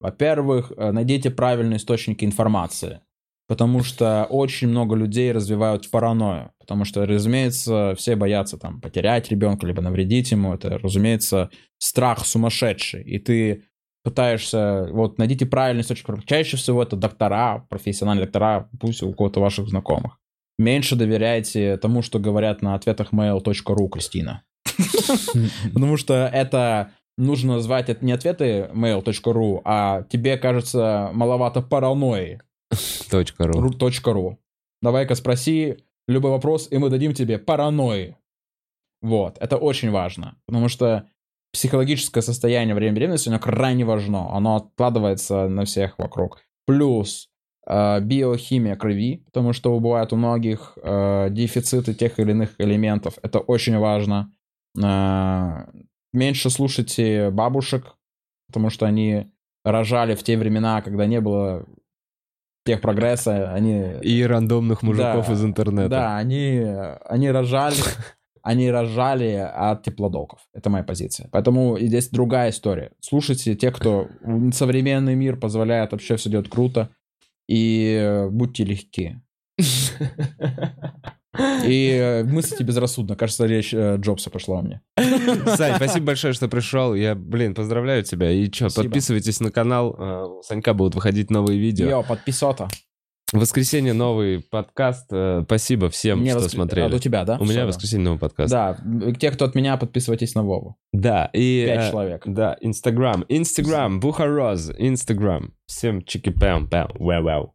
во-первых, найдите правильные источники информации. Потому что очень много людей развивают паранойю. Потому что, разумеется, все боятся там потерять ребенка, либо навредить ему. Это, разумеется, страх сумасшедший. И ты пытаешься... Вот, найдите правильный источник. Чаще всего это доктора, профессиональные доктора, пусть у кого-то ваших знакомых. Меньше доверяйте тому, что говорят на ответах mail.ru, Кристина. Потому что это нужно назвать это не ответы mail.ru, а тебе кажется маловато паранойи. Ру. Ру-. Давай-ка спроси любой вопрос, и мы дадим тебе паранойи. Вот, это очень важно, потому что психологическое состояние во время беременности, оно крайне важно, оно откладывается на всех вокруг. Плюс биохимия крови, потому что бывает у многих э, дефициты тех или иных элементов, это очень важно. Э, меньше слушайте бабушек, потому что они рожали в те времена, когда не было техпрогресса, они... И рандомных мужиков Да, из интернета. Да, они, они рожали, они рожали от теплодоков. Это моя позиция. Поэтому и здесь другая история. Слушайте те, кто... Современный мир позволяет вообще все делать круто. И э, будьте легки. И э, мыслите безрассудно. Кажется, речь э, Джобса пошла меня. Сань, спасибо большое, что пришел. Я, блин, поздравляю тебя. И что, подписывайтесь на канал. У Санька будут выходить новые видео. Йо, подписота. Воскресенье новый подкаст. Э, Спасибо всем, Мне что воск- смотрели. А, у тебя, да? У меня Всё, в воскресенье новый подкаст. Да, те, кто от меня, подписывайтесь на Вову. Да, и... Пять э, человек. Да, Инстаграм. Инстаграм, Бухароз, Инстаграм. Всем чики-пам-пам. Вау-вау.